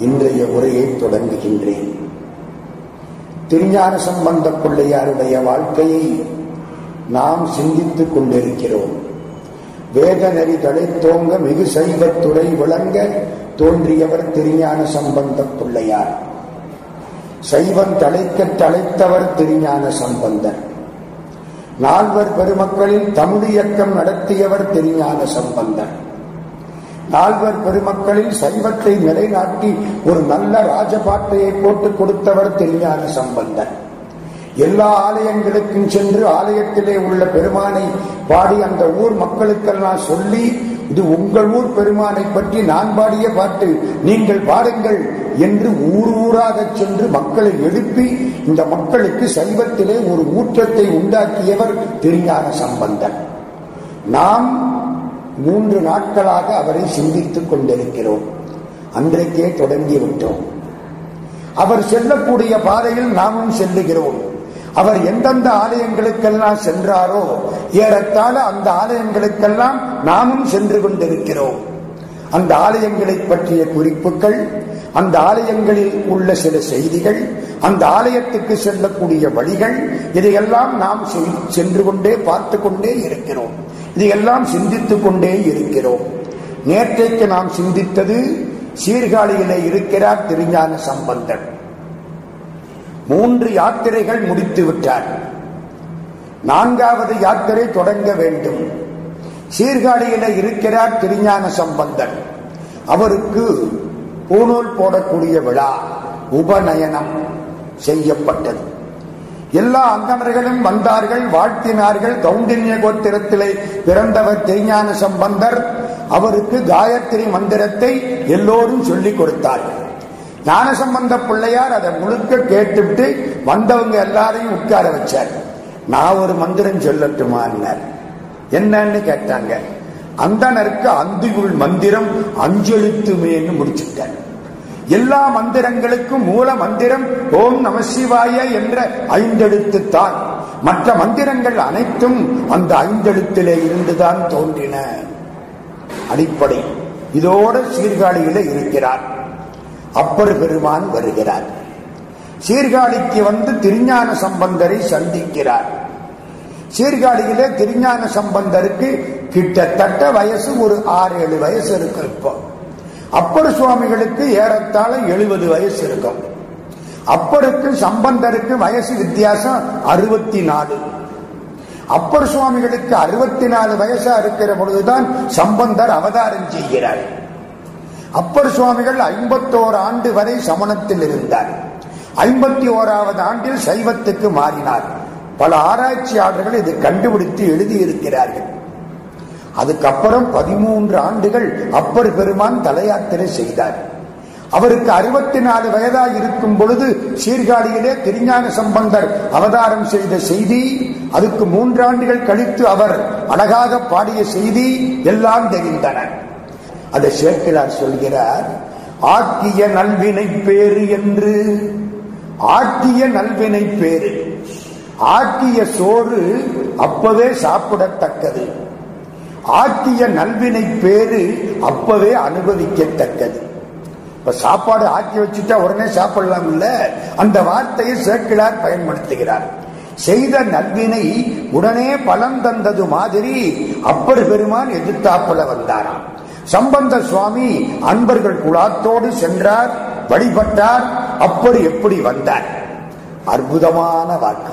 இன்றைய உரையை தொடங்குகின்றேன். திருஞான சம்பந்த பிள்ளையாருடைய வாழ்க்கையை நாம் சிந்தித்துக் கொண்டிருக்கிறோம். வேத நெறி தழைத்தோங்க மிகு சைவத்துறை விளங்க தோன்றியவர் திருஞான சம்பந்த பிள்ளையார். சைவம் தழைக்க தழைத்தவர் திருஞான சம்பந்தர். நால்வர் பெருமக்களில் தமிழ் இயக்கம் நடத்தியவர் திருஞான சம்பந்தர். நால்வர் பெருமக்களில் சைவத்தை நிலைநாட்டி ஒரு நல்ல ராஜபாட்டையை போட்டுக் கொடுத்தவர் திருஞான சம்பந்தன். எல்லா ஆலயங்களுக்கும் சென்று ஆலயத்திலே உள்ள பெருமானை பாடி அந்த ஊர் மக்களுக்கெல்லாம் சொல்லி இது உங்கள் ஊர் பெருமானை பற்றி நான் பாடிய பாட்டு. நீங்கள் பாடுங்கள் என்று ஊர் ஊராக சென்று மக்களை எழுப்பி இந்த மக்களுக்கு சைவத்திலே ஒரு ஊற்றத்தை உண்டாக்கியவர் திருஞான சம்பந்தன். நாம் மூன்று நாட்களாக அவரை சிந்தித்துக் கொண்டிருக்கிறோம். அன்றைக்கே தொடங்கிவிட்டோம். அவர் செல்லக்கூடிய பாதையில் நாமும் செல்லுகிறோம். அவர் எந்தெந்த ஆலயங்களுக்கெல்லாம் சென்றாரோ ஏறத்தாழ அந்த ஆலயங்களுக்கெல்லாம் நாமும் சென்று கொண்டிருக்கிறோம். அந்த ஆலயங்களை பற்றிய குறிப்புகள் அந்த ஆலயங்களில் உள்ள சில செய்திகள் அந்த ஆலயத்துக்கு செல்லக்கூடிய வழிகள் இதையெல்லாம் நாம் சென்று கொண்டே பார்த்து கொண்டே இருக்கிறோம். இதையெல்லாம் சிந்தித்துக் கொண்டே இருக்கிறோம். நேற்றைக்கு நாம் சிந்தித்தது சீர்காழியிலே இருக்கிறார் திருஞான சம்பந்தன் மூன்று யாத்திரைகள் முடித்து விட்டார். நான்காவது யாத்திரை தொடங்க வேண்டும். சீர்காழியில இருக்கிறார் திருஞான சம்பந்தன் அவருக்கு பூநூல் போடக்கூடிய விழா உபநயனம் செய்யப்பட்டது. எல்லா அந்தனர்களும் வந்தார்கள் வாழ்த்தினார்கள். கௌண்டின்ய கோத்திரத்திலே பிறந்தவர் திருஞான சம்பந்தர். அவருக்கு காயத்ரி மந்திரத்தை எல்லோரும் சொல்லிக் கொடுத்தார்கள். ஞானசம்பந்த பிள்ளையார் அதை முழுக்க கேட்டுவிட்டு வந்தவங்க எல்லாரையும் உட்கார வச்சார். நான் ஒரு மந்திரம் சொல்லட்டுமா என்னன்னு கேட்டாங்க. அந்தனருக்கு அந்தியுள் மந்திரம் அஞ்செழுத்துமேன்னு முடிச்சுட்டார். எல்லா மந்திரங்களுக்கும் மூல மந்திரம் ஓம் நம சிவாய என்ற ஐந்தெழுத்துத்தான். மற்ற மந்திரங்கள் அனைத்தும் அந்த ஐந்தெழுத்திலே இருந்துதான் தோன்றின. அடிப்படை. இதோட சீர்காழியில இருக்கிறார். அப்பர் பெருமான் வருகிறார். சீர்காழிக்கு வந்து திருஞான சம்பந்தரை சந்திக்கிறார். சீர்காழியிலே திருஞான சம்பந்தருக்கு கிட்டத்தட்ட வயசு ஒரு ஆறு ஏழு வயசு இருக்கு இப்போ. அப்பர் சுவாமிகளுக்கு ஏறத்தாழ எழுபது வயசு இருக்கும். அப்பருக்கு சம்பந்தருக்கு வயசு வித்தியாசம் அறுபத்தி நாலு அப்பர் சுவாமிகளுக்கு அறுபத்தி நாலு வயசா இருக்கிற பொழுதுதான் சம்பந்தர் அவதாரம் செய்கிறார். அப்பர் சுவாமிகள் ஐம்பத்தோரு ஆண்டு வரை சமணத்தில் இருந்தார். ஐம்பத்தி ஓராவது ஆண்டில் சைவத்துக்கு மாறினார். பல ஆராய்ச்சியாளர்கள் இதை கண்டுபிடித்து எழுதியிருக்கிறார்கள். அதுக்கப்புறம் பதிமூன்று ஆண்டுகள் அப்பர் பெருமான் தலையாத்திரை செய்தார். அவருக்கு அறுபத்தி நாலு வயதாக இருக்கும் பொழுது சீர்காழியிலே திருஞான சம்பந்தர் அவதாரம் செய்த செய்தி அதுக்கு மூன்று ஆண்டுகள் கழித்து அவர் அழகாக பாடிய செய்தி எல்லாம் தெரிந்தன. அதை சேர்க்கிறார் சொல்கிறார் ஆக்கிய நல்வினை பேரு என்று. ஆக்கிய நல்வினை பேரு ஆக்கிய சோறு அப்பவே சாப்பிடத்தக்கது. ஆக்கிய நல்வினை பேரு அப்பவே அனுபவிக்கத்தக்கது. இப்ப சாப்பாடு ஆக்கி வச்சுட்டா உடனே சாப்பிடலாம் இல்ல அந்த வார்த்தையை சேர்க்கிறார் பயன்படுத்துகிறார். செய்த நல்வினை உடனே பலம் தந்தது மாதிரி அப்பர் பெருமான் எதிர்த்தாப்புல வந்தாராம். சம்பந்த சுவாமி அன்பர்கள் குழாத்தோடு சென்றார் வழிபட்டார் அப்படி எப்படி வந்தார்? அற்புதமான வாக்கு.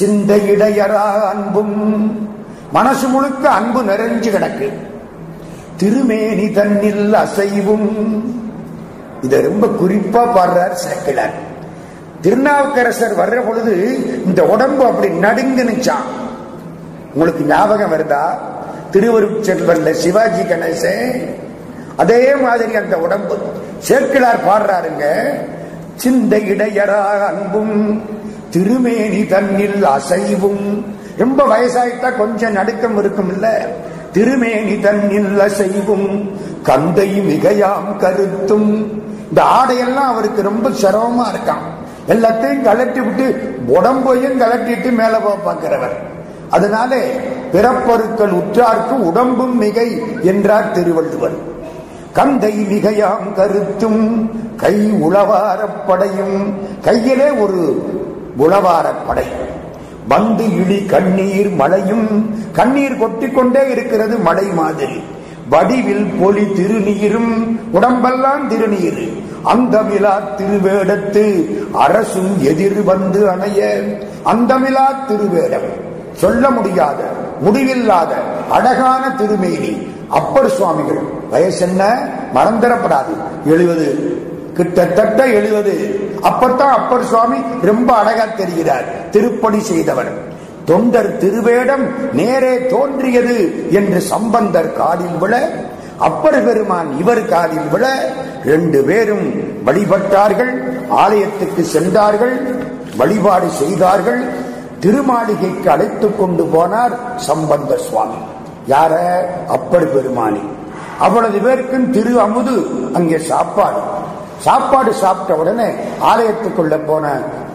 சிந்தையிடையரா அன்பும் மனசு முழுக்க அன்பு நிறைஞ்சு கிடக்கு. திருமேனி தன்னில் அசைவும். இத ரொம்ப குறிப்பா பாடுறார் சேக்கிழார் திருநாவுக்கரசர் வர்ற பொழுது இந்த உடம்பு அப்படி நடுங்குனுச்சான் உங்களுக்கு ஞாபகம் வருதா? திருவருட்செல்வன்ல சிவாஜி கணேசன் அதே மாதிரி அந்த உடம்பு. சேர்க்கிழார் பாடுறாருங்க. சிந்தை இடையரா அன்பும் திருமேனி தன்னில் அசைவும். ரொம்ப வயசாயிட்டா கொஞ்சம் நடுக்கம் இருக்கும் இல்ல திருமேனி தன்னில் செய்வும் கந்தை மிகையாம் கருத்தும். இந்த ஆடையெல்லாம் அவருக்கு ரொம்ப சிரமமா இருக்கான் எல்லாத்தையும் கலட்டி விட்டு உடம்பையும் கலட்டிட்டு மேல பார்க்கிறவர். அதனாலே பிறப்பொருட்கள் உற்றார்க்கு உடம்பும் மிகை என்றார் திருவள்ளுவர். கந்தை மிகையாம் கருத்தும் கை உளவாரப்படையும் கையிலே ஒரு உளவாரப்படை வந்து இழி கண்ணீர் மழையும் கண்ணீர் கொட்டிக்கொண்டே இருக்கிறது மழை மாதிரி. வடிவில் பொலி திருநீரும் உடம்பெல்லாம் திருநீர். அந்தமிலா திருவேடத்து அரசும் எதிர் வந்து அணைய. அந்தமிலா திருவேடம் சொல்ல முடியாத முடிவில்லாத அழகான திருமேனி. அப்பர் சுவாமிகள் வயசென்ன மறந்துடப்படாது. எழுபது கிட்டத்தட்ட எழுபது. அப்பத்தான் அப்பர் சுவாமி ரொம்ப அழகா தெரிகிறார். திருப்பணி செய்தவர். தொண்டர் திருவேடம் நேரே தோன்றியது என்று சம்பந்தர் காலில் விழ அப்பர் பெருமான் இவர் காலில் விழ ரெண்டு பேரும் வழிபட்டார்கள் ஆலயத்துக்கு சென்றார்கள் வழிபாடு செய்தார்கள் திருமாளிகைக்கு அழைத்துக் கொண்டு போனார் சம்பந்த சுவாமி. யார? அப்பர் பெருமானி. அவ்வளவு பேருக்கும் திரு அமுது அங்கே சாப்பாடு. சாப்பாடு சாப்பிட்ட உடனே ஆலயத்துக்குள்ள போன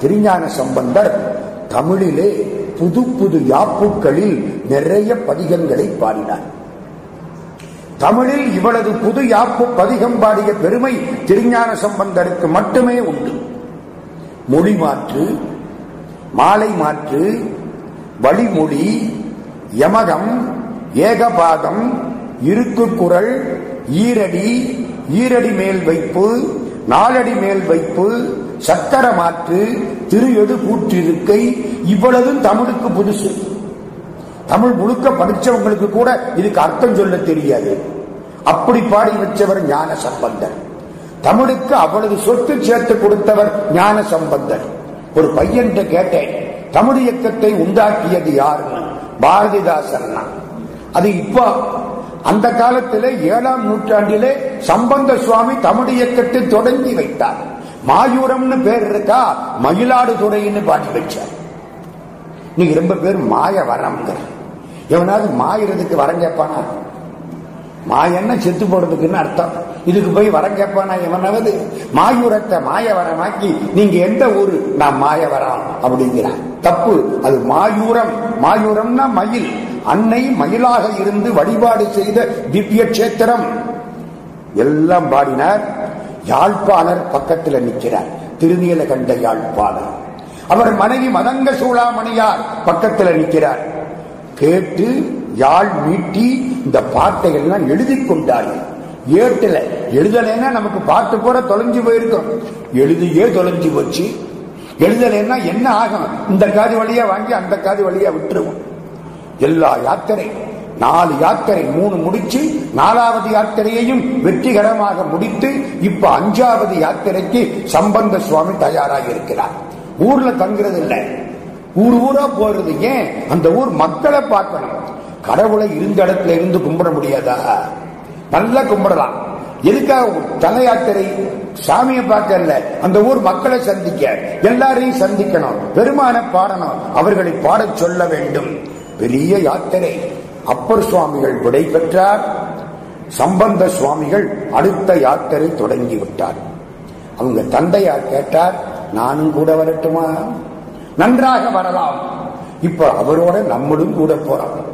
திருஞான சம்பந்தர் தமிழிலே புது புது யாப்புக்களில் நிறைய பதிகங்களை பாடினார். தமிழில் இவளது புது யாப்பு பதிகம் பாடிய பெருமை திருஞான சம்பந்தருக்கு மட்டுமே உண்டு. மொழி மாற்று மாலை மாற்று வழிமொழி யமகம் ஏகபாதம் இருக்கு குரல் ஈரடி ஈரடி மேல் வைப்பு நாலடி மேல் வைப்பு சக்கர மாற்று திரு எடு கூற்றிருக்கை இவ்வளவும் தமிழுக்கு புதுசு. தமிழ் முழுக்க படிச்சவங்களுக்கு கூட இதுக்கு அர்த்தம் சொல்ல தெரியாது. அப்படி பாடி வச்சவர் ஞான சம்பந்தர். தமிழுக்கு அவ்வளவு சொத்து சேர்த்து கொடுத்தவர் ஞான சம்பந்தர். ஒரு பையன்கிட்ட கேட்டேன் தமிழ் இயக்கத்தை உண்டாக்கியது யாருன்னு பாரதிதாசன். அது இப்போ அந்த காலத்திலே ஏழாம் நூற்றாண்டிலே சம்பந்த சுவாமி தமிழ் இயக்கத்தை தொடங்கி வைத்தார். மாயூரம்னு பேர் இருக்கா? மயிலாடுதுறைன்னு பாட்டி வச்சார். நீங்க ரொம்ப பேர் மாய வரம்ங்கிற எவனாவது மாயிறதுக்கு வரம் கேட்பானா? மாயன்னா செத்து போறதுக்குன்னு அர்த்தம். இதுக்கு போய் வரம் கேட்பானா எவனாவது? மாயூரத்தை மாய வரமாக்கி நீங்க எந்த ஊரு? நான் மாய வரம் அப்படிங்கிறான் தப்பு. அது மாயூரம். மாயூரம்னா மயில். அன்னை மயிலாக இருந்து வழிபாடு செய்த திவ்ய கஷேத்திரம். எல்லாம் பாடினார். யாழ்ப்பாணர் பக்கத்தில் நிற்கிறார் திருநீல கண்ட யாழ்ப்பாணர். அவர் மனைவி மதங்க சூளாமணியார் பக்கத்தில் நிற்கிறார் கேட்டு யாழ் மீட்டி இந்த பாட்டை எல்லாம் எழுதி கொண்டார்கள். ஏட்டுல எழுதலைன்னா நமக்கு பாட்டு பூரா தொலைஞ்சு போயிருக்கும். எழுதியே தொலைஞ்சு போச்சு. எழுதலைன்னா என்ன ஆகும்? இந்த காது வழியா வாங்கி அந்த காது வழியா விட்டுருவோம். எல்லா யாத்திரை நாலு யாத்திரை மூணு முடிச்சு நாலாவது யாத்திரையையும் வெற்றிகரமாக முடித்து இப்ப அஞ்சாவது யாத்திரைக்கு சம்பந்த சுவாமி தயாராக இருக்கிறார் ஊர்ல தங்குறது இல்லை. ஊர் ஊரா போறது ஏன்? அந்த ஊர் மக்களை பார்க்கணும். கடவுளை இருந்த இடத்துல இருந்து கும்பிட முடியாதா? நல்லா கும்பிடலாம். எதுக்காக தல யாத்திரை? சாமியை பார்க்கல அந்த ஊர் மக்களை சந்திக்க. எல்லாரையும் சந்திக்கணும். பெருமான பாடணும். அவர்களை பாடச் சொல்ல வேண்டும். பெரிய யாத்திரை. அப்பர் சுவாமிகள் விடை பெற்றார். சம்பந்த சுவாமிகள் அடுத்த யாத்திரை தொடங்கி விட்டார். அவங்க தந்தையார் கேட்டார் நானும் கூட வரட்டுமா? நன்றாக வரலாம். இப்ப அவரோட நம்மளும் கூட போறோம்.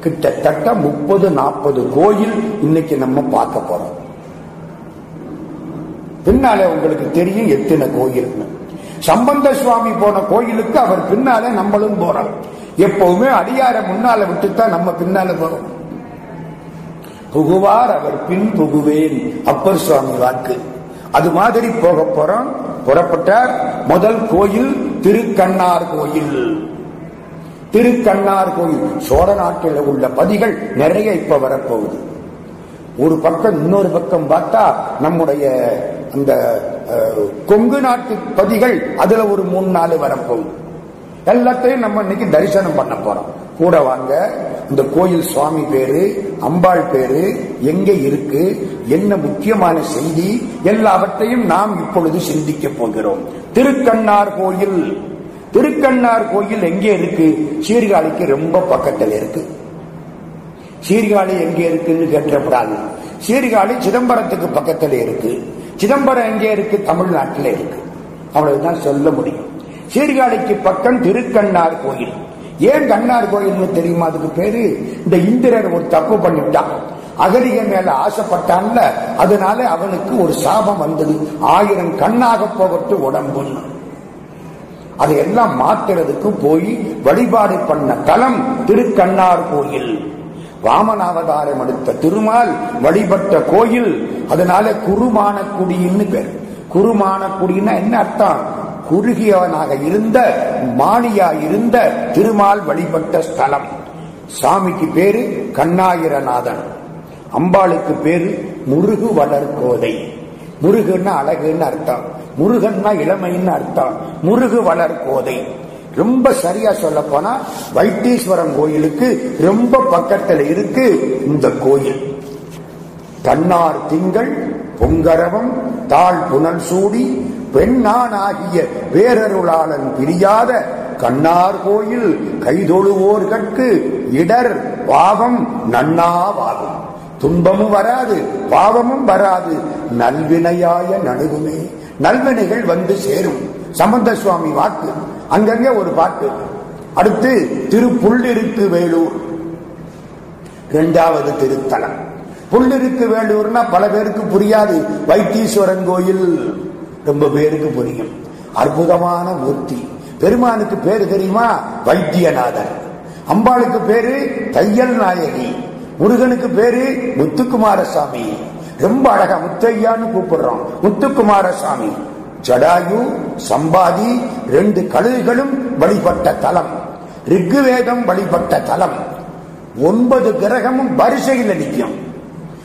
கிட்டத்தட்ட முப்பது நாற்பது கோயில் இன்னைக்கு நம்ம பார்க்க போறோம். பின்னாலே உங்களுக்கு தெரியும் எத்தனை கோயில் சம்பந்த சுவாமி போன கோயிலுக்கு அவர் பின்னாலே நம்மளும் போறோம். எப்பவுமே அடியார முன்னால விட்டுத்தான் நம்ம பின்னால போறோம் புகுவார் அவர் பின் புகுவேன். அப்பர் சுவாமி வாக்கு. அது மாதிரி போக போறோம். புறப்பட்டார். முதல் கோயில் திருக்கண்ணார் கோயில். திருக்கண்ணார் கோயில். சோழ நாட்டில் உள்ள பதிகள் நிறைய இப்ப வரப்போகுது. ஒரு பக்கம் இன்னொரு பக்கம் பார்த்தா நம்முடைய அந்த கொங்கு நாட்டு பதிகள் அதுல ஒரு மூணு நாலு வரப்போகுது. எல்லாத்தையும் நம்ம இன்னைக்கு தரிசனம் பண்ண போறோம். கூட வாங்க இந்த கோயில் சுவாமி பேரு அம்பாள் பேரு எங்க இருக்கு என்ன முக்கியமான செய்தி எல்லாவற்றையும் நாம் இப்பொழுது சிந்திக்க போகிறோம். திருக்கண்ணார் கோயில். திருக்கண்ணார் கோயில் எங்கே இருக்கு? சீர்காழிக்கு ரொம்ப பக்கத்தில் இருக்கு. சீர்காழி எங்கே இருக்குன்னு கேட்டப்படாது சீர்காழி சிதம்பரத்துக்கு பக்கத்தில் இருக்கு. சிதம்பரம் எங்கே இருக்கு? தமிழ்நாட்டில் இருக்கு. அவ்வளவுதான் சொல்ல முடியும். சீர்காழிக்கு பக்கம் திருக்கண்ணார் கோயில். ஏன் கண்ணார் கோயில்னு தெரியுமா? அதுக்கு பேரு இந்த இந்திரர் ஒரு தப்பு பண்ணிட்டான். அகலிக மேல ஆசைப்பட்டான்ல அதனால அவனுக்கு ஒரு சாபம் வந்தது. ஆயிரம் கண்ணாக போகட்டு உடம்புன்னு அதையெல்லாம் மாத்துறதுக்கு போய் வழிபாடு பண்ண தலம் திருக்கண்ணார் கோயில். வாமனாவதாரம் எடுத்த திருமால் வழிபட்ட கோயில். அதனால குருமானக்குடின்னு பேர். குருமானக்குடின்னா என்ன அர்த்தம்? குறுகியவனாக இருந்த மாணியா இருந்த திருமால் வழிபட்ட ஸ்தலம். சாமிக்கு பேரு கண்ணாயிரநாதன். அம்பாளுக்கு பேரு முருகு வளர்கோதை முருகுன்னா அழகுன்னு அர்த்தம். முருகன்னா இளமைன்னு அர்த்தம். முருகு வளர் கோதை. ரொம்ப சரியா சொல்ல போனா வைத்தீஸ்வரன் கோயிலுக்கு ரொம்ப பக்கத்துல இருக்கு இந்த கோயில். தன்னார் திங்கள் பொங்கரவம் தாழ் புனல் சூடி பெண்ணான் ஆகிய வேரருளாளன் பிரியாத கண்ணார் கோயில் கைதொழுவோர்கட்கு இடர் பாவம் நன்னாவாகும் துன்பமும் வராது பாவமும் வராது நல்வினையாய நடுவுமே. நல்வினைகள் வந்து சேரும். சம்பந்த சுவாமி வாக்கு. அங்கங்க ஒரு பாட்டு. அடுத்து திருப்புள்ளிருக்கு வேலூர். இரண்டாவது திருத்தலம். புள்ளிருக்கு வேலூர்னா பல பேருக்கு புரியாது. வைத்தீஸ்வரன் கோயில். ரொம்ப பேருக்கு புரியும். அற்புதமான மூர்த்தி. பெருமானுக்கு பேரு தெரியுமா? வைத்தியநாதர். அம்பாளுக்கு பேரு தையல் நாயகி. முருகனுக்கு பேரு முத்துக்குமாரசாமி. ரொம்ப அழகா முத்தையான்னு கூப்பிடுறோம். முத்துக்குமாரசாமி. ஜடாயு சம்பாதி ரெண்டு கழுகுகளும் வழிபட்ட தலம். ரிக்குவேதம் வழிபட்ட தலம். ஒன்பது கிரகமும் வரிசையில் நிற்கும்.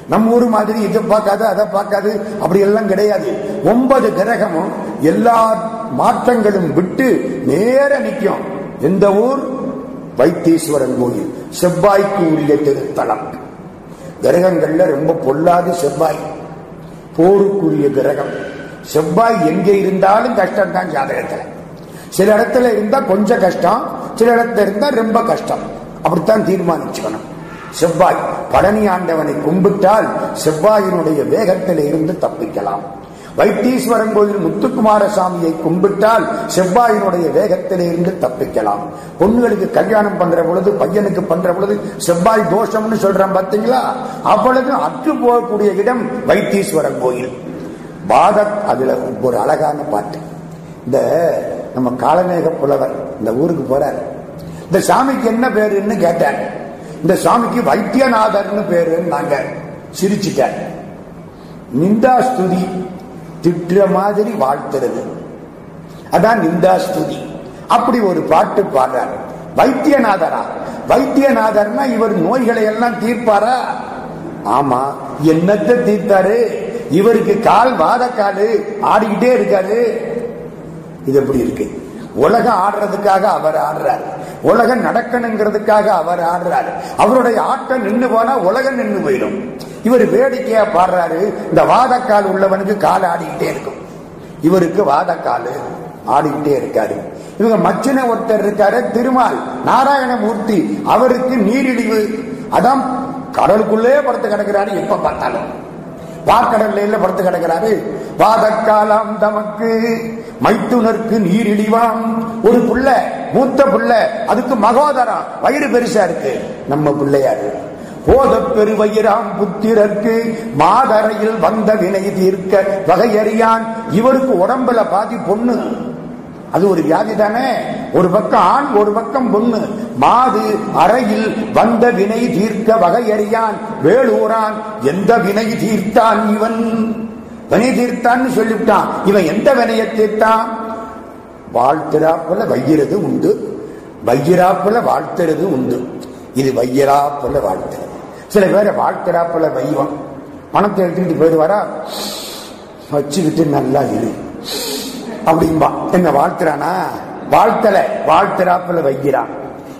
நம்ம ஊர் மாதிரி இதை பார்க்காது அதை பார்க்காது அப்படி எல்லாம் கிடையாது. ஒன்பது கிரகமும் எல்லா மாற்றங்களும் விட்டு நேர நிற்கும். எந்த ஊர்? வைத்தீஸ்வரன் கோயில். செவ்வாய்க்கு உரிய திருத்தலம். கிரகங்கள்ல ரொம்ப பொல்லாது செவ்வாய். போருக்குரிய கிரகம். செவ்வாய் எங்கே இருந்தாலும் கஷ்டம் தான் ஜாதகத்தில். சில இடத்துல இருந்தா கொஞ்சம் கஷ்டம் சில இடத்துல இருந்தா ரொம்ப கஷ்டம். அப்படித்தான் தீர்மானிச்சுக்கணும். செவ்வாய் பழனி ஆண்டவனை கும்பிட்டால் செவ்வாயினுடைய வேகத்தில் இருந்து தப்பிக்கலாம். வைத்தீஸ்வரன் கோயில் முத்துக்குமார சாமியை கும்பிட்டால் செவ்வாயினுடைய வேகத்திலே இருந்து தப்பிக்கலாம். பொண்ணுகளுக்கு கல்யாணம் பண்ற பொழுது பையனுக்கு பண்ற பொழுது செவ்வாய் தோஷம்னு சொல்றான் பாத்தீங்களா? அவ்வளவு அற்று போகக்கூடிய இடம் வைத்தீஸ்வரன் கோயில். பாதத் அதுல ஒரு அழகான பாட்டு. இந்த நம்ம காலமேக புலவர் இந்த ஊருக்கு போறார். இந்த சாமிக்கு என்ன பேருன்னு கேட்டார். இந்த சாமிக்கு வைத்தியநாதர்னு பேருன்னு நாங்க சிரிச்சிட்டார் நிந்தா ஸ்துதி திட்டுற மாதிரி வாழ்த்துறது. அதான் நிந்தா ஸ்துதி. அப்படி ஒரு பாட்டு பாடுறாரு. வைத்தியநாதரா? வைத்தியநாதர்னா இவர் நோய்களை எல்லாம் தீர்ப்பாரா? ஆமா. என்னத்தை தீர்த்தாரு? இவருக்கு கால் வாதக்காலு ஆடிக்கிட்டே இருக்காரு. இது எப்படி இருக்கு? உலகம் ஆடுறதுக்காக அவர் ஆடுறாரு. உலகம் நடக்கணுங்கிறதுக்காக அவர் ஆடுறாரு. அவருடைய ஆட்டம் நின்று போனா உலகம் நின்று போயிடும். இவர் வேடிக்கையா பாடுறாரு. இந்த வாதக்கால் உள்ளவனுக்கு கால் ஆடிக்கிட்டே இருக்கும். இவருக்கு வாதக்கால் ஆடிக்கிட்டே இருக்காரு. இவங்க மச்சின ஒருத்தர் இருக்காரு திருமால் நாராயணமூர்த்தி. அவருக்கு நீரிழிவு. அதான் கடலுக்குள்ளே படுத்து கிடக்கிறாரு எப்ப பார்த்தாலும். பார்க்கடல்ல படுத்து கிடக்கிறாரு. வாதக்காலம் தமக்கு. மைத்துனருக்கு நீரிழிவாம் ஒரு புள்ள மூத்த புள்ள அதுக்கு மகோதரம் வயிறு பெருசா இருக்கு. நம்ம பிள்ளையாரு போத பெருவயிராம் புத்திரர்க்கு மாதரையில் வந்த வினை தீர்க்க வகையறியான். இவருக்கு உடம்புல பாதி பொண்ணு. அது ஒரு வியாதி தானே? ஒரு பக்கம் ஆண் ஒரு பக்கம் பொண்ணு. மாது அறையில் வந்த வினை தீர்க்க வகையறியான். வேலூரான் எந்த வினை தீர்த்தான் இவன்? வினை தீர்த்தான்னு சொல்லிவிட்டான். இவன் எந்த வினைய தீர்த்தான்? வாழ்த்திராப்புல வையிறது உண்டு. வையிராப்புல வாழ்த்துறது உண்டு. இது வையராப்புல வாழ்த்துறது சில பேரை வாழ்த்திராப்புல வைவம். பணத்தை எடுத்துக்கிட்டு போயிடுவாரா வச்சுக்கிட்டு நல்லா இரு. அப்படிம்பா. என்ன வாழ்த்துறானா? வாழ்த்தல வாழ்த்துறாப்புல வைக்கிறான்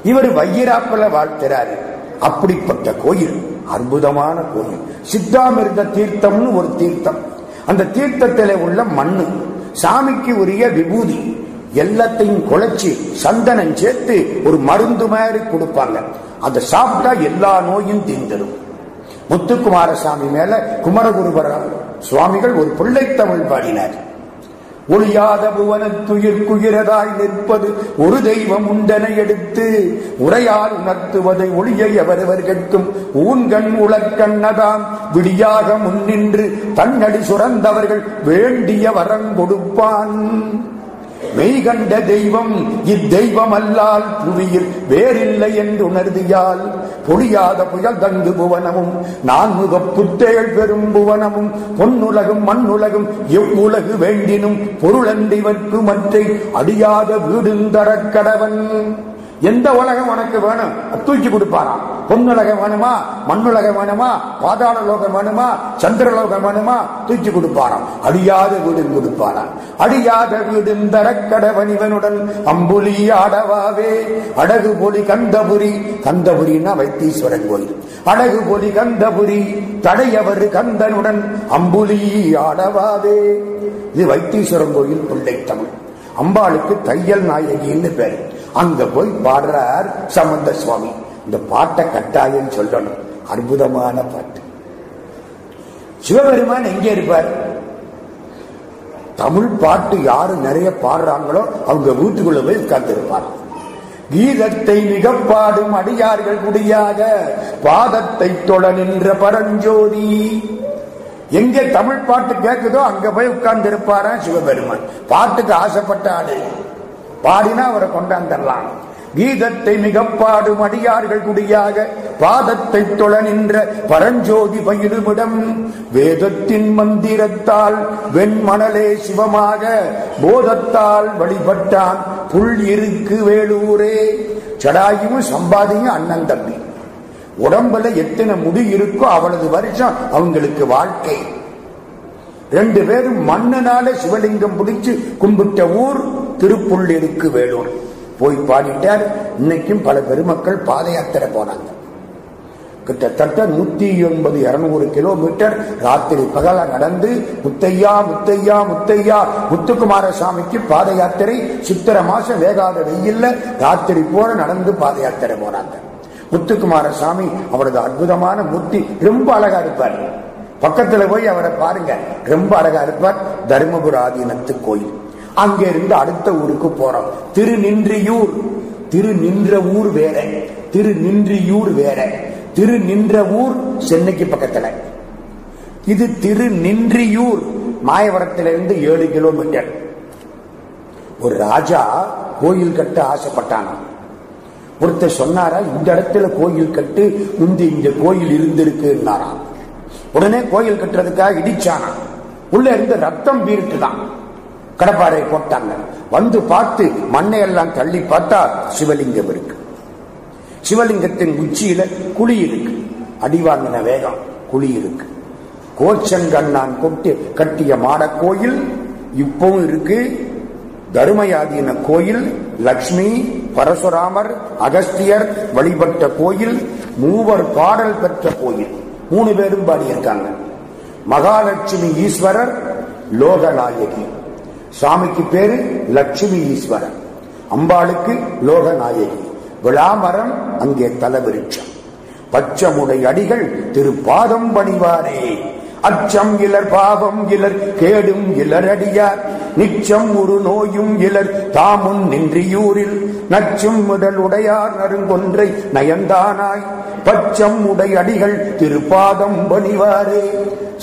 இவர் வையிராப்புல வாழ்த்துறாரு. அப்படிப்பட்ட கோயில். அற்புதமான கோயில். சித்தாமிருத தீர்த்தம்னு ஒரு தீர்த்தம். அந்த தீர்த்தத்தில உள்ள மண்ணு சாமிக்கு உரிய விபூதி எல்லாத்தையும் குழைச்சி சந்தனம் சேர்த்து ஒரு மருந்து மாதிரி கொடுப்பாங்க. அதை சாப்பிட்டா எல்லா நோயும் தீர்ந்துடும். முத்துக்குமாரசாமி மேல குமரகுருபர சுவாமிகள் ஒரு பிள்ளை தமிழ் பாடினார். ஒளியாத புவனத்துயிர் குயிரதாய் நிற்பது ஒரு தெய்வம் உண்டனை எடுத்து உரையால் உணர்த்துவதை ஒளியை அவரவர் கேட்கும். ஊன்கண் உலக்கண்ணதாம் விடியாக முன்னின்று தன்னடி சுரந்தவர்கள் வேண்டிய வரம் கொடுப்பான். மெய்கண்ட தெய்வம் இத்தெய்வம் அல்லால் புவியில் வேறில்லை என்று உணர்தியால் பொழியாத புயல் தங்கு புவனமும் நான்முக புத்தேள் பெரும் புவனமும் பொன்னுலகும் மண்ணுலகும் எவ்வுலகு வேண்டினும் பொருளன்றிவர்க்கு மற்றை அடியாத வீடுந்தரக்கடவன் எந்த உலகம் உனக்கு வேணும்? தூக்கி கொடுப்பாராம் பொன்னுலகம் வேணுமா? மண்ணுலகம் வேணுமா? பாதாள லோகம் வேணுமா? சந்திரலோகம் வேணுமா? தூக்கி கொடுப்பாராம் அடியாத வீடு கொடுப்பாராம் அடியாத வீடு தரக்கடவனிவனுடன் அம்புலி ஆடவாவே. அடகு பொலி கந்தபுரி. கந்தபுரின்னா வைத்தீஸ்வரன் கோயில். அடகு பொலி கந்தபுரி. தடையவர் கந்தனுடன் அம்புலி ஆடவாவே. இது வைத்தீஸ்வரன் கோயில் பிள்ளை தமிழ் அம்பாளுக்கு தையல் நாயகின்னு பேரு. அங்க போய் பாடுறார் சம்பந்த சுவாமி. இந்த பாட்டை கட்டாயம் சொல்லணும். அற்புதமான பாட்டு. சிவபெருமான் எங்கே இருப்பார்? தமிழ் பாட்டு யாரு நிறைய பாடுறாங்களோ அவங்க வீட்டுக்குள்ள போய் உட்கார்ந்து இருப்பார் கீதத்தை மிக பாடும் அடியார்கள் குடியாக பாதத்தை தொட நின்ற பரஞ்சோதி. எங்க தமிழ் பாட்டு கேட்குதோ அங்க போய் உட்கார்ந்து இருப்பாரா சிவபெருமான். பாட்டுக்கு ஆசைப்பட்ட ஆளு. பாடினா அவரை கொண்டாந்துடலாம். கீதத்தை மிக பாடும் அடியார்கள் குடியாக பாதத்தை தொழ நின்ற பரஞ்சோதி பயிலுமிடம் வேதத்தின் மந்திரத்தால் வெண்மணலே சிவமாக போதத்தால் வழிபட்டான் புல் இருக்கு வேலூரே. சடாயும் சம்பாதியும் அண்ணன் தம்பி. உடம்புல எத்தனை முடி இருக்கோ அவ்வளவு வருஷம் அவங்களுக்கு வாழ்க்கை. ரெண்டு பேரும் மண்ணனால சிவலிங்கம் பிடிச்சு கும்பிட்ட ஊர் திருப்புள்ளிருக்கு வேலூர். போய் பாடிட்டார். இன்னைக்கும் பல பெருமக்கள் பாத யாத்திரை போனாங்க. கிட்டத்தட்ட நூத்தி எண்பது இருநூறு கிலோமீட்டர் ராத்திரி பகல நடந்து முத்தையா முத்தையா முத்தையா முத்துக்குமார சாமிக்கு பாத யாத்திரை சித்திர மாசம் வேகாத வெயில்ல ராத்திரி போல நடந்து பாத யாத்திரை போனாங்க. முத்துக்குமார சாமி அவரது அற்புதமான மூர்த்தி ரொம்ப அழகா இருப்பார். பக்கத்துல போய் அவரை பாருங்க. ரொம்ப அழகா இருப்பார் தருமபுராதீனத்து கோயில். அங்க இருந்து அடுத்த ஊருக்கு போறோம். திருநின்றியூர். திரு நின்ற ஊர் வேற. திரு நின்றியூர் வேற. திரு நின்ற ஊர் சென்னைக்கு பக்கத்துல. இது திரு நின்றியூர் மாயவரத்திலிருந்து ஏழு கிலோமீட்டர். ஒரு ராஜா கோயில் கட்ட ஆசைப்பட்டானா? ஒருத்தர் சொன்னாரா இந்த இடத்துல கோயில் கட்டு முந்தி இந்த கோயில் இருந்திருக்குன்னாராம் உடனே கோயில் கட்டுறதுக்காக இடிச்சானா. உள்ள இருந்து ரத்தம் பீருட்டுதான். கடப்பாறை போட்டாங்க. வந்து பார்த்து மண்ணை எல்லாம் தள்ளி பார்த்தா சிவலிங்கம் இருக்கு. சிவலிங்கத்தின் உச்சியில குழி இருக்கு. அடிவாங்கின வேகம் குழி இருக்கு. கோச்சங்கண்ணான் கொட்டு கட்டிய மாட கோயில் இப்பவும் இருக்கு. தருமயாதீன கோயில் லக்ஷ்மி பரசுராமர் அகஸ்தியர் வழிபட்ட கோயில் மூவர் பாடல் பெற்ற கோயில். மூணு பேரும் பாடியிருக்காங்க. மகாலட்சுமி ஈஸ்வரர் லோகநாயகி. சுவாமிக்கு பேரு லட்சுமி ஈஸ்வரன் அம்பாளுக்கு லோகநாயகி. விளாமரம் அங்கே தலவிருட்சம். பச்சமுடை அடிகள் திருப்பாதம் பணிவாரே அச்சம் இலர் பாவம் இலர் கேடும் இலரடியார் நிச்சம் ஒரு நோயும் இலர் தாமுன் நின்றியூரில். நச்சும் முதல் உடையார் நறுங்கொன்றை நயந்தானாய். பச்சம் உடை அடிகள் திருப்பாதம் பணிவாரே.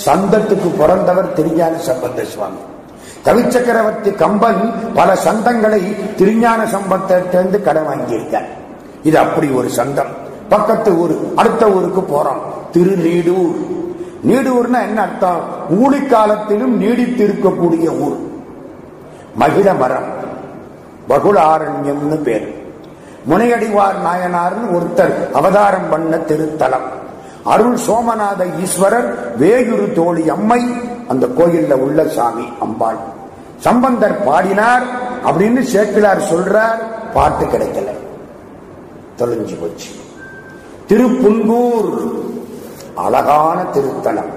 சந்தத்துக்கு பிறந்தவர் திருஞான சம்பந்த சுவாமி. கவிச்சக்கரவர்த்தி கம்பன் பல சந்தங்களை திருஞான சம்பந்தத்திலிருந்து கடன் வாங்கியிருக்கார். இது அப்படி ஒரு சந்தம். பக்கத்து ஊர் அடுத்த ஊருக்கு போறோம். திருநீடூர். நீடூர்னா என்ன அர்த்தம்? ஊழி காலத்திலும் நீடித்திருக்கக்கூடிய ஊர். மகிழ மரம் பகுலாரண்யம்னு பேர். முனையடிவார் நாயனார்னு ஒருத்தர் அவதாரம் பண்ண திருத்தலம். அருள் சோமநாத ஈஸ்வரர் வேயுரு தோழி அம்மை அந்த கோயில்ல உள்ள சாமி அம்பாள். சம்பந்தர் பாடினார் அப்படின்னு சேக்கிலார் சொல்றார் பாட்டு கிடைக்கல. தொலைஞ்சு போச்சு. திருப்புன்கூர் அழகான திருத்தலம்.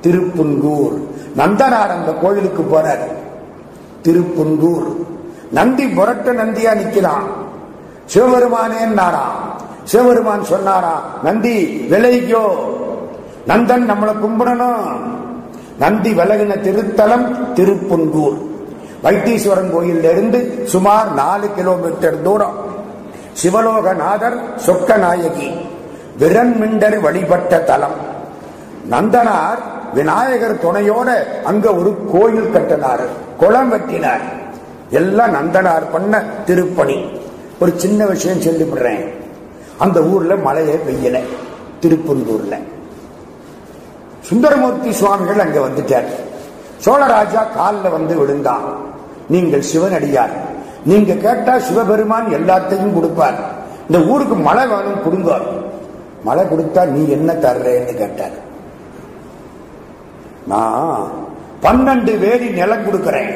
திருப்புன்கூர். நந்தனார் அந்த கோயிலுக்கு போறார். திருப்புன்கூர் நந்தி புரட்ட நந்தியா நிக்கிறான் சிவபெருமானேன்னாரா சிவபெருமான் சொன்னாரா நந்தி விலகிக்கோ. நந்தன் நம்மளை கும்பிடணும். நந்தி விலகின திருத்தலம் திருப்புன்கூர் வைத்தீஸ்வரன் கோயிலில் இருந்து சுமார் நாலு கிலோமீட்டர் தூரம். சிவலோகநாதர் சொக்க நாயகி விரண்மிண்டர் வழிபட்ட தலம். நந்தனார் விநாயகர் துணையோட அங்க ஒரு கோயில் கட்டினார். குளம் வெட்டினார். எல்லாம் நந்தனார் பண்ண திருப்பணி. ஒரு சின்ன விஷயம் சொல்லிவிடுறேன். அந்த ஊர்ல மழையை பெய்யல. திருப்பந்தூர்ல. சுந்தரமூர்த்தி சுவாமிகள் அங்க வந்துட்டார். சோழராஜா காலில் வந்து விழுந்தான். நீங்கள் சிவனடியார். நீங்க கேட்டா சிவபெருமான் எல்லாத்தையும் கொடுப்பார். இந்த ஊருக்கு மழை வேணும் கொடுங்க. மழை கொடுத்தா நீ என்ன தர்றேன்னு கேட்டார். நான் பன்னெண்டு வேலி நிலம் கொடுக்கிறேன்.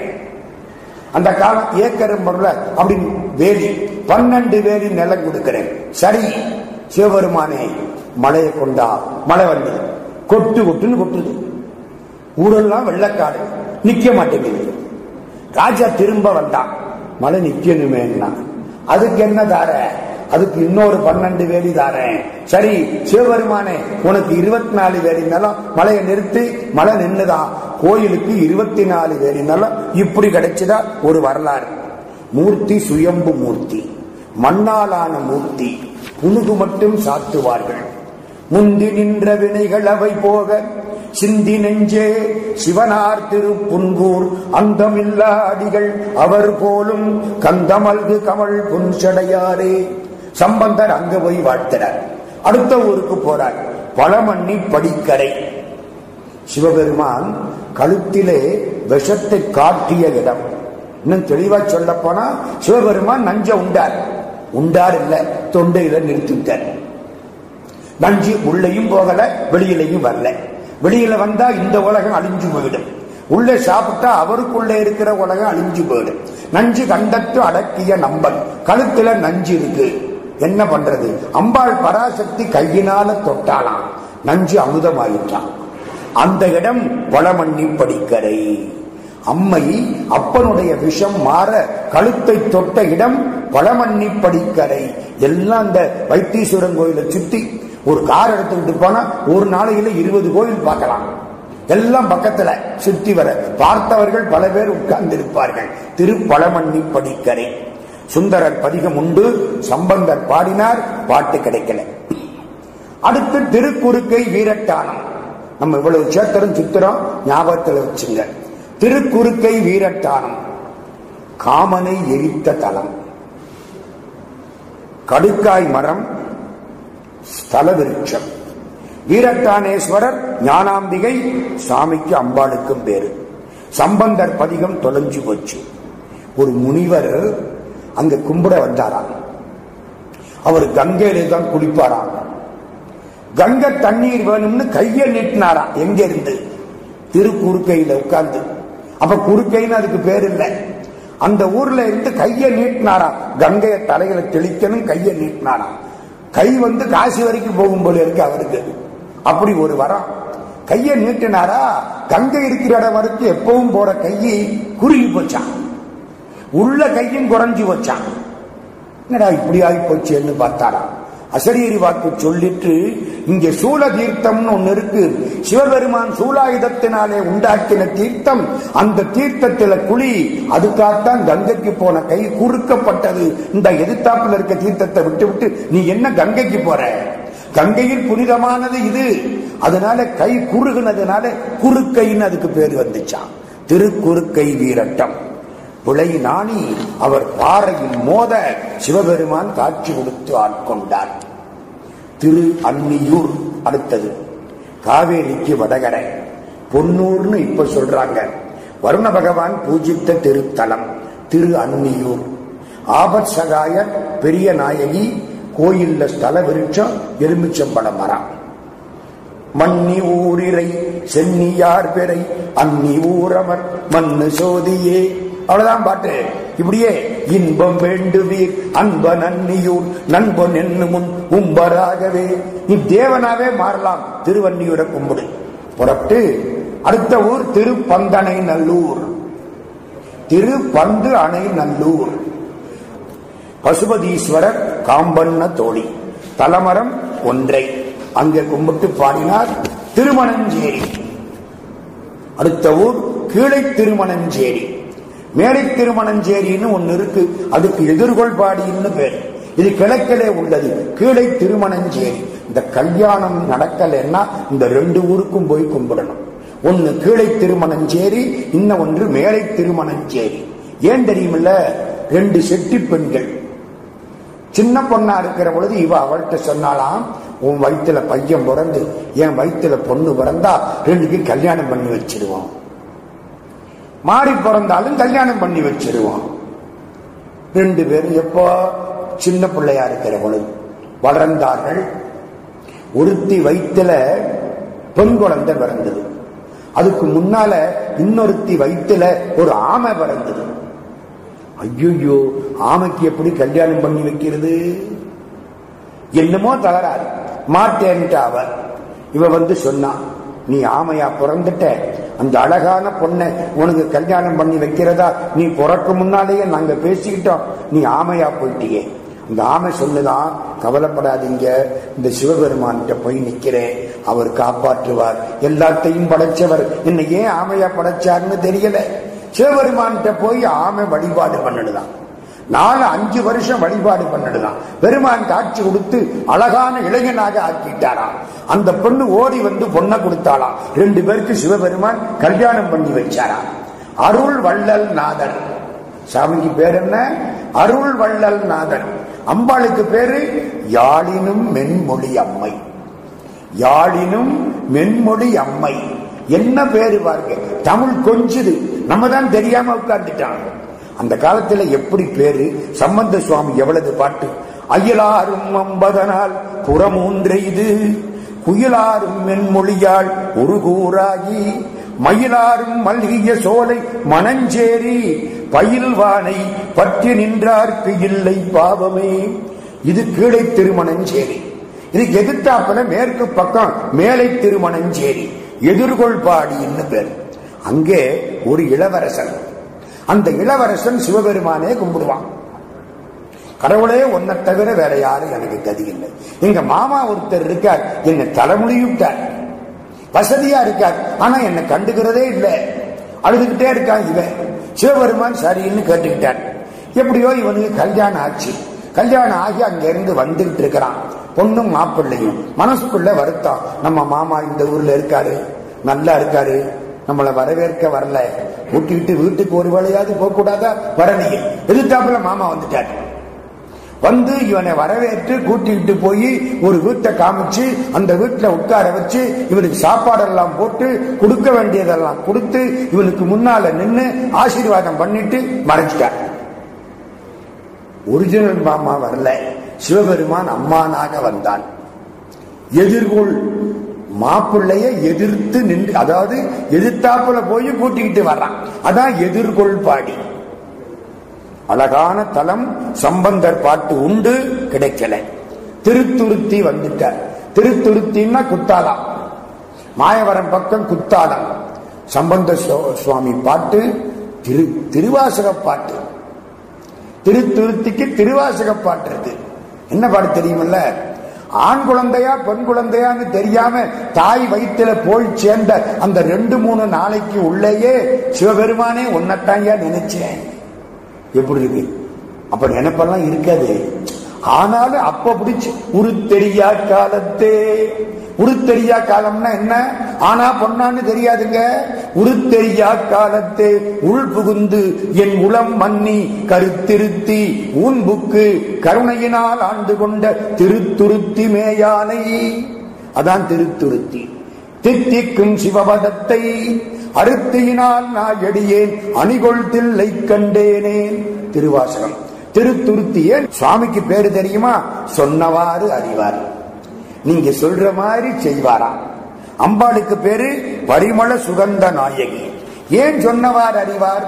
அந்த காலம் ஏக்கரும் பொருள அப்படின்னு வேலி பன்னெண்டு வேலி நிலம் கொடுக்கிறேன். சரி சிவபெருமானே மழையை கொண்டா மழை வந்து கொட்டு கொட்டுன்னு கொட்டுது. ஊரெல்லாம் வெள்ளக்காடு நிக்க மாட்டேங்குது. ராஜா திரும்ப வந்தான். மழை நிக்கணுமேன்னா அதுக்கு என்ன தார? அதுக்கு இன்னொரு பன்னெண்டு வேலி தாரேன் சரி சிவபெருமானே உனக்கு இருபத்தி நாலு வேலி நிலம் மலையை நிறுத்தி மழை நின்றுதான் கோயிலுக்கு இருபத்தி நாலு வேலி நிலம் இப்படி கிடைச்சதா? ஒரு வரலாறு. மூர்த்தி சுயம்பு மூர்த்தி மண்ணாலான மூர்த்தி புனுகு மட்டும் சாத்துவார்கள். முந்தி நின்ற வினைகள் அவை போக சிந்தி நெஞ்சே சிவனார் திருப்புன்கூர் அந்தமில்லா அடிகள் அவர் போலும் கந்தமல்கு கமல் புன்சடையாரே. சம்பந்தர் அங்க போய் வாழ்த்தினார். அடுத்த ஊருக்கு போறார். பழமண்ணி படிக்கரை சிவபெருமான் கழுத்திலே விஷத்தை காட்டிய இடம். இன்னும் தெளிவா சொல்ல போனா சிவபெருமான் நஞ்ச உண்டார். உண்டார் இல்ல தொண்டையில நிறுத்திட்டார் நஞ்சு உள்ளேயும் போகல வெளியிலையும் வரல. வெளியில வந்தா இந்த உலகம் அழிஞ்சு போயிடும். உள்ளே சாப்பிட்டா அவருக்குள்ளே இருக்கிற உலகம் அழிஞ்சு போயிடும். நஞ்சு கண்டத்து அடக்கிய நம்பன். கழுத்துல நஞ்சு இருக்கு. என்ன பண்றது? அம்பாள் பராசக்தி கையினால தொட்டாலாம் நஞ்சு அமுதமாயிட்டான் அந்த இடம் வளமண்ணி படிக்கரை. அம்மை அப்பனுடைய விஷம் மாற கழுத்தை தொட்ட இடம் பழமண்ணி படிக்கரை. எல்லாம் அந்த வைத்தீஸ்வரன் கோயிலை சுத்தி ஒரு கார் எடுத்துக்கிட்டு போனா ஒரு நாளையில இருபது கோயில் பார்க்கலாம். எல்லாம் பக்கத்துல சுத்தி வர பார்த்தவர்கள் பல பேர் உட்கார்ந்து இருப்பார்கள் திருப்பழமண்ணி படிக்கரை. சுந்தரர் பதிகம் உண்டு சம்பந்தர் பாடினார் பாட்டு கிடைக்கல. அடுத்து திருக்குறுக்கை வீரட்டானம். நம்ம இவ்வளவு சேத்திரம் சுத்திரம் ஞாபகத்தில் வச்சுங்க. திருக்குறுக்கை வீரட்டானம். காமனை எரித்த தலம். கடுக்காய் மரம் ஸ்தல விருட்சம் வீரட்டானேஸ்வரர் ஞானாம்பிகை சாமிக்கு அம்பாளுக்கும் பேரு. சம்பந்தர் பதிகம் தொலைஞ்சு போச்சு. ஒரு முனிவர் அங்க கும்பிட வந்தாராம். அவர் கங்கையிலே தான் குளிப்பாராம். கங்கை தண்ணீர் வேணும்னு கைய நீட்டினாராம். எங்க இருந்து திருக்குறுக்கையில உட்கார்ந்து. அப்ப குறுக்கைன்னு அதுக்கு பேர் இல்லை. அந்த ஊர்ல இருந்து கைய நீட்டினாராம். கங்கையை தலையில தெளிக்கணும் கைய நீட்டினாராம். கை வந்து காசி வரைக்கும் போகும் போல இருக்கு அவருக்கு. அப்படி ஒரு வரம். கைய நீட்டினாரா? கங்கை இருக்கிற இடம் வரைக்கும் எப்பவும் போற கையை குறுகி போச்சான் உள்ள கையும் குறைஞ்சி வச்சான் என்னடா இப்படி ஆகி போச்சுன்னு பார்த்தாரா? அசரீரி வாக்கு சொல்லிட்டு இங்க சூல தீர்த்தம்னு ஒண்ணு இருக்கு. சிவபெருமான் சூலாயுதத்தினாலே உண்டாக்கின தீர்த்தம் அந்த தீர்த்தத்தில குழி அதுக்காகத்தான் கங்கைக்கு போன கை குறுக்கப்பட்டது. இந்த எதிர்த்தாப்புல இருக்க தீர்த்தத்தை விட்டு விட்டு நீ என்ன கங்கைக்கு போற? கங்கையில் புனிதமானது இது. அதனால கை குறுகுனதுனால குறுக்கைன்னு அதுக்கு பேர் வந்துச்சான் திருக்குறுக்கை வீரட்டம். விளை நாணி அவர் பாறையில் மோத சிவபெருமான் காட்சி கொடுத்து ஆட்கொண்டார். திரு அன்னியூர் அடுத்தது. காவேரிக்கு வடகரை. பொன்னூர்னு இப்ப சொல்றாங்க. வருண பகவான் பூஜித்த திருத்தலம் திரு அன்னியூர். ஆபத் சகாய பெரிய நாயகி கோயில்ல ஸ்தல விருட்சம் எலுமிச்சம்பழ மரம். மன்னி ஊரிரை சென்னியார் பெறை அன்னி ஊரமர் மண்ணு சோதியே. அவ்வளவுதான் பாட்டு. இப்படியே இன்பம் வேண்டுவீர் அன்ப நன்னியூர் நண்பன் என்னும் முன் உம்பராகவே. நீ தேவனாவே மாறலாம் திருவன்னியூரை கும்பிடு. புறப்பட்டு அடுத்த ஊர் திருப்பந்தனை நல்லூர். திருப்பந்து அணை நல்லூர். பசுபதீஸ்வரர் காம்பண்ண தோழி. தலமரம் ஒன்றை. அங்கே கும்பிட்டு பாடினார் திருமணஞ்சேரி. அடுத்த ஊர் கீழே திருமணஞ்சேரி. மேடை திருமணஞ்சேரின்னு ஒன்னு இருக்கு. அதுக்கு எதிர்கொள்பாடின்னு பேர். இது கிழக்கிலே உள்ளது. கீழே திருமணஞ்சேரி. இந்த கல்யாணம் நடக்கலைன்னா இந்த ரெண்டு ஊருக்கும் போய் கும்பிடணும். ஒன்னு கீழே திருமணஞ்சேரி இன்னும் ஒன்று மேலை திருமணஞ்சேரி. ஏன் தெரியுமில்ல? ரெண்டு செட்டி பெண்கள். சின்ன பொண்ணா இருக்கிற பொழுது இவ அவள்கிட்ட சொன்னாலாம் உன் வயிற்றுல பையன் பிறந்து என் வயிற்றுல பொண்ணு பிறந்தா ரெண்டுக்கும் கல்யாணம் பண்ணி வச்சிருவான் மாறி பிறந்தாலும் கல்யாணம் பண்ணி வச்சிருவான். ரெண்டு பேரும் எப்போ சின்ன பிள்ளையா இருக்கிற வளர்ந்தார்கள். ஒருத்தி வயிற்றுல பெண் குழந்தை பிறந்தது. அதுக்கு முன்னால இன்னொருத்தி வயிற்றுல ஒரு ஆமை பிறந்தது. ஐயோ ஆமைக்கு எப்படி கல்யாணம் பண்ணி வைக்கிறது? என்னமோ தகராறு மாட்டேன்ட்டு அவ இவ வந்து சொன்னா நீ ஆமையா பிறந்துட்ட? அந்த அழகான பொண்ணை உனக்கு கல்யாணம் பண்ணி வைக்கிறதா நீ புறக்கு முன்னாலேயே நாங்க பேசிக்கிட்டோம். நீ ஆமையா போயிட்டியே. இந்த ஆமை சொல்லுதான் கவலைப்படாதீங்க இந்த சிவபெருமான்கிட்ட போய் நிக்கிறேன். அவர் காப்பாற்றுவார். எல்லாத்தையும் படைச்சவர். என்ன ஏன் ஆமையா படைச்சாருன்னு தெரியல. சிவபெருமான்கிட்ட போய் ஆமை வழிபாடு பண்ணணுதான் நாலு அஞ்சு வருஷம் வழிபாடு பண்ணிடுதான். பெருமான் காட்சி கொடுத்து அழகான இளைஞனாக ஆக்கிட்டாராம். அந்த பொண்ணு ஓடி வந்து பொண்ணை கொடுத்தாளாம். ரெண்டு பேருக்கு சிவபெருமான் கல்யாணம் பண்ணி வச்சாராம். அருள் வள்ளல் நாதர். சாமிக்கு பேர் என்ன? அருள் வள்ளல் நாதர். அம்பாளுக்கு பேரு யாழினும் மென்மொழி அம்மை. யாழினும் மென்மொழி அம்மை. என்ன பேரு பாருங்க? தமிழ் கொஞ்சுது. நம்ம தான் தெரியாம உட்கார்ந்துட்டாங்க. அந்த காலத்துல எப்படி பேரு? சம்பந்த சுவாமி எவ்வளவு பாட்டு? அயலாரும் அம்பதனால் புறமூன்றெய்து குயிலாரும் மென்மொழியால் ஒரு கூறாகி மயிலாரும் மல்கிய சோலை மணஞ்சேரி பயில்வானை பற்றி நின்றார்க்கு இல்லை பாவமே. இது கீழே திருமணஞ்சேரி. இது எதிர்த்தாப்புல மேற்கு பக்கம் மேலை திருமணஞ்சேரி. எதிர்கொள்பாடின்னு பேர். அங்கே ஒரு இளவரசன். அந்த இளவரசன் சிவபெருமானே கும்பிடுவான். கடவுளே ஒன்ன தவிர வேற யாரும் எனக்கு கதி இல்லை. எங்க மாமா ஒருத்தர் இருக்கார். என்னை தலைமுடிவிட்டார் வசதியா இருக்கார். ஆனா என்னை கண்டுக்கிறதே இல்லை. அழுதுகிட்டே இருக்கான் இவன். சிவபெருமான் சரின்னு கேட்டுக்கிட்டார். எப்படியோ இவனுக்கு கல்யாணம் ஆச்சு. கல்யாணம் ஆகி அங்கிருந்து வந்துகிட்டு இருக்கிறான். பொண்ணும் மாப்பிள்ளையும். மனசுக்குள்ள வருத்தம். நம்ம மாமா இந்த ஊர்ல இருக்காரு. நல்லா இருக்காரு. நம்மளை வரவேற்க வரல. கூட்டிட்டு வீட்டுக்கு ஒரு வேலையாவது போக கூடாதா வரலையே. எதிர்த்தாப்புல மாமா வந்துட்டாரு. வந்து இவனை வரவேற்று கூட்டிட்டு போய் ஒரு வீட்டை காமிச்சு அந்த வீட்டுல உட்கார வச்சு இவனுக்கு சாப்பாடெல்லாம் போட்டு கொடுக்க வேண்டியதெல்லாம் கொடுத்து இவனுக்கு முன்னால நின்று ஆசீர்வாதம் பண்ணிட்டு மறைச்சிட்டார் ஒரிஜினல் மாமா வரல. சிவபெருமான் அம்மானாக வந்தான். எதிர்கொள் மாப்பிள்ளைய எதிர்த்து நின்று அதாவது எதிர்த்தாப்புல போய் கூட்டிக்கிட்டு வர்றான். அதான் எதிர்கொள் பாடி அழகான தலம் சம்பந்தர் பாட்டு உண்டு கிடைக்கல. திருத்துருத்தி வந்துட்டார். திருத்துருத்தின்னா குத்தாலம். மாயவரம் பக்கம் குத்தாலம். சம்பந்த சுவாமி பாட்டு திரு திருவாசக பாட்டு. திருத்துருத்திக்கு திருவாசக பாட்டு இருக்கு. என்ன பாட்டு தெரியுமில்ல? ஆண் குழந்தையா பெண் குழந்தையான்னு தெரியாம தாய் வயிற்றுல போய் சேர்ந்த அந்த ரெண்டு மூணு நாளைக்கு உள்ளேயே சிவபெருமானே உன்னட்டாங்க நினைச்சேன். எப்படி இருக்கு? அப்ப நினைப்பெல்லாம் இருக்காது. ஆனாலும் அப்ப பிடிச்சு உருத்தெரியா காலத்தே. உருத்தெரியா காலம்னா என்ன? ஆனா பொண்ணான்னு தெரியாதுங்க. உருத்தெரியா காலத்தே. உள் புகுந்து என் உளம் மன்னி கருத்திருத்தி ஊன்புக்கு கருணையினால் ஆண்டு கொண்ட திருத்துருத்தி மேயானை. அதான் திருத்துருத்தி. தித்திக்கும் சிவபதத்தை அறுத்தியினால் நான் எடியேன் அணிகொள் தில்லை கண்டேனேன். திருவாசகம். திருத்துருத்தியே சுவாமிக்கு பேரு தெரியுமா? சொன்னவாறு அறிவார். நீங்க சொல்ற மாதிரி செய்வாரா? அம்பாளுக்கு பேரு பரிமள சுகந்த நாயகி. ஏன் சொன்னவார் அறிவார்?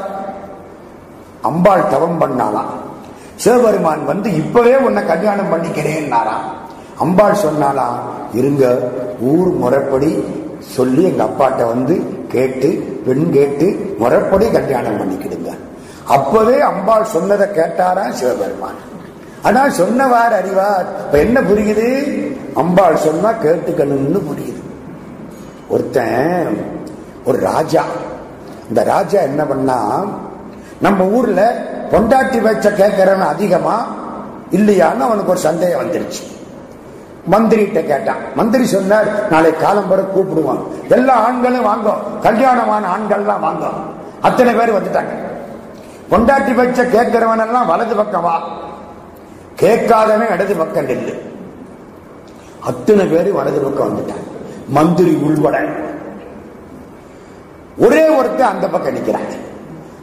அம்பாள் தவம் பண்ணாலாம் சிவபெருமான் வந்து இப்பவே உன்னை கல்யாணம் பண்ணிக்கிறேன்னாராம் அம்பாள் சொன்னாலாம் இருங்க ஊர் முறைப்படி சொல்லி எங்க அப்பாட்ட வந்து கேட்டு பெண் கேட்டு முறைப்படி கல்யாணம் பண்ணிக்கிடுங்க. அப்பவே அம்பாள் சொன்னதை கேட்டாரா சிவபெருமான். ஆனா சொன்னவாறு அறிவார். இப்ப என்ன புரியுது? அம்பாள் சொன்னா கேட்டுக்கணும்னு புரியுது. ஒருத்தன் ஒரு ராஜா. இந்த ராஜா என்ன பண்ணா நம்ம ஊர்ல பொண்டாட்டி வச்ச கேட்கறவன் அதிகமா இல்லையான்னு அவனுக்கு ஒரு சந்தேகம் வந்துருச்சு. மந்திரிகிட்ட கேட்டான். மந்திரி சொன்னார் நாளை காலம்பர கூப்பிடுவான் எல்லா ஆண்களும் வாங்கும் கல்யாணமான ஆண்கள்லாம் வாங்கும் அத்தனை பேர் வந்துட்டாங்க. பொண்டாட்டி வச்ச கேட்கிறவன் எல்லாம் வலது பக்கம் வா. கேட்காதவன் இடது பக்கம் நில்லு. அத்தனை பேர் வலது பக்கம் வந்துட்டான் மந்திரி உள்பட. ஒரே ஒருத்தர் அந்த பக்கம் நிக்கிறாங்க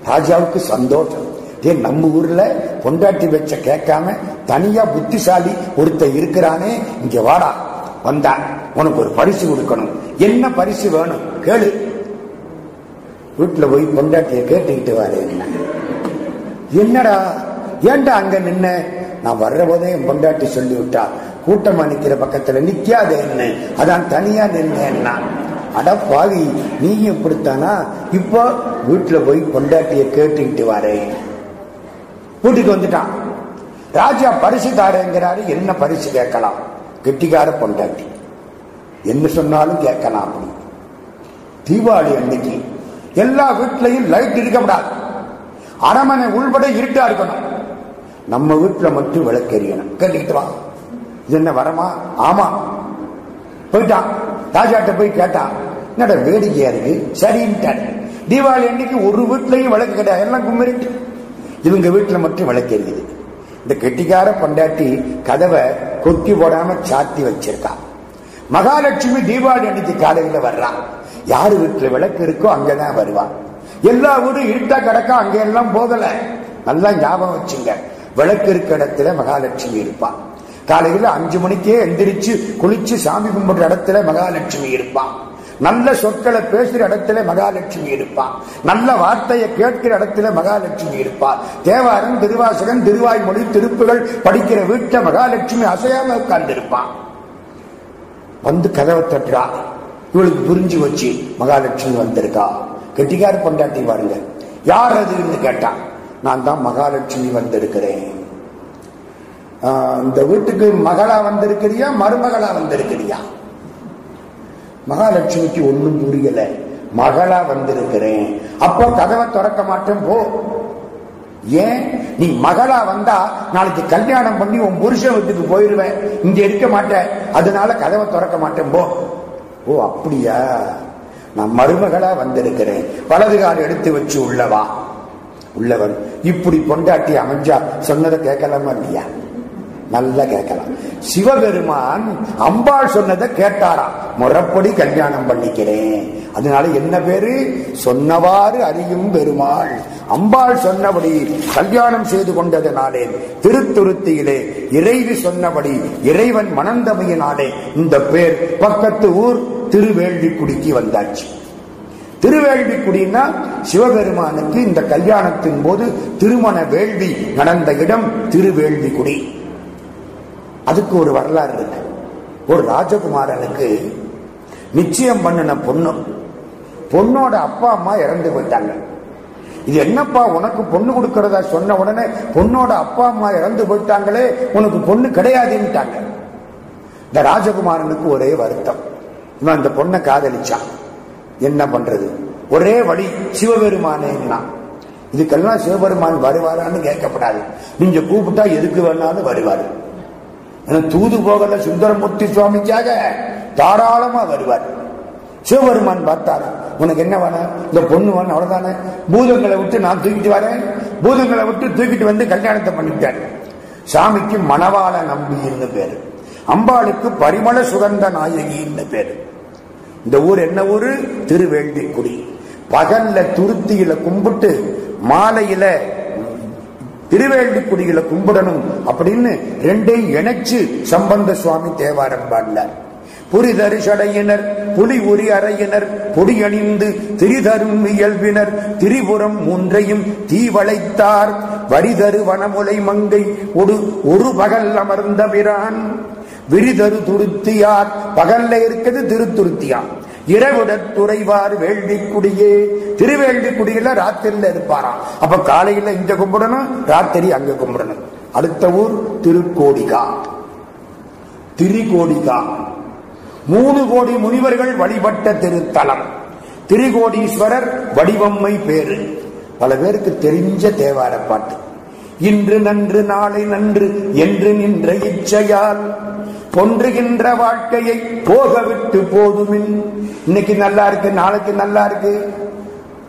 ராஜாவுக்கு சந்தோஷம். ஏன் நம்ம ஊர்ல பொண்டாட்டி வச்ச கேட்காம தனியா புத்திசாலி ஒருத்தர் இருக்கிறானே இங்க வாடா. வந்தா உனக்கு ஒரு பரிசு கொடுக்கணும். என்ன பரிசு வேணும்? கேளு. வீட்டுல போய் பொண்டாட்டிய கேட்டுக்கிட்டு வரேன். என்னடா? ஏன்டா அங்க நின்ன? நான் வர்ற போதே என் பொண்டாட்டி சொல்லி விட்டா கூட்டமா நிக்கிற பக்கத்துல நிக்காத என்ன? அதான் தனியா நின்னேன்னா அட பாவி நீயும் இப்படித்தானா? இப்போ வீட்டுல போய் பொண்டாட்டிய கேட்டுக்கிட்டு வரேன் வீட்டுக்கு வந்துட்டான். ராஜா பரிசு தாரேங்கிறாரு. என்ன பரிசு கேட்கலாம்? கெட்டிக்கார பொண்டாட்டி. என்ன சொன்னாலும் கேட்கலாம் அப்படி. தீபாவளி அன்னைக்கு எல்லா வீட்லயும் லைட் இருக்கப்படாது அரமனை உள்பட இருட்டா இருக்கணும். நம்ம வீட்டுல மட்டும் விளக்கெரியணும் கேட்டுக்கிட்டு வா. இது என்ன வரமா? ஆமா. போயிட்டான். ராஜாட்ட போய் கேட்டான் என்னடா வேடிக்கையா இருக்கு? சரின்ட்டாரு. தீபாவளி அன்னைக்கு ஒரு வீட்லயும் விளக்கு கிடையாது. எல்லாம் கும்பிட்டு இவங்க வீட்டுல மட்டும் விளக்கு எரியுது. இந்த கெட்டிக்கார பொண்டாட்டி கதவை கொத்தி போடாம சாத்தி வச்சிருக்கா. மகாலட்சுமி தீபாவளி அன்னைக்கு காலையில வர்றான் யாரு வீட்டுல விளக்கு இருக்கோ அங்கதான் வருவான் எல்லா வீடும் இருட்டா கிடக்கா அங்க எல்லாம் போகல. நல்லா ஞாபகம் வச்சுங்க. விளக்கு இருக்க இடத்துல மகாலட்சுமி இருப்பான் காலையில அஞ்சு மணிக்கே எந்திரிச்சு குளிச்சு சாமி கும்பிடுற இடத்துல மகாலட்சுமி இருப்பான் நல்ல சொற்களை பேசுற இடத்துல மகாலட்சுமி இருப்பான் நல்ல வார்த்தையை கேட்கிற இடத்துல மகாலட்சுமி இருப்பார் தேவாரம் திருவாசகன் திருவாய்மொழி திருப்புகள் படிக்கிற வீட்டை மகாலட்சுமி அசையாம உட்கார்ந்து இருப்பான் வந்து கதவை தட்டுறா. இவளுக்கு புரிஞ்சு வச்சு மகாலட்சுமி வந்திருக்கா. கெட்டிக்கார பொண்டாட்டி பாருங்க. யார் அதுன்னு கேட்டான் நான் தான் மகாலட்சுமி வந்திருக்கிறேன். ஆஹ், இந்த வீட்டுக்கு மகளா வந்திருக்கிறியா மருமகளா வந்திருக்கிறியா? மகாலட்சுமிக்கு ஒண்ணும் புரியல. மகளா வந்திருக்கிறேன். அப்போ கதவை திறக்க மாட்டேன் போ. ஏன்? நீ மகளா வந்தா நாளைக்கு கல்யாணம் பண்ணி உன் புருஷன் வீட்டுக்கு போயிருவேன். இங்க இருக்க மாட்டேன். அதனால கதவை திறக்க மாட்டேன் போ. ஓ அப்படியா? நான் மருமகளா வந்திருக்கிறேன். வலது கால் எடுத்து வச்சு உள்ளவா? உள்ளவன். இப்படி பொண்டாட்டி அமைஞ்சா சொன்னதை கேட்கலாமா இல்லையா? நல்லா கேட்கலாம். சிவபெருமான் அம்பாள் சொன்னதை கேட்டாராம். முறப்படி கல்யாணம் பண்ணிக்கிறேன். அதனால என்ன பேரு? சொன்னவாறு அறியும் பெருமாள். அம்பாள் சொன்னபடி கல்யாணம் செய்து கொண்டதனாலே திருத்துருத்தியிலே இறைவி சொன்னபடி இறைவன் மணந்தமையினாலே இந்த பேர் பக்கத்து ஊர் திருவேள்விக்குடிக்கு வந்தாச்சு. திருவேள்விக்குடின்னா சிவபெருமானுக்கு இந்த கல்யாணத்தின் போது திருமண வேள்வி நடந்த இடம் திருவேள்விக்குடி. அதுக்கு ஒரு வரலாறு இருக்கு. ஒரு ராஜகுமாரனுக்கு நிச்சயம் பண்ணின பொண்ணு. பொண்ணோட அப்பா அம்மா இறந்து போயிட்டாங்க. இது என்னப்பா உனக்கு பொண்ணு கொடுக்கறதா சொன்ன உடனே பொண்ணோட அப்பா அம்மா இறந்து போயிட்டாங்களே உனக்கு பொண்ணு கிடையாதுன்ட்டாங்க இந்த ராஜகுமாரனுக்கு ஒரே வருத்தம். இவன் அந்த பொண்ணை காதலிச்சான். என்ன பண்றது? ஒரே வழி சிவபெருமானேன்னா. இதுக்கெல்லாம் சிவபெருமான் வருவாரான்னு கேட்கப்படாது. நீங்க கூப்பிட்டா எதுக்கு வேணாலும் வருவாரு. தூது போகல சுந்தரமூர்த்தி சுவாமிக்காக தாராளமா வருவார். சிவபெருமான் பார்த்தாரா. உனக்கு என்ன வேணும்? இந்த பொண்ணு வேணும் அவ்வளவுதானே? பூதங்களை விட்டு நான் தூக்கிட்டு வரேன். பூதங்களை விட்டு தூக்கிட்டு வந்து கல்யாணத்தை பண்ணிட்டார். சாமிக்கு மணவாள நம்பின்னு பேரு. அம்பாளுக்கு பரிமள சுகந்த நாயகின்னு பேரு. இந்த ஊர் என்ன ஊரு? திருவேள்விக்குடி பகல்ல துருத்தியில கும்பிட்டு மாலையில திருவேள்விக்குடியில கும்பிடணும் அப்படின்னு ரெண்டையும் இணைச்சு சம்பந்த சுவாமி தேவாரம் பாடினார் புரிதரு சடையினர் புலி உரி அறையினர் பொடியணிந்து திரிதரும் இயல்பினர் திரிபுரம் மூன்றையும் தீவளைத்தார் வரிதரு வனமுலை மங்கை ஒரு ஒரு பகல் அமர்ந்த பிரான் விரிதரு துருத்தியார் பகல்ல இருக்கிறது திருத்துருத்தியார் இரவுடன் துறைவார் வேள்விக்குடியே திருவேள்விக்குடியில ராத்திரில இருப்பாராம் அப்ப காலையில இங்க கும்பிடணும் ராத்திரி அங்க கும்பிடணும். அடுத்த ஊர் திருக்கோடிகா. திரிகோடிகா மூணு கோடி முனிவர்கள் வழிபட்ட திருத்தலம். திரிகோடீஸ்வரர் வடிவம்மை பேரு. பல பேருக்கு தெரிஞ்ச தேவார பாட்டு. இன்று நன்று நாளை நன்று என்று நின்ற இச்சையால் கொன்றுகின்ற வாழ்க்கையை போக விட்டு போதுமின். இன்னைக்கு நல்லா இருக்கு நாளைக்கு நல்லா இருக்கு.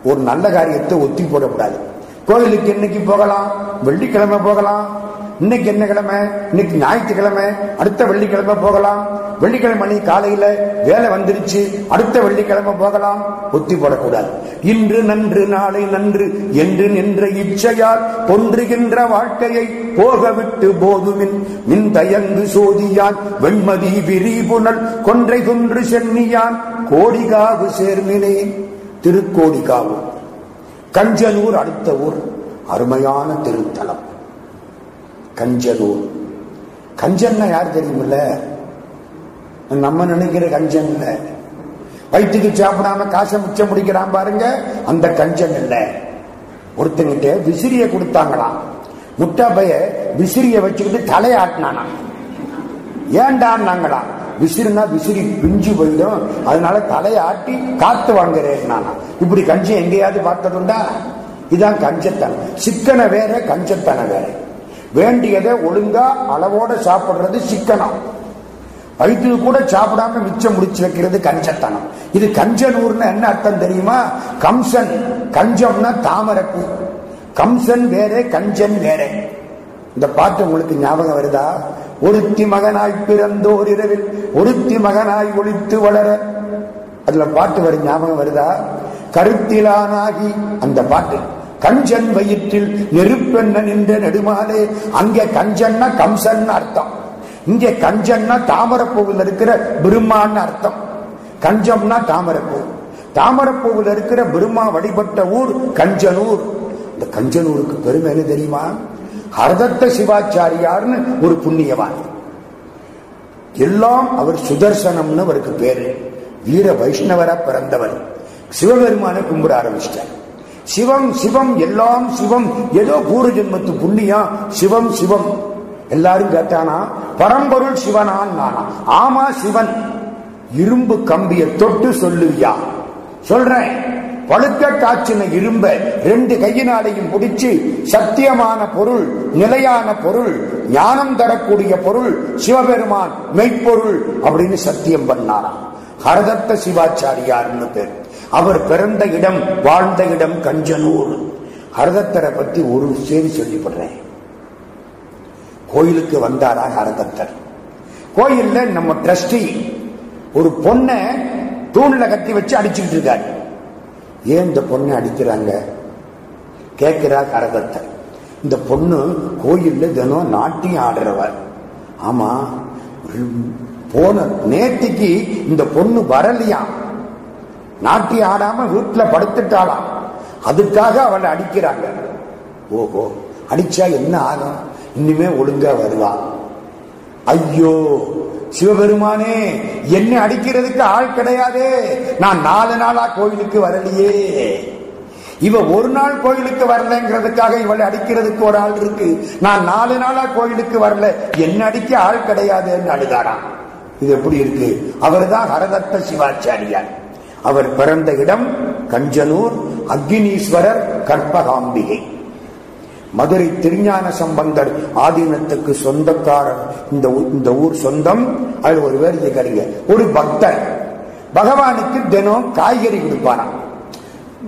ஒரு நல்ல காரியத்தை ஒத்தி போடக்கூடாது. கோயிலுக்கு இன்னைக்கு போகலாம் வெள்ளிக்கிழமை போகலாம் இன்னைக்கு என்ன கிழமை இன்னைக்கு ஞாயிற்றுக்கிழமை அடுத்த வெள்ளிக்கிழமை போகலாம். வெள்ளிக்கிழமை மணி காலையில வேலை வந்துருச்சு அடுத்த வெள்ளிக்கிழமை போகலாம். ஒத்தி போடக்கூடாது. இன்று நன்று நாளை நன்று என்று நின்ற இச்சையால் பொன்றுகின்ற வாழ்க்கையை போக விட்டு போதுமின். மின் தயங்கு சோதியான் வெண்மதி விரிபுணல் கொன்றை குன்று சென்னியான் கோடிகாவு சேர்மினே திருக்கோடிகாவு. கஞ்சனூர் அடுத்த ஊர் அருமையான திருத்தலம். கஞ்சனூர். கஞ்சன்னா யார் தெரியுமில்ல? நம்ம நினைக்கிற கஞ்சன் இல்ல. வயிற்றுக்கு சாப்பிடாம காசை மிச்சம் முடிக்கிறான் பாருங்க அந்த கஞ்சன் இல்ல. ஒருத்தங்கிட்ட விசிறிய கொடுத்தாங்களாம். முட்டா பைய விசிறிய வச்சுக்கிட்டு தலையாட்டினானா. ஏண்டான்னாங்களா விசிறுனா விசிறி பிஞ்சு போயிடும். அதனால தலையாட்டி காத்து வாங்குறேன் நானா இப்படி கஞ்சம் எங்கேயாவது பார்த்ததுண்டா? இதுதான் கஞ்சத்தனம். சிக்கனை வேற கஞ்சத்தனை வேற. வேண்டியதை ஒழுங்கா அளவோட சாப்பிடுறது சிக்கனம். வயிற்று கூட சாப்பிடாம மிச்சம் முடிச்சு வைக்கிறது கஞ்சத்தனம். இது கஞ்சனூர்னு என்ன அர்த்தம் தெரியுமா? கம்சன். கஞ்சம்னா தாமரப்பூ கம்சன் வேற கஞ்சன் வேற. இந்த பாட்டு உங்களுக்கு ஞாபகம் வருதா? ஒருத்தி மகனாய் பிறந்தோர் இரவில் ஒருத்தி மகனாய் ஒழித்து வளர. அதுல பாட்டு வரும் ஞாபகம் வருதா? கருத்திலானாகி அந்த பாட்டு. கஞ்சன் வயிற்றில் நெருப்பெண்ண நின்ற நெடுமாலே. அங்கே கஞ்சன்னா கம்சன் அர்த்தம். இங்கே கஞ்சன்னா தாமரப்பூவில் இருக்கிற பிரம்மான்னு அர்த்தம். கஞ்சம்னா தாமரப்பூ. தாமரப்பூவில் இருக்கிற பிரம்மா வழிபட்ட ஊர் கஞ்சனூர். இந்த கஞ்சனூருக்கு பெருமை தெரியுமா? ஹரதத்த சிவாச்சாரியார்னு ஒரு புண்ணியவான். எல்லாம் அவர் சுதர்சனம்னு அவருக்கு பேரு. வீர வைஷ்ணவரா பிறந்தவர். சிவபெருமானை கும்பிட ஆரம்பிச்சிட்டார். சிவம் சிவம் எல்லாம் சிவம். ஏதோ பூர்வ ஜென்மத்து புண்ணியம் சிவம் சிவம். எல்லாரும் கேட்டானா? பரம்பொருள் சிவனான் நானா. ஆமா சிவன். இரும்பு கம்பிய தொட்டு சொல்லுவியா? சொல்றேன். பழுக்க காய்ச்சின இரும்ப ரெண்டு கையினாலையும் பிடிச்சு சத்தியமான பொருள் நிலையான பொருள் ஞானம் தரக்கூடிய பொருள் சிவபெருமான் மெய்ப்பொருள் அப்படின்னு சத்தியம் பண்ணாராம். ஹரதத்த சிவாச்சாரியார்னு பேர். அவர் பிறந்த இடம் வாழ்ந்த இடம் கஞ்சனூர். அரதத்தரை பத்தி ஒரு செய்தி சொல்லிப்படுறேன் கோயிலுக்கு வந்தாராக அரதத்தர் கோயில்ல நம்ம ட்ரஸ்டி ஒரு பொண்ணை தூண்ல கட்டி வச்சு அடிச்சுக்கிட்டு இருக்காரு. ஏன் இந்த பொண்ணை அடிக்கிறாங்க? கேட்கிறார் கரகத்தர் இந்த பொண்ணு கோயில்ல தினம் நாட்டியம் ஆடுறவர். ஆமா போன நேத்திக்கு இந்த பொண்ணு வரலையா நாட்டி ஆடாம வீட்டுல படுத்துட்டாளாம் அதுக்காக அவளை அடிக்கிறாங்க. ஓஹோ அடிச்சா என்ன ஆகும்? இனிமே ஒழுங்கா வருவா. ஐயோ சிவபெருமானே என்ன அடிக்கிறதுக்கு ஆள் கிடையாதே. நான் நாலு நாளா கோயிலுக்கு வரலையே. இவ ஒரு நாள் கோயிலுக்கு வரலங்கிறதுக்காக இவளை அடிக்கிறதுக்கு ஒரு ஆள் இருக்கு. நான் நாலு நாளா கோயிலுக்கு வரல. என்ன அடிக்க ஆள் கிடையாதுன்னு அழுதாராம். இது எப்படி இருக்கு? அவர் தான் ஹரதத்த சிவாச்சாரியார். அவர் பிறந்த இடம் கஞ்சனூர் அக்னீஸ்வரர் கற்பகாம்பிகை. மதுரை திருஞான சம்பந்தர் ஆதீனத்துக்கு சொந்தக்காரர். இந்த இந்த ஊர் சொந்தம். அதில் ஒரு பேர் கேட்கறீங்க ஒரு பக்தர். பகவானுக்கு தினம் காய்கறி கொடுப்பாராம்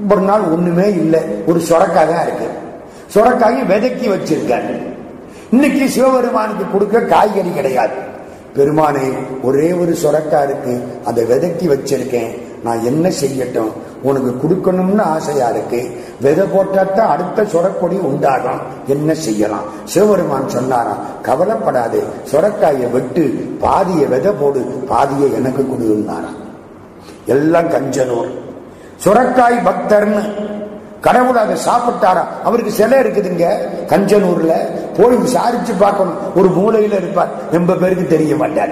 ஒரு நாள் ஒண்ணுமே இல்லை. ஒரு சொரக்காய் தான் இருக்கு. சொரக்காயை விதக்கி வச்சிருக்காரு. இன்னைக்கு சிவபெருமானுக்கு கொடுக்க காய்கறி கிடையாது. பெருமானே ஒரே ஒரு சொரக்காய் இருக்கு. அதை விதக்கி வச்சிருக்கேன். நான் என்ன செய்யட்டும்? உனக்கு கொடுக்கணும்னு ஆசையா இருக்கு. விதை போட்டாத்தான் அடுத்த சொரக்கொடி உண்டாகும். என்ன செய்யலாம்? சிவபெருமான் சொன்னாராம் கவலைப்படாது. சொரக்காயை வெட்டு பாதிய விதை போடு பாதியை எனக்கு கொடுன்னாராம் எல்லாம் கஞ்சனூர். சுரக்காய் பக்தர்னு. கடவுள் அதை சாப்பிட்டாரா? அவருக்கு சிலை இருக்குதுங்க கஞ்சனூர்ல. போய் விசாரிச்சு பார்க்கணும். ஒரு மூலையில இருப்பார். ரொம்ப பேருக்கு தெரிய மாட்டார்.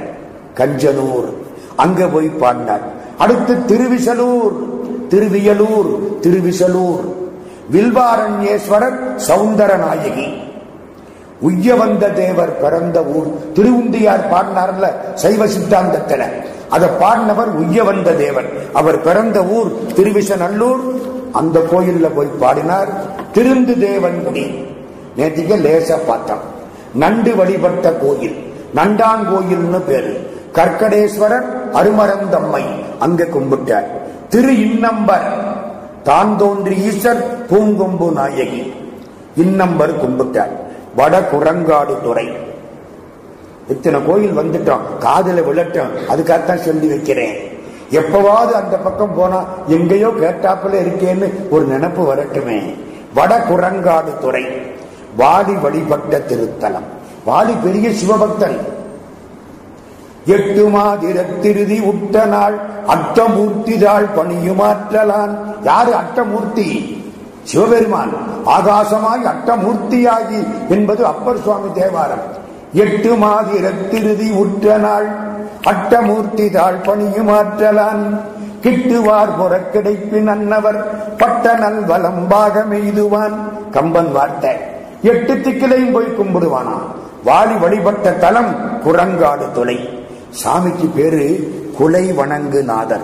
கஞ்சனூர். அங்க போய் பாடினார். அடுத்து திருவிசலூர் திருவியலூர் திருவிசலூர். வில்வாரண்யேஸ்வரர் சவுந்தர நாயகி உய்யவந்த தேவர் பிறந்த ஊர். திருவுந்தியார் பாடினார்ல சைவ சித்தாந்தத்துல. அதை பாடினவர் உய்யவந்த தேவன் தேவர். அவர் பிறந்த ஊர் திருவிசநல்லூர். அந்த கோயில்ல போய் பாடினார் திருந்து தேவன்குடி நேற்றுக்கு லேசா பார்த்தோம். நண்டு வழிபட்ட கோயில். நண்டாங்கோயில்னு பேரு. கற்கடேஸ்வரர் அருமரந்தம்மை. அங்க கும்பிட்டார். திரு இன்னம்பர் தான் தோன்றி ஈசர் பூங்கொம்பு நாயகி. இன்னம்பர் கும்பிட்டார். வட குரங்காடு துறை. இத்தனை கோயில் வந்துட்டோம். காதல விழட்டும். அதுக்காகத்தான் சொல்லி வைக்கிறேன். எப்பவாவது அந்த பக்கம் போனா எங்கேயோ கேட்டாப்புல இருக்கேன்னு ஒரு நினப்பு வரட்டுமே. வட குரங்காடு துறை. வாடி வழிபட்ட திருத்தலம். வாடி பெரிய சிவபக்தன். எட்டு மாதிரத்திருதி உட்ட நாள் அட்டமூர்த்திதாள் பணியுமாற்றலான் யாரு அட்டமூர்த்தி? சிவபெருமான். ஆகாசமாய் அட்டமூர்த்தியாகி என்பது அப்பர் சுவாமி தேவாரம். எட்டு மாதிரத்திருதி உற்ற நாள் அட்டமூர்த்தி தாள் பணியுமாற்றலான் கிட்டுவார் புறக்கிடைப்பின் அன்னவர் பட்ட நல் வலம்பாக மெய்துவான் கம்பன் வார்த்தை எட்டு திக்கிலையும் போய் கும்பிடுவானா? வாலி வழிபட்ட தலம் குரங்காடு துளை சாமிக்கு பேரு குலை வணங்கு நாதர்.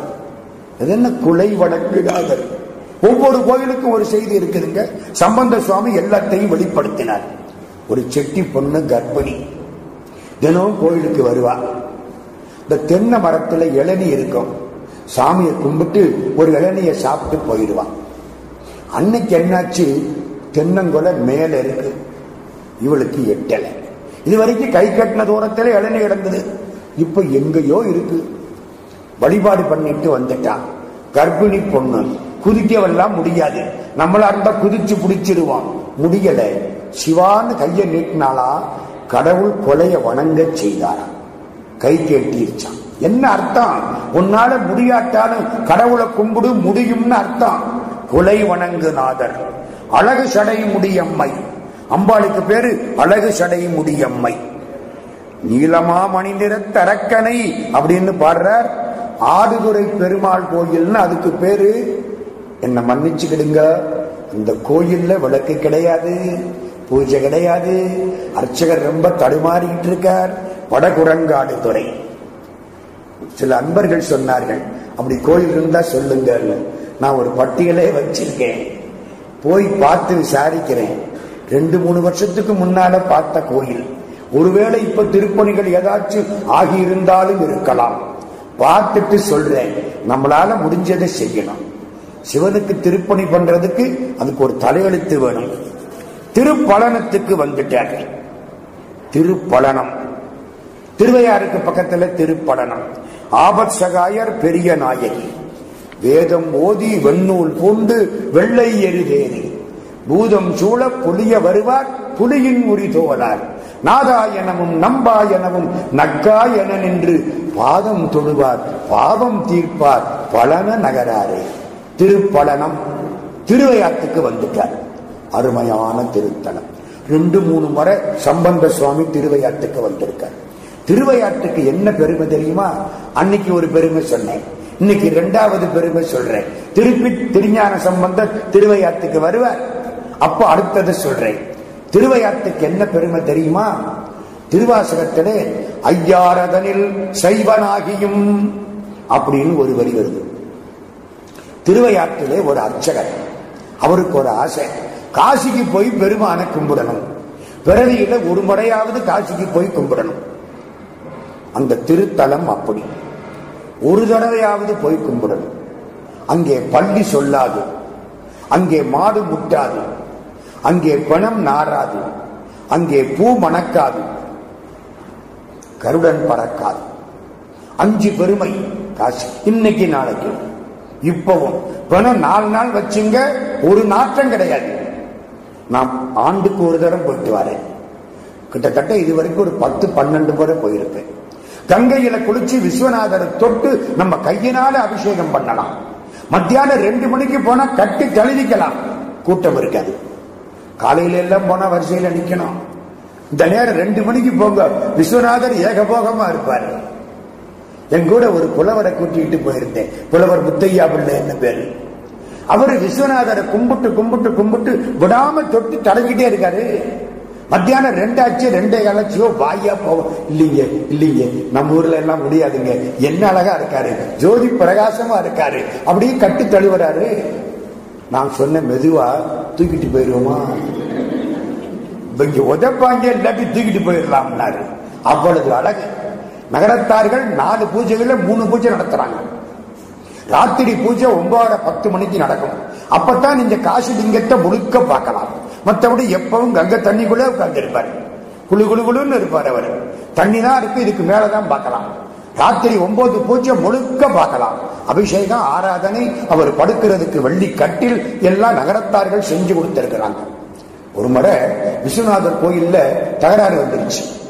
இது என்ன குலை வணங்கு நாதர்? ஒவ்வொரு கோயிலுக்கும் ஒரு செய்தி இருக்குதுங்க. சம்பந்த சுவாமி எல்லாத்தையும் வெளிப்படுத்தினார். ஒரு செட்டி பொண்ணு கர்ப்பிணி. தினம் கோயிலுக்கு வருவா. இந்த தென்னை மரத்துல இளநி இருக்கும். சாமியை கும்பிட்டு ஒரு இளநிய சாப்பிட்டு போயிடுவான் அன்னைக்கு என்னாச்சு? தென்னங்கொலை மேல இருக்கு. இவளுக்கு எட்டலை. இது வரைக்கும் கை கட்டின தூரத்தில் இளநி கிடந்தது. இப்ப எங்கேயோ இருக்கு. வழிபாடு பண்ணிட்டு வந்துட்டான் கர்ப்பிணி பொண்ணு. குதிக்கவெல்லாம் முடியாது. நம்மளா இருந்தா குதிச்சு பிடிச்சிருவான் முடியல. சிவான்னு கையை நீட்டினாலா கடவுள் கொலைய வணங்க செய்தாராம் கை கேட்டிருச்சான். என்ன அர்த்தம்? உன்னால முடியாட்டாலும் கடவுளை கும்பிடு முடியும்னு அர்த்தம். கொலை வணங்கு நாதர். அழகு சடை முடியம்மை. அம்பாளுக்கு பேரு அழகு சடை முடியம்மை. நீலமா மணி நிற தரக்கனை அப்படின்னு பாடுறார். ஆடுதுறை பெருமாள் கோயில்னு அதுக்கு பேரு. என்ன மன்னிச்சுக்கிடுங்க. இந்த கோயில்ல விளக்கு கிடையாது பூஜை கிடையாது. அர்ச்சகர் ரொம்ப தடுமாறிக்கிட்டு இருக்கார். வடகுரங்காடு துறை சில அன்பர்கள் சொன்னார்கள் அப்படி கோயில் இருந்தா சொல்லுங்க நான் ஒரு பட்டியலே வச்சிருக்கேன். போய் பார்த்து விசாரிக்கிறேன். ரெண்டு மூணு வருஷத்துக்கு முன்னால பார்த்த கோயில். ஒருவேளை இப்ப திருப்பணிகள் ஏதாச்சும் ஆகியிருந்தாலும் இருக்கலாம். பார்த்துட்டு சொல்றேன். நம்மளால முடிஞ்சதை செய்யணும். சிவனுக்கு திருப்பணி பண்றதுக்கு அதுக்கு ஒரு தலையெழுத்து வேணும். திருப்பலனத்துக்கு வந்துட்டார்கள். திருப்பலனம். திருவையாருக்கு பக்கத்துல திருப்பலனம். ஆபத் சகாயர் பெரிய நாயகி. வேதம் ஓதி வெண்ணூல் பூண்டு வெள்ளை எருதேறி பூதம் சூழ புலிய வருவார் புலியின் உரி தோலார் நாதா எனவும் நம்பா எனவும் நக்கா என நின்று பாதம் தொழுவார் பாவம் தீர்ப்பார் பலன நகராரே. திருப்பலனம் திருவையாத்துக்கு வந்துட்டார். அருமையான திருத்தலம். ரெண்டு மூணு முறை சம்பந்த சுவாமி திருவையாட்டுக்கு வந்திருக்கார். திருவையாட்டுக்கு என்ன பெருமை தெரியுமா? அன்னைக்கு ஒரு பெருமை சொன்னேன். இன்னைக்கு இரண்டாவது பெருமை சொல்றேன். திருப்பி திருஞான சம்பந்தர் திருவையாத்துக்கு வருவார். அப்ப அடுத்தது சொல்றேன். திருவையாத்துக்கு என்ன பெருமை தெரியுமா? திருவாசகத்திலே ஐயாரதனில் சைவனாகியும் அப்படின்னு ஒரு வரி வருது. திருவையாற்றிலே ஒரு அர்ச்சகர். அவருக்கு ஒரு ஆசை. காசிக்கு போய் பெருமானை கும்பிடணும். பிறவியில ஒரு முறையாவது காசிக்கு போய் கும்பிடணும். அந்த திருத்தலம் அப்படி. ஒரு தடவையாவது போய் கும்பிடணும். அங்கே பள்ளி சொல்லாது. அங்கே மாடு முட்டாது. அங்கே பணம் நாராது அங்கே பூ மணக்காது. கருடன் பறக்காது. அஞ்சு பெருமை காசு. இன்னைக்கு நாளைக்கு. இப்பவும். பணம் நாலு நாள் வச்சுங்க ஒரு நாற்றம் கிடையாது. நான் ஆண்டுக்கு ஒரு தரம் போயிட்டு வரேன். கிட்டத்தட்ட இது வரைக்கும் ஒரு பத்து பன்னெண்டு முறை போயிருப்பேன் கங்கையில குளிச்சு விஸ்வநாதரை தொட்டு நம்ம கையினால அபிஷேகம் பண்ணலாம். மத்தியானம் ரெண்டு மணிக்கு போனா கட்டி தழுவிக்கலாம் கூட்டம் இருக்காது. காலையில எல்லாம் போனா வரிசையில நிக்கணும். இந்த நேரம் ரெண்டு மணிக்கு போங்க. விஸ்வநாதர் ஏகபோகமா இருப்பார். என் கூட ஒரு புலவரை கூட்டிட்டு போயிருந்தேன். புலவர் முத்தையா பிள்ளை என்ன பேரு? அவர் விஸ்வநாதரை கும்பிட்டு கும்பிட்டு கும்பிட்டு விடாம தொட்டு தடங்கிட்டே இருக்காரு. மத்தியானம் ரெண்டாச்சு ரெண்டே காலச்சியோ வாயா போவோம் இல்லைங்க இல்லைங்க நம்ம ஊர்ல எல்லாம் முடியாதுங்க. என்ன அழகா இருக்காரு. ஜோதி பிரகாசமா இருக்காரு. அப்படியே கட்டு தழுவுறாரு. நான் சொன்ன மெதுவா தூக்கிட்டு போயிருவோமா? இங்க உதப்பாங்க இல்லாட்டி தூக்கிட்டு போயிடலாம்னாரு. அவ்வளவு அழகு. நகரத்தார்கள் நாலு பூஜைகள்ல மூணு பூஜை நடத்துறாங்க. ராத்திரி பூஜை ஒன்பதரை பத்து மணிக்கு நடக்கும். அப்பத்தான் நீங்க காசு லிங்கத்தை முழுக்க பார்க்கலாம். மற்றபடி எப்பவும் கங்கை தண்ணிக்குள்ளே உட்கார்ந்து இருப்பாரு குழு குழு குழுன்னு இருப்பார் அவர். தண்ணி தான் இருக்கு இதுக்கு மேலதான் பார்க்கலாம். ராத்திரி ஒன்பது பூஜை முழுக்க பார்க்கலாம். அபிஷேகம் ஆராதனை அவர் படுக்கிறதுக்கு வெள்ளி கட்டில் எல்லாம் நகரத்தார்கள் செஞ்சு கொடுத்திருக்கிறாங்க. ஒரு முறை விஸ்வநாதர் கோயில்ல தகராறு வந்துருச்சு.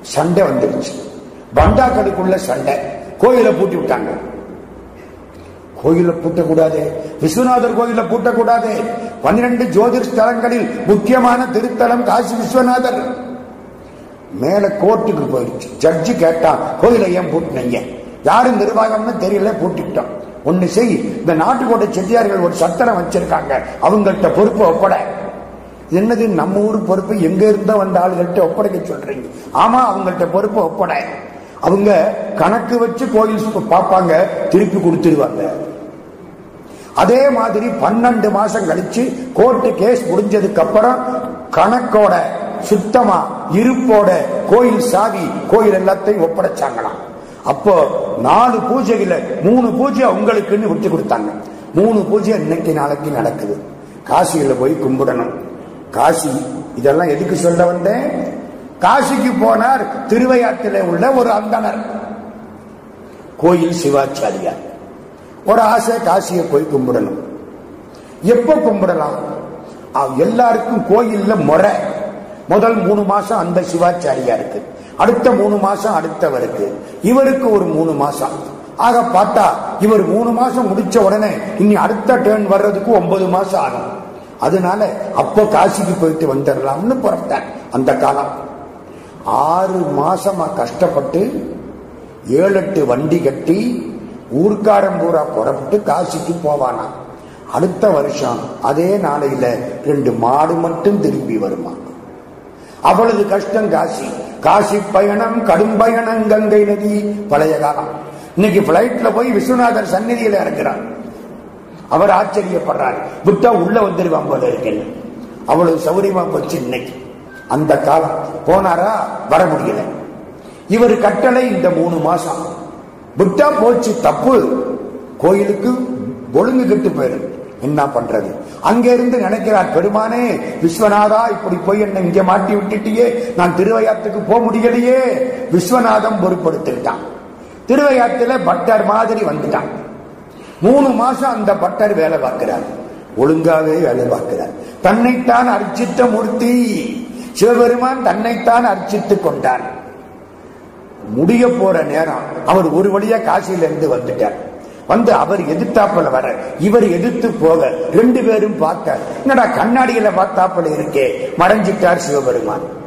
சண்டை வந்துருச்சு. பண்டாக்களுக்குள்ள சண்டை. கோயிலை பூட்டி விட்டாங்க. கோயில பூட்டக்கூடாது. விஸ்வநாதர் கோயில பூட்டக்கூடாது. பன்னிரண்டு ஜோதிர் ஸ்தலங்களில் முக்கியமான திருத்தலம் காசி விஸ்வநாதர். மேல கோர்ட்டுக்கு போயிடுச்சு ஜட்ஜி கேட்டான் கோயிலை ஏன் பூட்டினீங்க? யாரும் நிர்வாகம்னு தெரியல பூட்டிட்டோம் ஒண்ணு செய். இந்த நாட்டுக்கோட்டை செட்டியார்கள் ஒரு சத்திரம் வச்சிருக்காங்க. அவங்கள்ட்ட பொறுப்பு ஒப்பட. என்னது நம்ம ஊர் பொறுப்பு? எங்க இருந்தோ வந்த ஆளுகள்ட்ட ஒப்படைக்க சொல்றீங்க. ஆமா அவங்கள்ட்ட பொறுப்பு ஒப்பட. அவங்க கணக்கு வச்சு கோயில் பார்ப்பாங்க திருப்பி கொடுத்துருவாங்க. அதே மாதிரி பன்னெண்டு மாசம் கழிச்சு கோர்ட்டு கேஸ் முடிஞ்சதுக்கு அப்புறம் கணக்கோட சுத்தமா இருப்போட கோயில் சாவி கோயில் எல்லாத்தையும் ஒப்படைச்சாங்களாம் அப்போ நாலு பூஜைகள மூணு பூஜை உங்களுக்குன்னு விட்டு கொடுத்தாங்க. மூணு பூஜை இன்னைக்கு நாளைக்கு நடக்குது. காசியில போய் கும்பிடணும். காசி இதெல்லாம் எதுக்கு சொல்ல வந்தேன்? காசிக்கு போனார் திருவையாற்றில உள்ள ஒரு அந்தனர் கோயில் சிவாச்சாரியார். ஒரு ஆசை காசியை போய் கும்பிடணும். எப்ப கும்பிடலாம்? எல்லாருக்கும் கோயில்ல முறை. முதல் மூணு மாசம் அந்த சிவாச்சாரியாருக்கு அடுத்த மூணு மாசம் அடுத்தவருக்கு. இவருக்கு ஒரு மூணு மாசம். ஆக பார்த்தா இவர் மூணு மாசம் முடிச்ச உடனே இனி அடுத்த டேர்ன் வர்றதுக்கு ஒன்பது மாசம் ஆகும். அதனால அப்போ காசிக்கு போயிட்டு வந்துடலாம்னு புறப்பட்டார் அந்த காலம். ஆறு மாசமா கஷ்டப்பட்டு ஏழு எட்டு வண்டி கட்டி ஊர்க்காரன் பூரா புறப்பட்டு காசிக்கு போவானா அடுத்த வருஷம் அதே நாளையில ரெண்டு மாடு மட்டும் திரும்பி வருமா? அவ்வளவு கஷ்டம் காசி. காசி பயணம் கடும் பயணம் கங்கை நதி பழைய காலம் இன்னைக்கு பிளைட்ல போய் விஸ்வநாதர் சந்நிதியில இறங்குறார். அவர் ஆச்சரியப்படுறார். விட்டா உள்ள வந்துருவான் போல அவ்வளவு சௌரியமா போச்சு இன்னைக்கு. அந்த காலம். போனாரா? வர முடியல. இவர் கட்டளை இந்த மூணு மாசம். விட்டா போச்சு தப்பு. கோயிலுக்கு ஒழுங்கு கெட்டு போயிடும் என்ன பண்றது? அங்கிருந்து நினைக்கிறார் பெருமானே விஸ்வநாதா இப்படி போய் என்ன இங்க மாட்டி விட்டுட்டியே நான் திருவையாத்துக்கு போக முடியலையே. விஸ்வநாதம் பொருட்படுத்திட்டான். திருவையாத்துல பட்டர் மாதிரி வந்துட்டான். மூணு மாசம் அந்த பட்டர் வேலை பார்க்கிறார். ஒழுங்காவே வேலை பார்க்கிறார். தன்னைத்தான் அர்ச்சித்த மூர்த்தி. சிவபெருமான் தன்னைத்தான் அர்ச்சித்துக் கொண்டார். முடிய போற நேரம் அவர் ஒரு வழியா காசியிலிருந்து வந்துட்டார். வந்து அவர் எதிர்த்தாப்புல வர இவர் எதிர்த்து போக ரெண்டு பேரும் பார்த்தார் என்னடா கண்ணாடியில பார்த்தாப்புல இருக்கே மறைஞ்சிட்டார் சிவபெருமான்.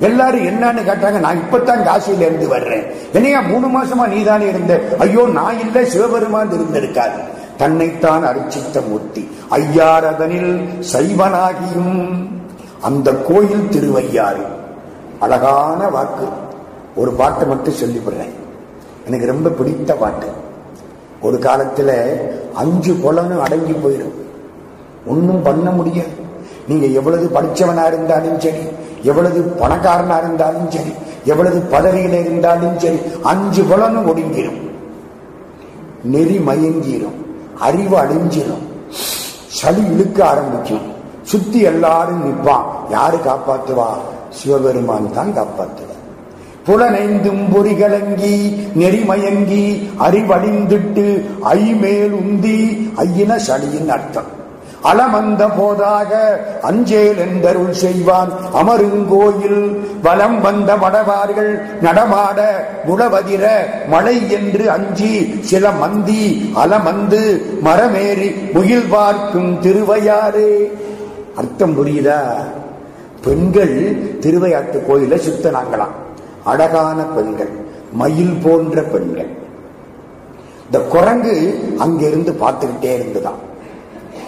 எல்லாரும் என்னன்னு கேட்டாங்க நான் இப்பதான் காசியில இருந்து வர்றேன். என்னையா மூணு மாசமா நீதானே இருந்த? ஐயோ நான் இல்ல சிவபெருமான் இருந்திருக்காரு. தன்னைத்தான் அரிச்சித்த மூர்த்தி ஐயாரதனில் சைவனாகியும். அந்த கோயில் திருவையாறு. அழகான வாக்கு. ஒரு பாட்டை மட்டும் சொல்லிவிடுறேன். எனக்கு ரொம்ப பிடித்த பாட்டு. ஒரு காலத்துல அஞ்சு குளம் அடங்கி போயிடும் ஒன்றும் பண்ண முடியாது. நீங்க எவ்வளவு படிச்சவனா இருந்தாலும் சரி எவ்வளவு பணக்காரனா இருந்தாலும் சரி எவ்வளவு பதவியில இருந்தாலும் சரி அஞ்சு குளம் ஒடுங்கிடும் நெறி மயங்கிடும் அறிவு அழிஞ்சிடும் சளி இழுக்க ஆரம்பிக்கும். சுத்தி எல்லாரும் நிற்பான் யாரு காப்பாத்துவா? சிவபெருமான் தான் காப்பாத்துவா புலனைந்தும் பொறிகலங்கி நெறிமயங்கி அறிவழிந்திட்டு ஐமேல் உந்தி ஐயின சளியின் அர்த்தம். அலமந்த போதாக அஞ்சேல் என்றருள் செய்வான். அமருங்கோயில் வலம் வந்த மடவார்கள் நடமாட முழவதிர மழை என்று அஞ்சி சில மந்தி அலமந்து மரமேறி முகில் பார்க்கும் திருவையாரே அர்த்தம் புரியுதா? பெண்கள் திருவையாத்து கோயில சுத்தனாங்களாம். அழகான பெண்கள் மயில் போன்ற பெண்கள். இந்த குரங்கு அங்கிருந்து பார்த்துக்கிட்டே இருந்துதான்.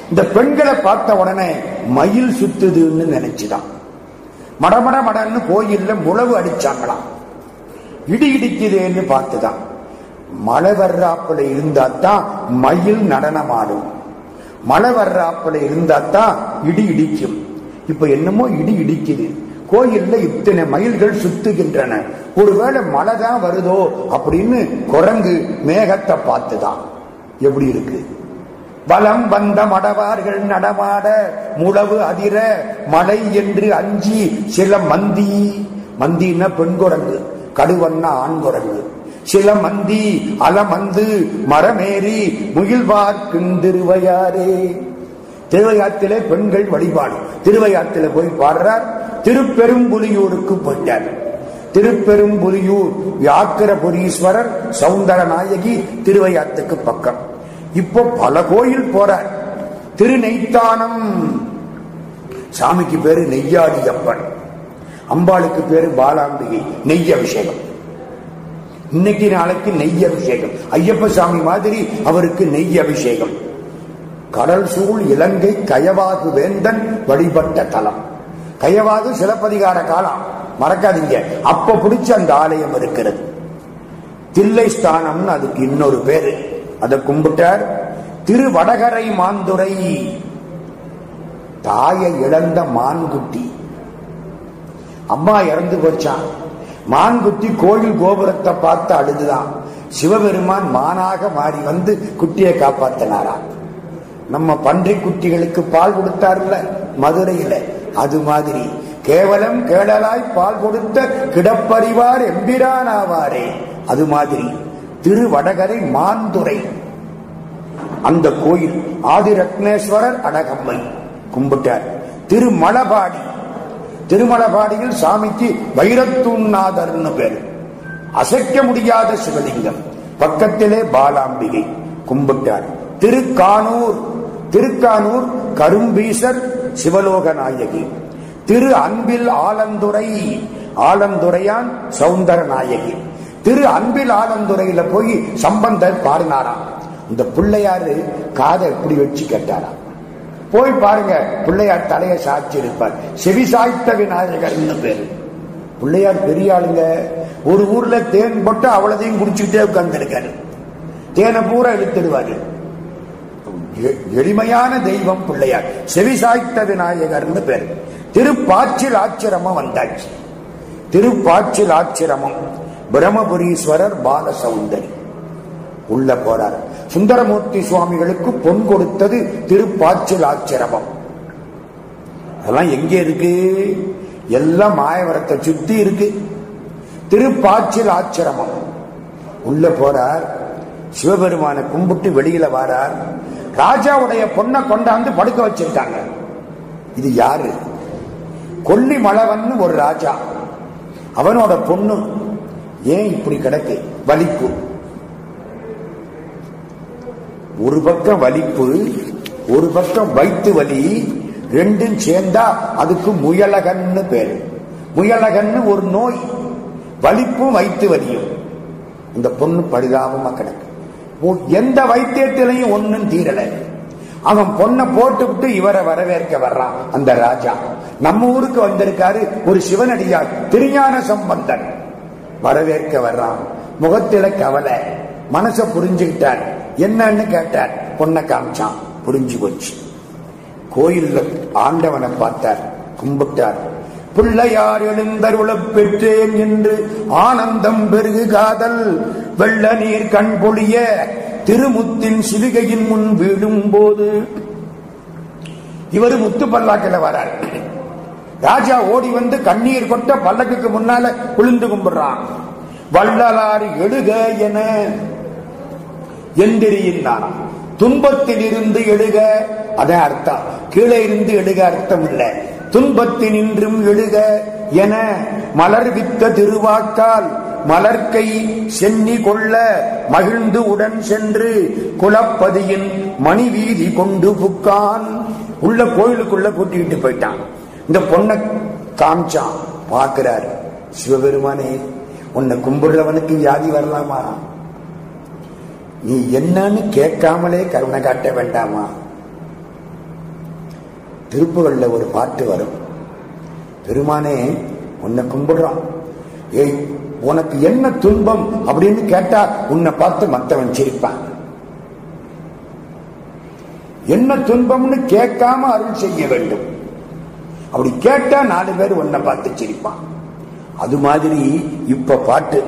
இந்த பெண்களை பார்த்த உடனே மயில் சுத்துதுன்னு நினைச்சுதான். மடமட மடன்னு கோயில்ல முழவு அடிச்சாங்களாம். இடி இடிக்குதேன்னு பார்த்துதான். மழை வர்றாப்புல இருந்தாத்தான் மயில் நடனமாடும். மழை வர்றாப்புல இருந்தாத்தான் இடி இடிக்கும். இப்ப என்னமோ இடி இடிக்குது. கோயில்ல இத்தனை மயில்கள் சுத்துகின்றன. ஒருவேளை மழை தான் வருதோ அப்படின்னு குரங்கு மேகத்தை பார்த்துதான். எப்படி இருக்கு? வலம் வந்த மடவார்கள் நடமாட முழவு அதிர மழை என்று அஞ்சி சில மந்தி. மந்தின்னா பெண் குரங்கு கடுவன்னா ஆண் குரங்கு. சில மந்தி அலமந்து மரமேறி முகில்வார்க்கின்றிருவையாரே திருவையாத்திலே பெண்கள் வழிபாடு. திருவையாத்தில போய் பாடுறார். திருப்பெரும்புலியூருக்கு போயிட்டார். திருப்பெரும்புலியூர் வியாக்கிரபுரீஸ்வரர் சவுந்தர நாயகி திருவையாத்துக்கு பக்கம். இப்போ பல கோயில் போறார். திருநெய்த்தானம் சாமிக்கு பேரு நெய்யாடியப்பன். அம்பாளுக்கு பேரு பாலாம்பிகை நெய் அபிஷேகம் இன்னைக்கு நாளைக்கு நெய் அபிஷேகம் ஐயப்ப சாமி மாதிரி அவருக்கு நெய் அபிஷேகம் கடல் சூழ் இலங்கை கயவாகு வேந்தன் வழிபட்ட தலம். கயவாகு சிலப்பதிகார காலம். மறக்காதீங்க. அப்ப பிடிச்ச அந்த ஆலயம் இருக்கிறது. தில்லை ஸ்தானம்னு அதுக்கு இன்னொரு பேரு. அதை கும்பிட்டார். திரு வடகரை மாந்துரை. தாயை இழந்த மான்குட்டி. அம்மா இறந்து போச்சான் மான்குட்டி கோயில் கோபுரத்தை பார்த்து அழுதுதான். சிவபெருமான் மானாக மாறி வந்து குட்டியை காப்பாத்தினாராம். நம்ம பன்றி குட்டிகளுக்கு பால் கொடுத்தார்ல மதுரையில. அது மாதிரி கேவலம் கேடலாய் பால் கொடுத்த கிடப்பறிவார் எம்பிரானாவாரே. அது மாதிரி திருவடகரை மாந்துரை அந்த கோயில் ஆதிரத்னேஸ்வரர் அடகம்மை. கும்பிட்டார். திருமலபாடி. திருமலபாடியில் சாமிக்கு வைரத்தூநாதர்னு பேர். அசைக்க முடியாத சிவலிங்கம். பக்கத்திலே பாலாம்பிகை. கும்பிட்டார். திருக்கானூர். திருக்கானூர் கரும்பீசர் சிவலோக நாயகி. திரு அன்பில் ஆலந்துரை ஆலந்துரையான் சவுந்தர நாயகி. திரு அன்பில் ஆலந்துரையில போய் சம்பந்தர் பாடினாராம். இந்த பிள்ளையாரு காதை எப்படி வச்சு கேட்டாராம். போய் பாருங்க பிள்ளையார் தலையை சாட்சி இருப்பார். செவி சாய்த்த விநாயகர் பேரு? பிள்ளையார் பெரிய ஆளுங்க. ஒரு ஊர்ல தேன் போட்டு அவ்வளதையும் குடிச்சுக்கிட்டே உட்கார்ந்துருக்காரு. தேனை பூரா இழுத்துடுவாரு. எளிமையான தெய்வம் பிள்ளையார். செவி சாய்த்த விநாயகர்னு பேர். திருப்பாச்சில் ஆச்சிரமம் வந்தாச்சு. திருப்பாச்சில் ஆச்சிரமம். பிரம்மபுரீஸ்வரர் பாலசௌந்தரி உள்ள போறார். சுந்தரமூர்த்தி சுவாமிகளுக்கு பொன் கொடுத்தது திருப்பாச்சில் ஆச்சிரமம். அதெல்லாம் எங்க இருக்கு? எல்லாம் மாயவரத்தை சுத்தி இருக்கு. திருப்பாச்சில் ஆச்சிரமம். உள்ள போறார். சிவபெருமானை கும்பிட்டு வெளியில வாரார். ராஜாவுடைய பொண்ணை கொண்டாந்து படுக்க வச்சிருக்காங்க. இது யாரு? கொல்லி மலவன் ஒரு ராஜா. அவனோட பொண்ணு ஏன் இப்படி கிடக்கு? வலிப்பு. ஒரு பக்கம் வலிப்பு ஒரு பக்கம் வயிற்று வலி ரெண்டும் சேர்ந்தா அதுக்கு முயலகன்னு பேரு. முயலகன்னு ஒரு நோய். வலிப்பும் வயிற்று வலியும். இந்த பொண்ணு பரிதாபமா கிடக்கு. எந்த வைத்தியத்திலையும் ஒன்னும் தீரல. அவன் பொண்ணை போட்டு விட்டு இவரை வரவேற்க வர்றான் அந்த ராஜா. நம்ம ஊருக்கு வந்திருக்காரு ஒரு சிவனடியார் திருஞான சம்பந்தன். வரவேற்க வர்றான். முகத்தில கவலை. மனச புரிஞ்சுக்கிட்டார். என்னன்னு கேட்டார். பொண்ணை காமிச்சான். புரிஞ்சு போச்சு. கோயில்ல ஆண்டவனை பார்த்தார் கும்பிட்டார். பிள்ளையார் எழுந்தருளப் பெற்றேன் என்று ஆனந்தம் பெருகு காதல் வெள்ள நீர் கண் பொழிய திருமுத்தின் சிவிகையின் முன் வீழும் போது இவர் முத்து பல்லாக்கில வரார். ராஜா ஓடி வந்து கண்ணீர் கொட்ட பல்லக்குக்கு முன்னால குளிந்து கும்பிடுறான். வள்ளலார் எழுக என எந்திரியினாராம் துன்பத்தில் இருந்து எழுக அதான் அர்த்தம். கீழே இருந்து எழுக அர்த்தம் இல்லை. துன்பத்தினின்றும் எழுக என மலர்வித்த திருவாக்கால் மலர்க்கை சென்னி கொள்ள மகிழ்ந்து உடன் சென்று குலப்பதியின் மணி வீதி கொண்டு புக்கான். உள்ள கோயிலுக்குள்ள கூட்டிக்கிட்டு போயிட்டான். இந்த பொண்ணை காமிச்சான். பார்க்கிறார். சிவபெருமானே உன்னை கும்பிடுறவனுக்கு வியாதி வரலாமா? நீ என்னன்னு கேட்காமலே கருணை காட்ட வேண்டாமா? திருப்புகளில் ஒரு பாட்டு வரும். பெருமானே உன்னை கும்பிடுறான் ஏய் உனக்கு என்ன துன்பம்? அப்படின்னு கேட்டா உன்னை பார்த்து மற்றவன் சிரிப்பான். என்ன துன்பம்னு கேட்காம அருள் செய்ய வேண்டும். அப்படி கேட்டா நாலு பேர் உன்னை பார்த்து சிரிப்பான். அது மாதிரி இப்ப பாட்டு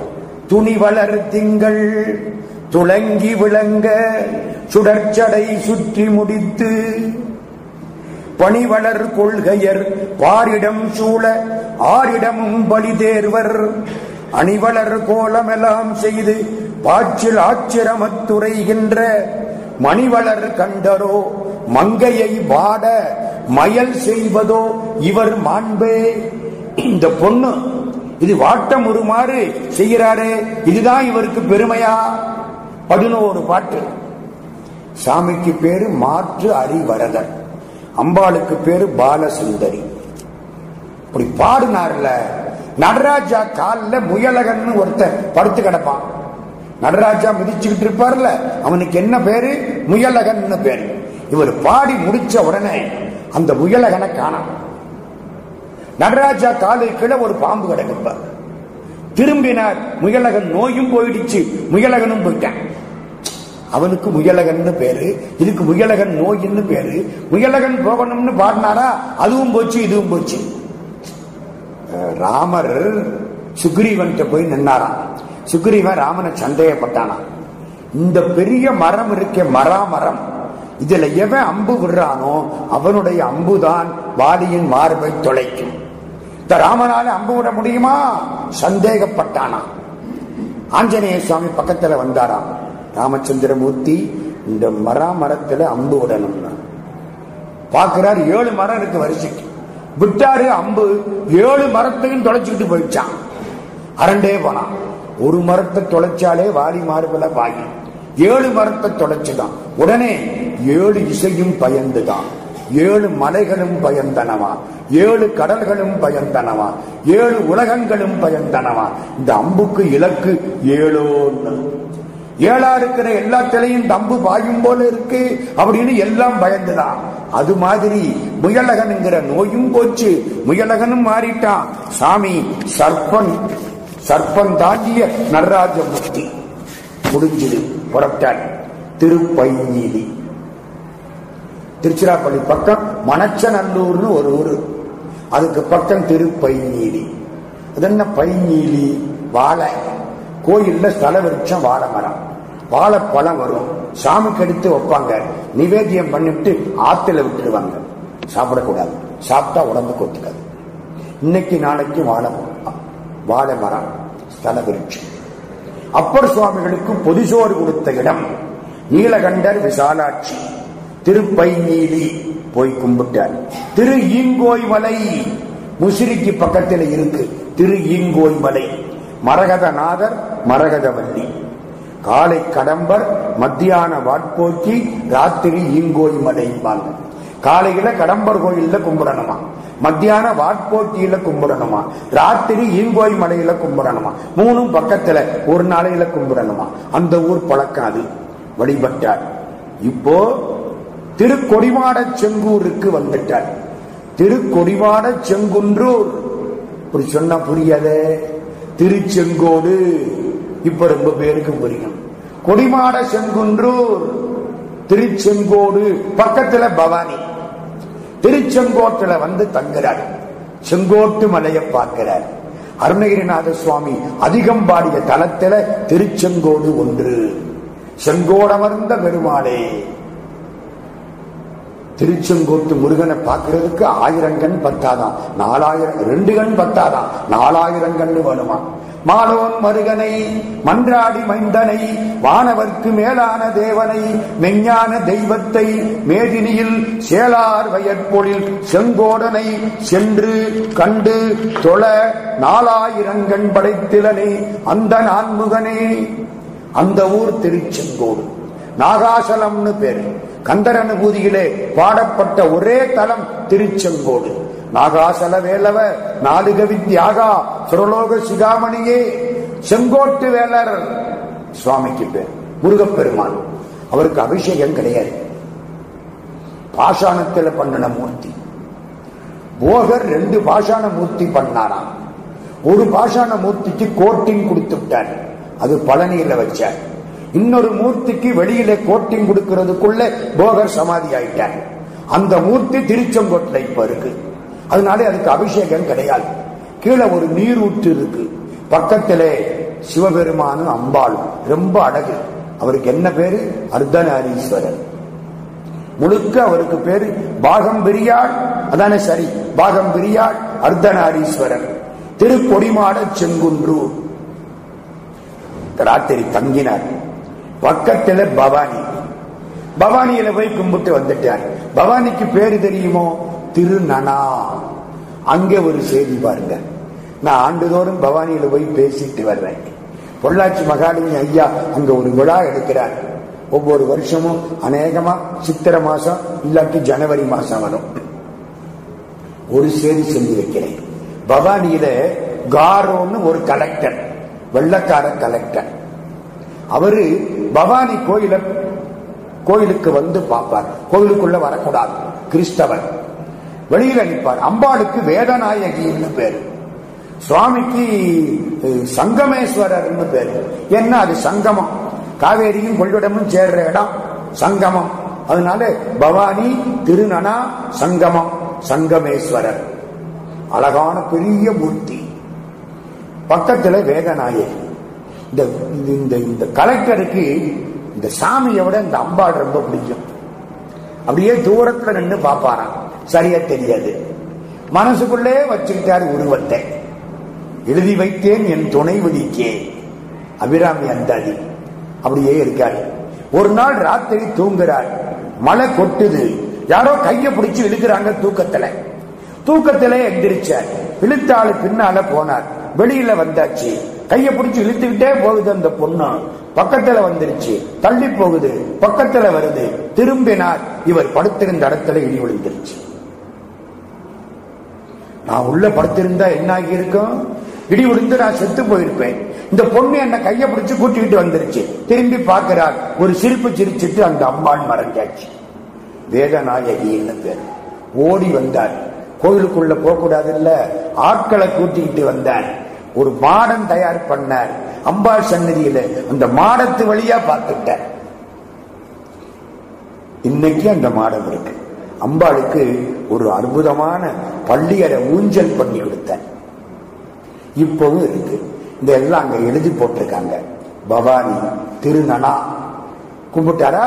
துணி வளர் திங்கள் துளங்கி விளங்க சுடற்சடை சுற்றி முடித்து பணிவளர் கொள்கையர் பாரிடம் சூழ ஆரிடமும் பலி தேர்வர். அணிவளர் கோலமெல்லாம் செய்து பாச்சில் ஆச்சிரமத்துறைகின்ற மணிவளர் கண்டரோ மங்கையை வாட மயல் செய்வதோ இவர் மாண்பே. இந்த பொண்ணு இது வாட்டம் உருமாறு செய்கிறாரே இதுதான் இவருக்கு பெருமையா? பதினோரு பாட்டு. சாமிக்கு பேரு மாற்று அறிவரதன் அம்பாளுக்கு பேரு பாலசுந்தரி. இப்படி பாடினார்ல நடராஜா காலில் முயலகன்னு ஒருத்தன் படுத்து கிடப்பான். நடராஜா மிதிச்சுக்கிட்டு இருப்பார்ல அவனுக்கு என்ன பேரு? முயலகன் பேரு. இவர் பாடி முடிச்ச உடனே அந்த முயலகனை காணாம் நடராஜா காலுக்கு கீழே ஒரு பாம்பு கிடக்குப்பார் திரும்பினார் முயலகன் நோயும் போயிடுச்சு முயலகனும் போயிட்டான். அவனுக்கு முயலகன்னு பேரு இதுக்கு முயலகன் நோயின்னு பேரு முயலகன் போகணும்னு பாடினாரா அதுவும் போச்சு இதுவும் போச்சு. ராமர் சுக்ரீவன்கிட்ட போய் நின்னாராம். சுக்ரீவன் ராமனை சந்தேகப்பட்டானா. இந்த பெரிய மரம் இருக்கே மராமரம். இதுல எவன் அம்பு விடுறானோ அவனுடைய அம்புதான் வாலியின் மார்பை தொலைக்கும். இந்த ராமனால அம்பு விட முடியுமா? சந்தேகப்பட்டானா. ஆஞ்சநேய சுவாமி பக்கத்துல வந்தாராம். ராமச்சந்திரமூர்த்தி இந்த மராமரத்துல அம்பு விடணும்னா பாக்குறாரு ஏழு மரம் இருக்கு வரிசைக்கு. விட்டாரு அம்பு ஏழு மரத்தையும் தொலைச்சுக்கிட்டு போயிடுச்சான் அரண்டே போனான். ஒரு மரத்தை தொலைச்சாலே வாரி மாறுபல வாயி ஏழு மரத்தை தொலைச்சுதான். உடனே ஏழு இசையும் பயந்துதான். ஏழு மலைகளும் பயந்தனவா? ஏழு கடல்களும் பயந்தனவா? ஏழு உலகங்களும் பயந்தனவா? இந்த அம்புக்கு இலக்கு ஏழோன்னு. ஏழா இருக்கிற எல்லாத்திலையும் தம்பு பாயும் போல இருக்கு அப்படின்னு எல்லாம் பயந்துதான். அது மாதிரி முயலகனுங்கிற நோயும் போச்சு. முயலகனும் மாறிட்டான். சாமி சர்ப்பன் சர்ப்பம் தாண்டிய நடராஜமூர்த்தி. முடிஞ்சது புறப்பட்டார். திருப்பையிலி. திருச்சிராப்பள்ளி பக்கம் மணச்சநல்லூர்னு ஒரு ஊரு. அதுக்கு பக்கம் திருப்பைநீதி அது என்ன பைநீலி வாழை. கோயில்ல ஸ்தல விருட்சம் வாழை மரம். வாழைப்பழம் வரும். சாமிக்கு எடுத்து வைப்பாங்க. நிவேத்தியம் பண்ணிட்டு ஆத்துல விட்டுடுவாங்க சாப்பிடக்கூடாது. சாப்பிட்டா உடம்புக்கு ஒத்துக்காது இன்னைக்கு நாளைக்கு வாழை வாழை மரம் ஸ்தல விருட்சம். அப்பர் சுவாமிகளுக்கு பொதுசோறு கொடுத்த இடம் நீலகண்டர் விசாலாட்சி. திருப்பைநீலி போய் கும்பிட்டார். திரு ஈங்கோய் மலை முசிறிக்கு பக்கத்தில் இருக்கு. திரு ஈங்கோய் மலை. மரகதநாதர் மரகதவல்லி. காலை கடம்பர் மத்தியான வாட்போக்கி ராத்திரி ஈங்கோய் மலைம்பாங்க காலையில கடம்பர் கோயில்ல கும்பிடணுமா? மத்தியான வாட்போக்கியில கும்பிடணுமா? ராத்திரி ஈங்கோய் மலையில கும்பிடணுமா? மூணும் பக்கத்துல ஒரு நாளையில கும்பிடணுமா? அந்த ஊர் பழக்கம் அது வழிபட்டார். இப்போ திருக்கொடிவாட செங்கூருக்கு வந்துட்டார். திருக்கொடிவாட செங்குன்றூர். இப்படி சொன்னா புரியாத. திருச்செங்கோடு. இப்ப ரொம்ப பேருக்கு புரியும். கொடிமாட செங்குன்றூர் திருச்செங்கோடு பக்கத்துல பவானி. திருச்செங்கோட்டுல வந்து தங்குறார். செங்கோட்டு மலையை பார்க்கிறார். அருணகிரிநாத சுவாமி அதிகம் பாடிய தலத்துல திருச்செங்கோடு ஒன்று. செங்கோடமர்ந்த பெருமாளே. திருச்செங்கோட்டு முருகனை பார்க்கறதுக்கு ஆயிரம் கண் பத்தாதான். நாலாயிரம் ரெண்டு கண் பத்தாதான். நாலாயிரம் கண்ணு வருமா மாலோன் மருகனை மன்றாடி மைந்தனை வானவர்க்கு மேலான தேவனை மெஞ்ஞான தெய்வத்தை மேதினியில் சேலார் வயற்பொழில் செங்கோடனை சென்று கண்டு தொழ நாலாயிரங்கண் படைத்திலனே அந்த நான்முகனே. அந்த ஊர் திருச்செங்கோடு. நாகாசலம்னு பேரு. கந்தர் அனுபூதியிலே பாடப்பட்ட ஒரே தலம் திருச்செங்கோடு. நாகாசல வேலவ நாலுகவி தியாகா சுரலோக சிகாமணியே செங்கோட்டு வேலர். சுவாமிக்கு பேர் முருகப்பெருமான். அவருக்கு அபிஷேகம் கிடையாது. பாஷாணத்தில் பண்ணின மூர்த்தி. போகர் ரெண்டு பாஷாண மூர்த்தி பண்ணாராம். ஒரு பாஷாண மூர்த்திக்கு கோட்டிங் கொடுத்து விட்டார். அது பழனியில வச்சார். இன்னொரு மூர்த்திக்கு வெளியில கோட்டிங் கொடுக்கிறதுக்குள்ள போகர் சமாதி ஆயிட்டார். அந்த மூர்த்தி திருச்செங்கோட்டில் இப்ப இருக்கு. அதனால அதுக்கு அபிஷேகம் கிடையாது. கீழே ஒரு நீரூற்று இருக்கு. பக்கத்திலே சிவபெருமானும் அம்பாளும் ரொம்ப அழகு. அவருக்கு என்ன பேரு? அர்த்தநாரீஸ்வரர். முழுக்க அவருக்கு பேரு பாகம் பெரியாள் அதானே சரி. பாகம் பெரியாள் அர்த்தநாரீஸ்வரர். திருக்கொடிமாட செங்குன்றூர் ராத்திரி தங்கினார். பக்கத்துல பவானி. பவானியில போய் கும்பிட்டு வந்துட்டார். பவானிக்கு பேரு தெரியுமோ? திருநனா. அங்கே ஒரு செய்தி பாருங்க. நான் ஆண்டுதோறும் பவானியில போய் பேசிட்டு வர்றேன். பொள்ளாச்சி மகாலிங்க ஐயா அங்க ஒரு விழா எடுக்கிறார். ஒவ்வொரு வருஷமும் அநேகமா சித்திரை மாசம் இல்லாட்டி ஜனவரி மாசம் வரும். ஒரு செய்தி செஞ்சு வைக்கிறேன். பவானியில காரோன்னு ஒரு கலெக்டர் வெள்ளக்கார கலெக்டர் அவரு பவானி கோயில கோயிலுக்கு வந்து பார்ப்பார். கோயிலுக்குள்ள வரக்கூடாது. கிறிஸ்தவர். வெளியில நிற்பார். அம்பாளுக்கு வேதநாயகின்னு பேரு. சுவாமிக்கு அஹ், சங்கமேஸ்வரர்னு பேரு. என்ன அது சங்கமம்? காவேரியும் கொள்ளிடமும் சேர்ற இடம். சங்கமம். அதனால பவானி திருநனா சங்கமம். சங்கமேஸ்வரர். அழகான பெரிய மூர்த்தி. பக்கத்துல வேதநாயகி. இந்த இந்த- இந்த இந்த கலெக்டருக்கு இந்த சாமியை விட இந்த அம்பாள் ரொம்ப பிடிக்கும். அப்படியே தூரத்துல நின்று பாப்பாராம் சரியா தெரியாது. மனசுக்குள்ளே வச்சுக்கிட்டாரு உருவத்தை. எழுதி வைத்தேன் என் துணைவதிக்கே அபிராமி அந்தாதி அப்படியே இருக்காரு. ஒரு நாள் ராத்திரி தூங்குறார். மழை கொட்டுது. யாரோ கைய பிடிச்சு இழுக்கிறாங்க தூக்கத்துல. தூக்கத்திலே எந்திரிச்சார். இழுத்தாள் பின்னால போனார். வெளியில வந்தாச்சு. கைய பிடிச்சு இழுத்துக்கிட்டே போகுது அந்த பொண்ணு. பக்கத்துல வந்துருச்சு. தள்ளி போகுது. பக்கத்துல வருது. திரும்பினார். இவர் படுத்திருந்த இடத்துல இடி விழுந்துருச்சு. நான் உள்ள படுத்திருந்தா என்ன ஆகி இருக்கும் இடி விழுந்து நான் செத்து போயிருப்பேன். இந்த பொண்ணு என்ன கைய பிடிச்சு கூட்டிக்கிட்டு வந்துருச்சு. திரும்பி பார்க்கிறார் ஒரு சிரிப்பு சிரிச்சிட்டு அந்த அம்மாள் மறைஞ்சாச்சு. வேதநாயகின்னு பேர்? ஓடி வந்தார் கோயிலுக்குள்ள போக இல்ல ஆட்களை கூட்டிக்கிட்டு வந்தார் ஒரு மாடம் தயார் பண்ணார். அம்பாள் சன்னதியில அந்த மாடத்து வழியா பார்த்துட்டார் இன்னைக்கு அந்த மாடம் இருக்கு. அம்பாளுக்கு ஒரு அற்புதமான பள்ளியரை ஊஞ்சல் பண்ணி கொடுத்தேன். இப்பவும் இருக்கு. இந்த எல்லாம் அங்க எழுதி போட்டிருக்காங்க. பவானி திருநனா கும்பிட்டாரா?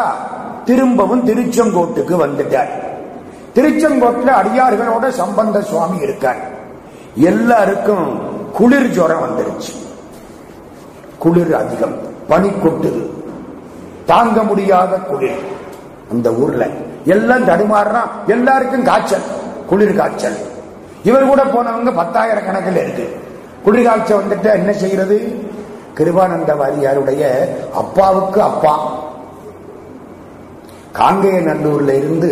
திரும்பவும் திருச்செங்கோட்டுக்கு வந்துட்டார். திருச்செங்கோட்டுல அடியார்களோட சம்பந்த சுவாமி இருக்கார். எல்லாருக்கும் குளிர் ஜுரம் வந்துருச்சு. குளிர் அதிகம். பனி கொட்டுது தாங்க முடியாத குளிர். அந்த ஊர்ல எல்லாம் தடுமாறுறான். எல்லாருக்கும் காய்ச்சல் குளிர் காய்ச்சல். இவர் கூட போனவங்க பத்தாயிரம் கணக்கில் இருக்கு. குளிர் காய்ச்சல் வந்துட்டு என்ன செய்யறது? கிருபானந்த வாரியாருடைய அப்பாவுக்கு அப்பா. காங்கேய நல்லூர்ல இருந்து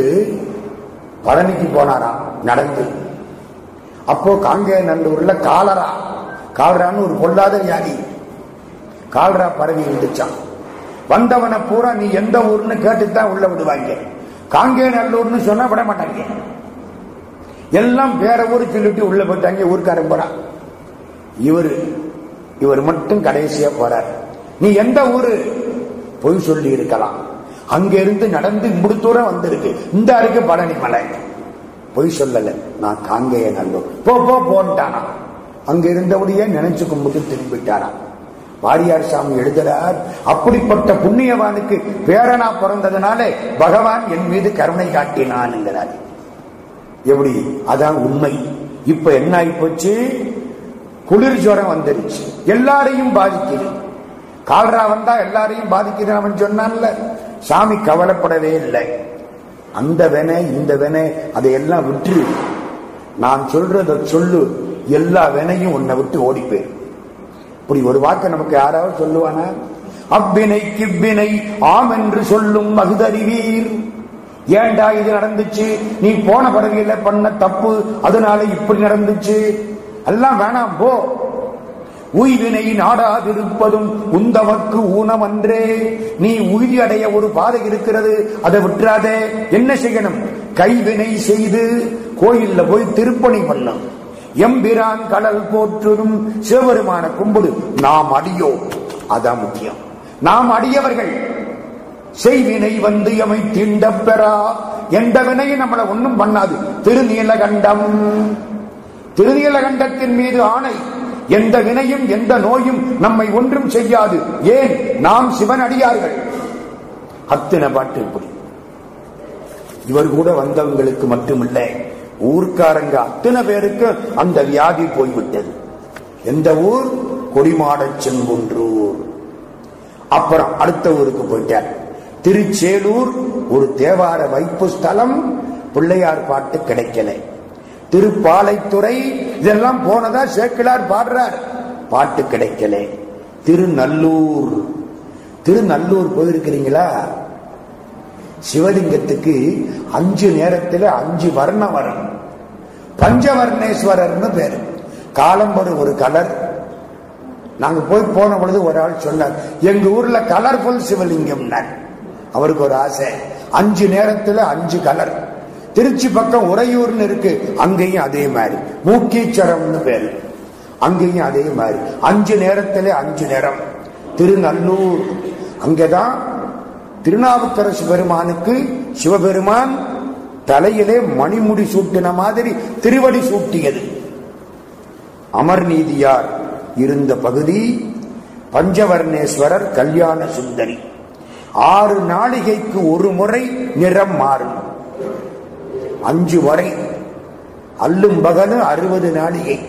பழனிக்கு போனாராம் நடந்து. அப்போ காங்கேய நல்லூர்ல காலரா காலரான்னு ஒரு பொல்லாத வியாதி. கால்ரா பரவி இருந்துச்சான் வந்தவனை பூரா நீ எந்த ஊர்னு கேட்டுத்தான் உள்ள விடுவாங்க. காங்கே நல்லூர்னு சொன்னா விட மாட்டாங்க. எல்லாம் வேற ஊரு சொல்லிட்டு உள்ள போயிட்டாங்க ஊருக்காரன் போறான். இவர் இவர் மட்டும் கடைசியா போறார். நீ எந்த ஊரு? பொய் சொல்லி இருக்கலாம். அங்க இருந்து நடந்து முடித்தூரம் தூரம் வந்திருக்கு. இந்த அருக்கு பழனி மலை. பொய் சொல்லல. நான் காங்கேய நல்லூர் போ போ போன்ட்டானா. அங்க இருந்தபடியே நினைச்சு கும்பிட்டு திரும்பிட்டாரான் வாரியார் சாமி எழுதுறார். அப்படிப்பட்ட புண்ணியவானுக்கு பேரனா பிறந்ததுனாலே பகவான் என் மீது கருணை காட்டினான்ங்கிறார். எப்படி? அதான் உண்மை. இப்ப என்ன ஆகி போச்சு குளிர் ஜுரம் வந்துருச்சு. எல்லாரையும் பாதிக்குது. கால்ரா வந்தா எல்லாரையும் பாதிக்குது அவன் சொன்னான்ல. சாமி கவலைப்படவே இல்லை. அந்த வெனை இந்த வெனை அதையெல்லாம் விட்டு நான் சொல்றத சொல்லு. எல்லா வெனையும் உன்னை விட்டு ஓடி போயிரு இப்படி ஒரு வாக்கை நமக்கு யாராவது சொல்லுவானா? அவ்வினை கிவ்வினை ஆம் என்று சொல்லும் மகுதறிவீர். ஏண்டா இது நடந்துச்சு? நீ போன பிறவியில பண்ண தப்பு அதனால இப்படி நடந்துச்சு? எல்லாம் வேணாம் போ. உய்வினை நாடாதிருப்பதும் உந்தவக்கு ஊனமன்றே. நீ உய்தி அடைய ஒரு பாதை இருக்கிறது அதை விட்டுறாதே. என்ன செய்யணும்? கைவினை செய்து கோயில்ல போய் திருப்பணி பண்ணலாம் எம்பிரான் கடல் போற்றும் சிவபெருமான கும்பிடு. நாம் அடியோ அதான் முக்கியம். நாம் அடியவர்கள். செய்வினை வந்து எமை தீண்ட பெறா. எந்த வினையும் நம்மளை ஒன்னும் பண்ணாது. திருநீலகண்டம். திருநீலகண்டத்தின் மீது ஆணை. எந்த வினையும் எந்த நோயும் நம்மை ஒன்றும் செய்யாது. ஏன்? நாம் சிவன் அடியார்கள். அத்தனை பாட்டு இப்படி. இவர் கூட வந்தவங்களுக்கு மட்டுமில்லை. ஊர்க்காரங்க அத்தனை பேருக்கு அந்த வியாதி போய்விட்டது. எந்த ஊர்? கொடிமாடச் செங்குன்றூர். அப்புறம் அடுத்த ஊருக்கு போயிட்டார். திருச்சேலூர் ஒரு தேவார வைப்பு ஸ்தலம் பிள்ளையார் பாட்டு கிடைக்கல. திருப்பாலைத்துறை இதெல்லாம் போனதா சேக்கிலார் பாடுறார். பாட்டு கிடைக்கல. திருநல்லூர். திருநல்லூர் போயிருக்கிறீங்களா? சிவலிங்கத்துக்கு அஞ்சு நேரத்தில் அஞ்சு வர்ணம் வரணும். பஞ்சவர்ணேஸ்வரர்னு பேரு. காலம்படு ஒரு கலர் நாங்க போய் போன பொழுது ஒரு ஆள் சொன்னார் எங்க ஊர்ல கலர்ஃபுல் சிவலிங்கம் அவருக்கு ஒரு ஆசை. அஞ்சு நேரத்தில் அஞ்சு கலர் திருச்சி பக்கம் உறையூர்னு இருக்கு அங்கேயும் அதே மாதிரி. மூக்கீச்சரம்னு பேரு. அங்கேயும் அதே மாதிரி. அஞ்சு நேரத்தில் அஞ்சு நேரம் திருநல்லூர். அங்கதான் திருநாவுக்கரசு பெருமானுக்கு சிவபெருமான் தலையிலே மணிமுடி சூட்டின மாதிரி திருவடி சூட்டியது. அமர்நீதியார் இருந்த பகுதி பஞ்சவர்ணேஸ்வரர் கல்யாண சுந்தரி. ஆறு நாளிகைக்கு ஒரு முறை நிறம் மாறும். அஞ்சு வரை அல்லும் பகல் அறுபது நாளிகை.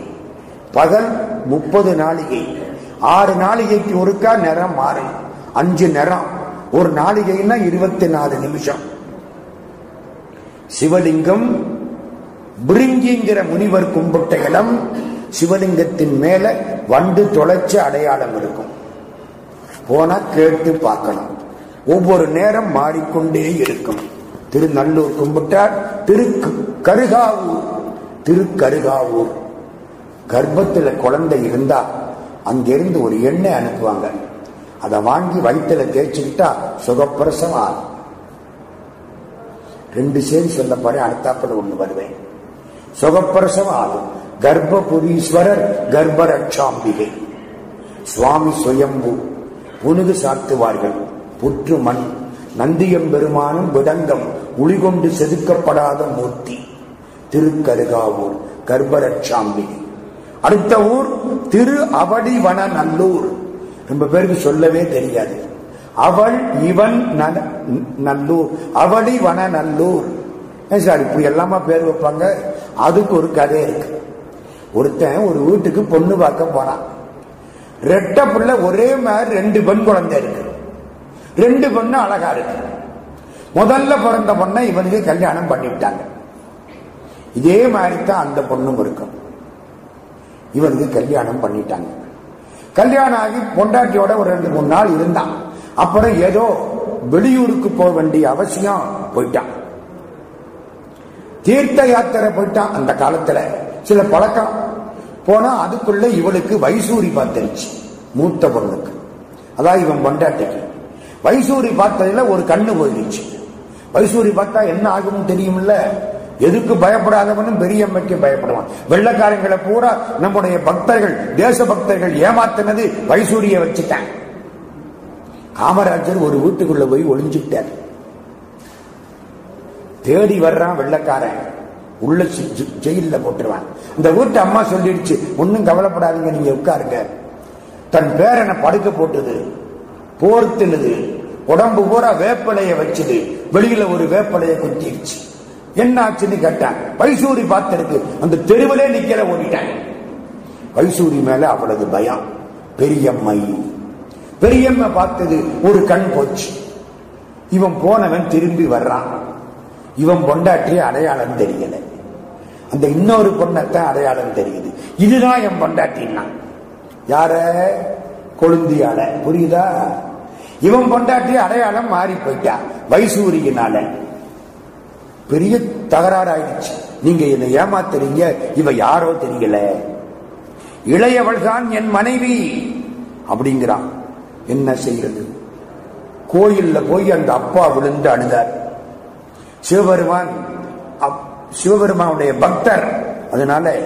பகல் முப்பது நாளிகை. ஆறு நாளிகைக்கு ஒருக்கா நிறம் மாறும். அஞ்சு நிறம். ஒரு நாளிகைன்னா இருபத்தி நாலு நிமிஷம். சிவலிங்கம் பிரிங்கிங்கிற முனிவர் கும்பிட்ட இடம் சிவலிங்கத்தின் மேல வண்டு தொலைச்ச அடையாளம் இருக்கும். போனா கேட்டு பார்க்கணும் ஒவ்வொரு நேரம் மாறிக்கொண்டே இருக்கும். திருநல்லூர் கும்பிட்டார் திரு கருகாவூர் திருக்கருகாவூர். கர்ப்பத்தில் குழந்தை இருந்தா அங்கிருந்து ஒரு எண்ணெய் அனுப்புவாங்க. அதை வாங்கி வயிற்றுல தேய்ச்சிக்கிட்டா சுகப்பிரசம் ஆகும் ரெண்டு சேரி சொல்ல பாரு அடுத்தாப்பட ஒண்ணு வருவேன். சுகப்பிரசம் ஆகும். கர்ப்பபுரீஸ்வரர் கர்ப்பரட்சாம்பிகை. சுவாமி சுயம்பு. புனுகு சாத்துவார்கள். புற்று மண் நந்தியம் பெருமானும் விடங்கம் உளிகொண்டு செதுக்கப்படாத மூர்த்தி. திருக்கருகாவூர் கர்ப்பரட்சாம்பிகை. அடுத்த ஊர் திரு அவடிவன நல்லூர் ரொம்ப பேருக்கு சொல்லவே தெரியாது. அவள் இவன் நல்லூர். அவளி வன நல்லூர். சார் இப்படி எல்லாமா பேர் வைப்பாங்க? அதுக்கு ஒரு கதை இருக்கு. ஒருத்தன் ஒரு வீட்டுக்கு பொண்ணு பார்க்க போனான். ரெட்ட பிள்ளை ஒரே மாதிரி ரெண்டு பெண் குழந்தை இருக்கு. ரெண்டு பொண்ணு அழகா இருக்கு. முதல்ல பிறந்த பொண்ணை இவனுக்கு கல்யாணம் பண்ணிவிட்டாங்க. இதே மாதிரி தான் அந்த பொண்ணும் இருக்கும். இவனுக்கு கல்யாணம் பண்ணிட்டாங்க. கல்யாணம் ஆகி பொண்டாட்டியோட ஒரு ரெண்டு மூணு நாள் இருந்தான். அப்புறம் ஏதோ வெளியூருக்கு போக வேண்டிய அவசியம் போயிட்டான். தீர்த்த யாத்திரை போயிட்டான் அந்த காலத்துல. சில பழக்கம். போனா அதுக்குள்ள இவளுக்கு வைசூரி பார்த்துருச்சு மூத்த பொண்ணுக்கு. அதான் இவன் பொண்டாட்டிக்கு. வைசூரி பார்த்ததுல ஒரு கண்ணு போயிடுச்சு. வைசூரி பார்த்தா என்ன ஆகும்னு தெரியும்ல எதுக்கு பயப்படாதவனும் பெரியம்மைக்கு பயப்படுவான். வெள்ளக்காரங்களை பூரா நம்முடைய பக்தர்கள் தேச பக்தர்கள் ஏமாத்தினது வைசூரிய வச்சுட்டான் காமராஜர் ஒரு வீட்டுக்குள்ள போய் ஒளிஞ்சுட்டார் தேடி வர்றான் வெள்ளக்காரன். உள்ள ஜெயில போட்டுருவான். இந்த வீட்டு அம்மா சொல்லிடுச்சு ஒன்னும் கவலைப்படாதீங்க நீங்க உட்காருங்க. தன் பேரனை படுக்க போட்டது போர்த்துனது உடம்பு பூரா வேப்பலைய வச்சது வெளியில ஒரு வேப்பலைய குத்திடுச்சு. என்ன ஆச்சுன்னு கேட்டான். வைசூரி பார்த்திருக்கு. அந்த தெருவிலே நிக்கிற ஓடிட்டாங்க வைசூரி மேல அவளது பயம் பெரியம்மை. பெரியம்மை பார்த்தது ஒரு கண் போச்சு. இவன் போனவன் திரும்பி வர்றான். இவன் பொண்டாட்டி அடையாளம் தெரியல. அந்த இன்னொரு பொண்ணத்தை அடையாளம் தெரியுது. இதுதான் என் பொண்டாட்டின்னா. யார? கொழுந்தியால. புரியுதா? இவன் பொண்டாட்டி அடையாளம் மாறி போயிட்டா. வைசூரியினால. பெரிய தகராறு ஆயிடுச்சு நீங்க என்னை ஏமாத்துறீங்க இவ யாரோ தெரியல. இளையவள்தான் என் மனைவி அப்படிங்கிறான் என்ன செய்யறது? கோயில்ல போய் அந்த அப்பா விழுந்து அழுதார். சிவபெருமான் சிவபெருமானுடைய பக்தர். அதனால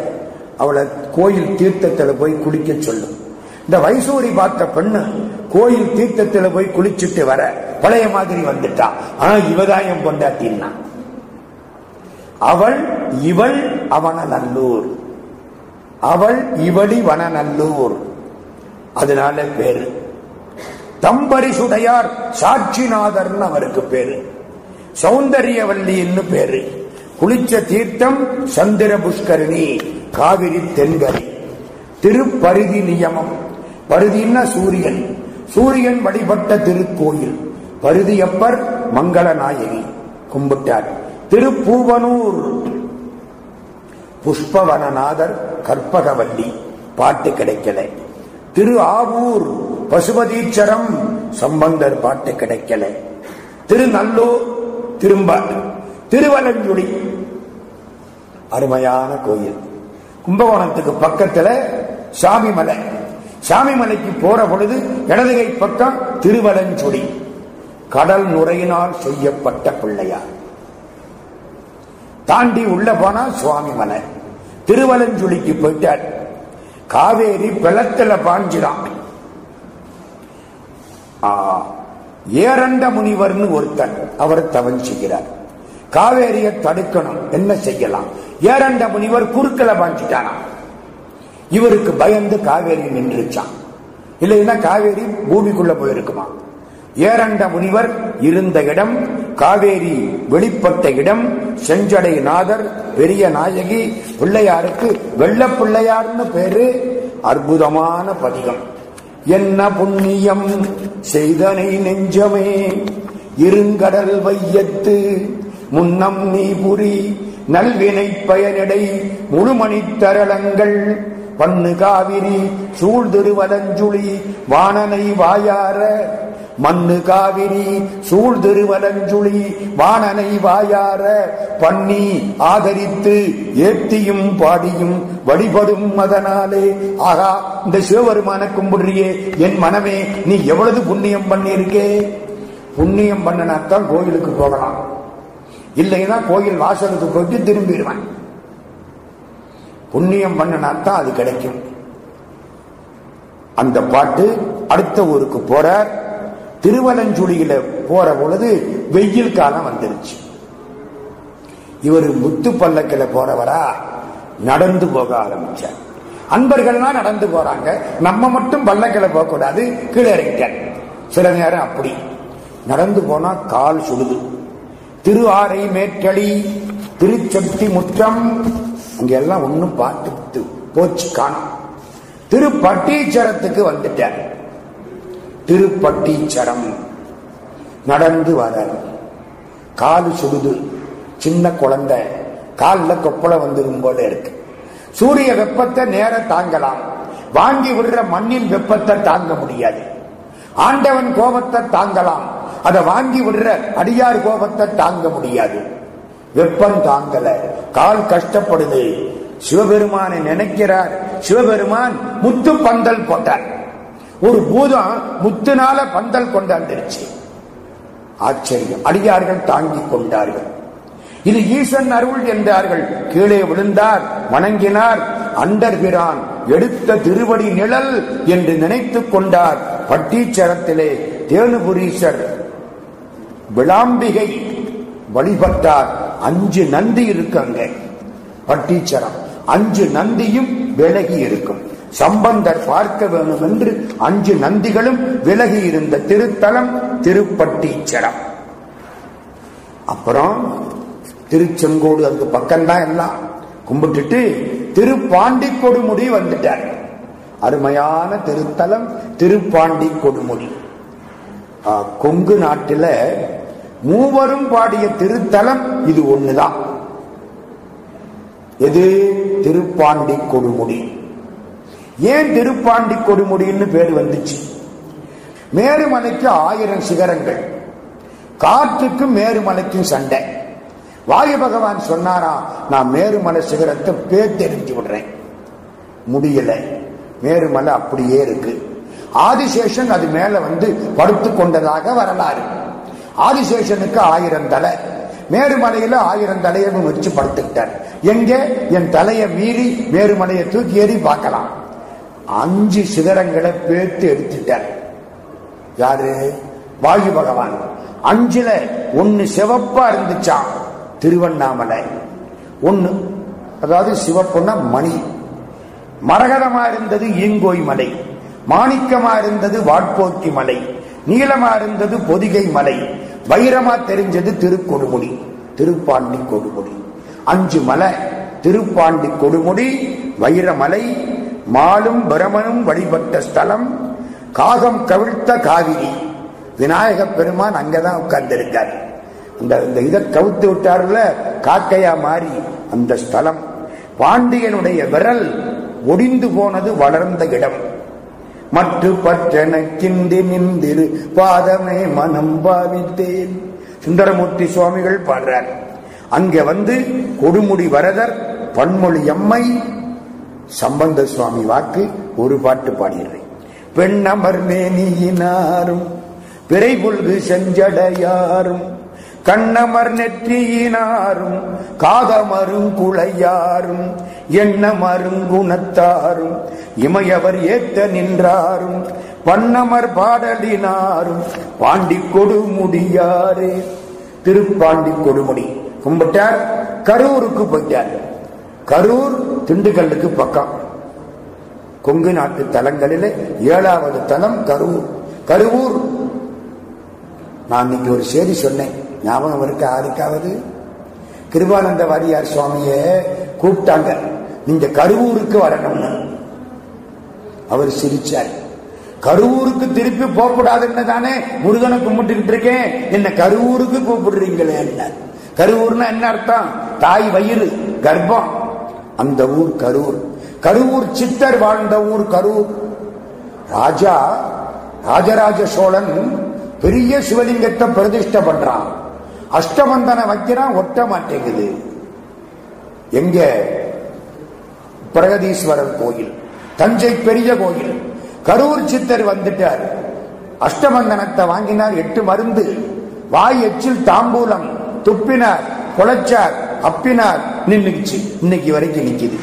அவளை கோயில் தீர்த்தத்தில் போய் குளிக்க சொல்லும் இந்த வைசூரி பார்த்த பெண்ணு கோயில் தீர்த்தத்துல போய் குளிச்சுட்டு வர பழைய மாதிரி வந்துட்டா. ஆனா இவதான் என் பொண்டாட்டின்னா. அவள் இவள் அவனநல்லூர். அவள் இவளி வனநல்லூர் அதனால பேரு. தம்பரிசுடையார் சாட்சிநாதர்னு அவருக்கு பேரு. சௌந்தரியவல்லின்னு பேரு. குளிச்ச தீர்த்தம் சந்திர புஷ்கரணி காவிரி தென்கரை. திருப்பருதி நியமம். பருதின்னா சூரியன். சூரியன் வழிபட்ட திருக்கோயில். பருதியப்பர் மங்கள நாயகி கும்பிட்டார். திருப்பூவனூர். புஷ்பவனநாதர் கற்பகவல்லி பாட்டு கிடைக்கல. திரு ஆவூர் பசுபதீச்சரம் சம்பந்தர் பாட்டு கிடைக்கல. திருநல்லூர் திரும்ப திருவலஞ்சுடி அருமையான கோயில். கும்பகோணத்துக்கு பக்கத்துல சாமிமலை. சாமிமலைக்கு போற பொழுது இடதுகை பக்கம் திருவலஞ்சுடி கடல் நுரையினால் செய்யப்பட்ட பிள்ளையார். தாண்டி உள்ள போனா சுவாமி மலை. திருவலஞ்சுழிக்கு போயிட்டார். காவேரி பிளத்துல பாஞ்சிடான் ஏரண்ட முனிவர்னு ஒருத்தன் அவர் தவஞ்சுகிறார் காவேரியை தடுக்கணும். என்ன செய்யலாம்? ஏரண்ட முனிவர் குறுக்கல பாஞ்சிட்டானா இவருக்கு பயந்து காவேரி நின்றுச்சான். இல்லைன்னா காவேரி பூமிக்குள்ள போயிருக்குமா? ஏரண்ட முனிவர் இருந்த இடம் காவேரி வெளிப்பட்ட இடம் செஞ்சடை நாதர் பெரிய நாயகி பிள்ளையாருக்கு வெள்ள பிள்ளையார்னு பேரு அற்புதமான பதிகம். என்ன புண்ணியம் செய்தனை நெஞ்சமே இருங்கடல் வையத்து முன்னம் நீ புரி நல்வினை பயனடை முழுமணித் தரளங்கள் பண்ணு காவிரி சூழ்திருவலஞ்சுளி வானனை வாயார. மண்ணு காவிரி சூழ்திருவலஞ்சுளி வானனை வாயார. பண்ணி ஆதரித்து ஏத்தியும் பாடியும் வழிபடும் அதனாலே ஆகா இந்த சிவபெருமான கும்பிடுறியே என் மனமே நீ எவ்வளவு புண்ணியம் பண்ணியிருக்கே? புண்ணியம் பண்ணினாத்தான் கோயிலுக்கு போகலாம். இல்லைன்னா கோயில் வாசலுக்கு போயிட்டு திரும்பிடுவேன். புண்ணியம் பண்ணினாத்தான் அது கிடைக்கும். அந்த பாட்டு அடுத்த ஊருக்கு போற திருவலஞ்சுடியில போற பொழுது வெயில் காலம் வந்துருச்சு. இவர் முத்து பல்லக்கில போறவரா? நடந்து போக ஆரம்பிச்சார். அன்பர்கள்லாம் நடந்து போறாங்க. நம்ம மட்டும் பல்லக்கில போக கூடாது கீழே இறங்கிட்டார். சில நேரம் அப்படி. நடந்து போனா கால் சுடுது திரு ஆரை மேற்கடி திருச்சக்தி முற்றம் அங்க எல்லாம் ஒன்னும் பார்த்து போச்சு காணும். திருப்பட்டீச்சரத்துக்கு வந்துட்டார். திருப்பட்டீச்சரம் நடந்து வரார். காலு சுடுது. சின்ன குழந்தை. காலில் கொப்பளை வந்துடும் போல இருக்கு. சூரிய வெப்பத்தை நேர தாங்கலாம். வாங்கி விடுற மண்ணின் வெப்பத்தை தாங்க முடியாது. ஆண்டவன் கோபத்தை தாங்கலாம். அதை வாங்கி விடுற அடியார் கோபத்தை தாங்க முடியாது. வெப்பம் தாங்கல. கால் கஷ்டப்படுது. சிவபெருமானை நினைக்கிறார். சிவபெருமான் முத்து பந்தல் போட்டார் ஒரு பூதம் முத்துனால பந்தல் கொண்டாந்துருச்சு. ஆச்சரியம். அடியார்கள் தாங்கி கொண்டார்கள். இது ஈசன் அருள் என்றார்கள். கீழே விழுந்தார் வணங்கினார். அண்டர்பிரான் எடுத்த திருவடி நிழல் என்று நினைத்துக் கொண்டார். பட்டீச்சரத்திலே தேனுபுரீசர் விளாம்பிகை வழிபட்டார். அஞ்சு நந்தி இருக்கு அங்க. பட்டீச்சரம். அஞ்சு நந்தியும் விலகி இருக்கும். சம்பந்தர் பார்க்க வேண்டும் என்று அஞ்சு நந்திகளும் விலகி இருந்த திருத்தலம் திருப்பட்டீச்சரம். அப்புறம் திருச்செங்கோடு அதுக்கு பக்கம்தான் எல்லாம். கும்பிட்டுட்டு திருப்பாண்டி கொடுமுடி வந்துட்டார். அருமையான திருத்தலம் திருப்பாண்டி கொடுமுடி கொங்கு நாட்டில மூவரும் பாடிய திருத்தலம் இது ஒண்ணுதான். எது? திருப்பாண்டி கொடுமுடி. ஏன் திருப்பாண்டி கொடுமுடின்னு பேர் வந்துச்சு? மேருமலைக்கு ஆயிரம் சிகரங்கள். காற்றுக்கும் மேருமலைக்கும் சண்டை. வாயு பகவான் சொன்னாரா நான் மேருமலை சிகரத்தை பேர் தெரிஞ்சு விடுறேன். முடியல. மேருமலை அப்படியே இருக்கு. ஆதிசேஷன் அது மேல வந்து படுத்து கொண்டதாக வரலாறு. ஆதிசேஷனுக்கு ஆயிரம் தலை. மேருமலையில ஆயிரம் தலையை வச்சு படுத்துக்கிட்டார் எங்க? என் தலையை மீறி மேருமலையை தூக்கி ஏறி பார்க்கலாம். அஞ்சு சிகரங்களை பேர்த்து எடுத்துட்டார். யாரு? வாயு பகவான். அஞ்சுல ஒன்னு சிவப்பா இருந்துச்சான் திருவண்ணாமலை. ஒன்னு அதாவது சிவப்புன்னா மணி. மரகதமா இருந்தது ஈங்கோய் மலை. மாணிக்கமா இருந்தது வாட்போக்கி மலை. நீளமா இருந்தது பொதிகை மலை. வைரமா தெரிஞ்சது திருக்கொடுமுடி. திருப்பாண்டி கொடுமுடி. அஞ்சு மலை திருப்பாண்டி கொடுமுடி வைரமலை மாலும் பிரமனும் வழிபட்ட ஸ்தலம் காகம் கவிழ்த்த காவிரி. விநாயக பெருமான் அங்கதான் உட்கார்ந்திருக்கார். அந்த இந்த இதை கவுத்து விட்டார்ல காக்கையா மாறி அந்த ஸ்தலம். பாண்டியனுடைய விரல் ஒடிந்து போனது வளர்ந்த இடம். மற்ற கிண்டி நின்றிரு. பாதமே மனம் பாவித்தேன். சுந்தரமூர்த்தி சுவாமிகள் பாடுறார். அங்க வந்து கொடுமுடி வரதர் பன்மொழி அம்மை சம்பந்த சுவாமி வாக்கு ஒரு பாட்டு பாடிடுறேன். பெண்ணமர் மேனியினாரும் பிறைபுல்கு செஞ்சடையாரும் கண்ணமர் நெற்றியினாரும் காதமரும் குளையாரும் எண்ணமரும் குணத்தாரும் இமையவர் ஏத்த நின்றாரும் பன்னமர் பாடலினாரும் பாண்டி கொடுமுடியாரே திருப்பாண்டி கொடுமுடி. கும்பிட்டார் கரூருக்கு போயிட்டார். கரூர் திண்டுக்கல்லுக்கு பக்கம். கொங்கு நாட்டு தலங்களில் ஏழாவது தலம் கரூர். கருவூர் நான் இன்னைக்கு ஒரு செய்தி சொன்னேன். ஞாபகம் இருக்க? யாருக்காவது? கிருபானந்த வாரியார் சுவாமிய கூப்பிட்டாங்க. நீங்க கருவூருக்கு வரணும்னு. அவர் சிரிச்சார். கருவூருக்கு திருப்பி போகக்கூடாதுன்னு தானே முருகனை கும்பிட்டுக்கிட்டு இருக்கேன். என்ன கருவூருக்கு கூப்பிடுறீங்களே என்ன? கருவூர்னா என்ன அர்த்தம்? தாய் வயிறு கர்ப்பம். அந்த ஊர் கரூர் கருவூர் சித்தர் வாழ்ந்த ஊர் கரூர் ராஜா ராஜராஜ சோழன் பெரிய சிவலிங்கத்தை பிரதிஷ்ட பண்றான். அஷ்டமந்தன வைக்கிறான் ஒட்ட மாட்டேங்குது. எங்க? பிரகதீஸ்வரர் கோயில் தஞ்சை பெரிய கோயில். கரூர் சித்தர் வந்துட்டார். அஷ்டமந்தனத்தை வாங்கினார் எட்டு மருந்து. வாய் எச்சில் தாம்பூலம். துப்பினார் குலைச்சார் அப்பினார். நின்னுச்சு இன்னைக்கு வரைக்கும் நிக்குது.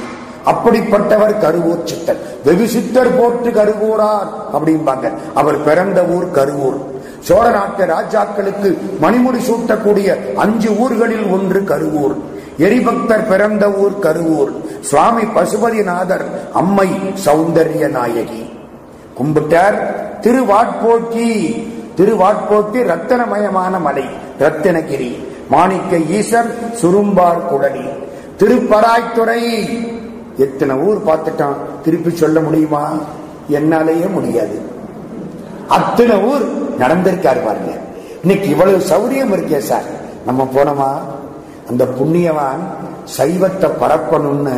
அப்படிப்பட்டவர் கருவூர் சித்தர். வெகு சித்தர் போட்டு கருவூரார் அப்படிம்பாங்க. அவர் பிறந்த ஊர் கருவூர். சோழ நாட்டு ராஜாக்களுக்கு மணிமுடி சூட்டக்கூடிய அஞ்சு ஊர்களில் ஒன்று கருவூர். எரிபக்தர் பிறந்த ஊர் கருவூர். சுவாமி பசுபதிநாதர் அம்மை சௌந்தர்ய நாயகி. கும்பிட்டார் திருவாட்போட்டி திருவாட்போட்டி ரத்தனமயமான மலை ரத்தினகிரி மாணிக்க ஈசர் சுரும்பார் குடலி. திருப்பராய்த்துறை எத்தனை ஊர் பார்த்துட்டான் திருப்பி சொல்ல முடியுமா? என்னாலேயே முடியாது. அத்தனை ஊர் நடந்திருக்காரு பாருங்க. இன்னைக்கு இவ்வளவு சௌரியம் இருக்கே சார். நம்ம போனோமா? அந்த புண்ணியவான் சைவத்தை பரப்பணும்னு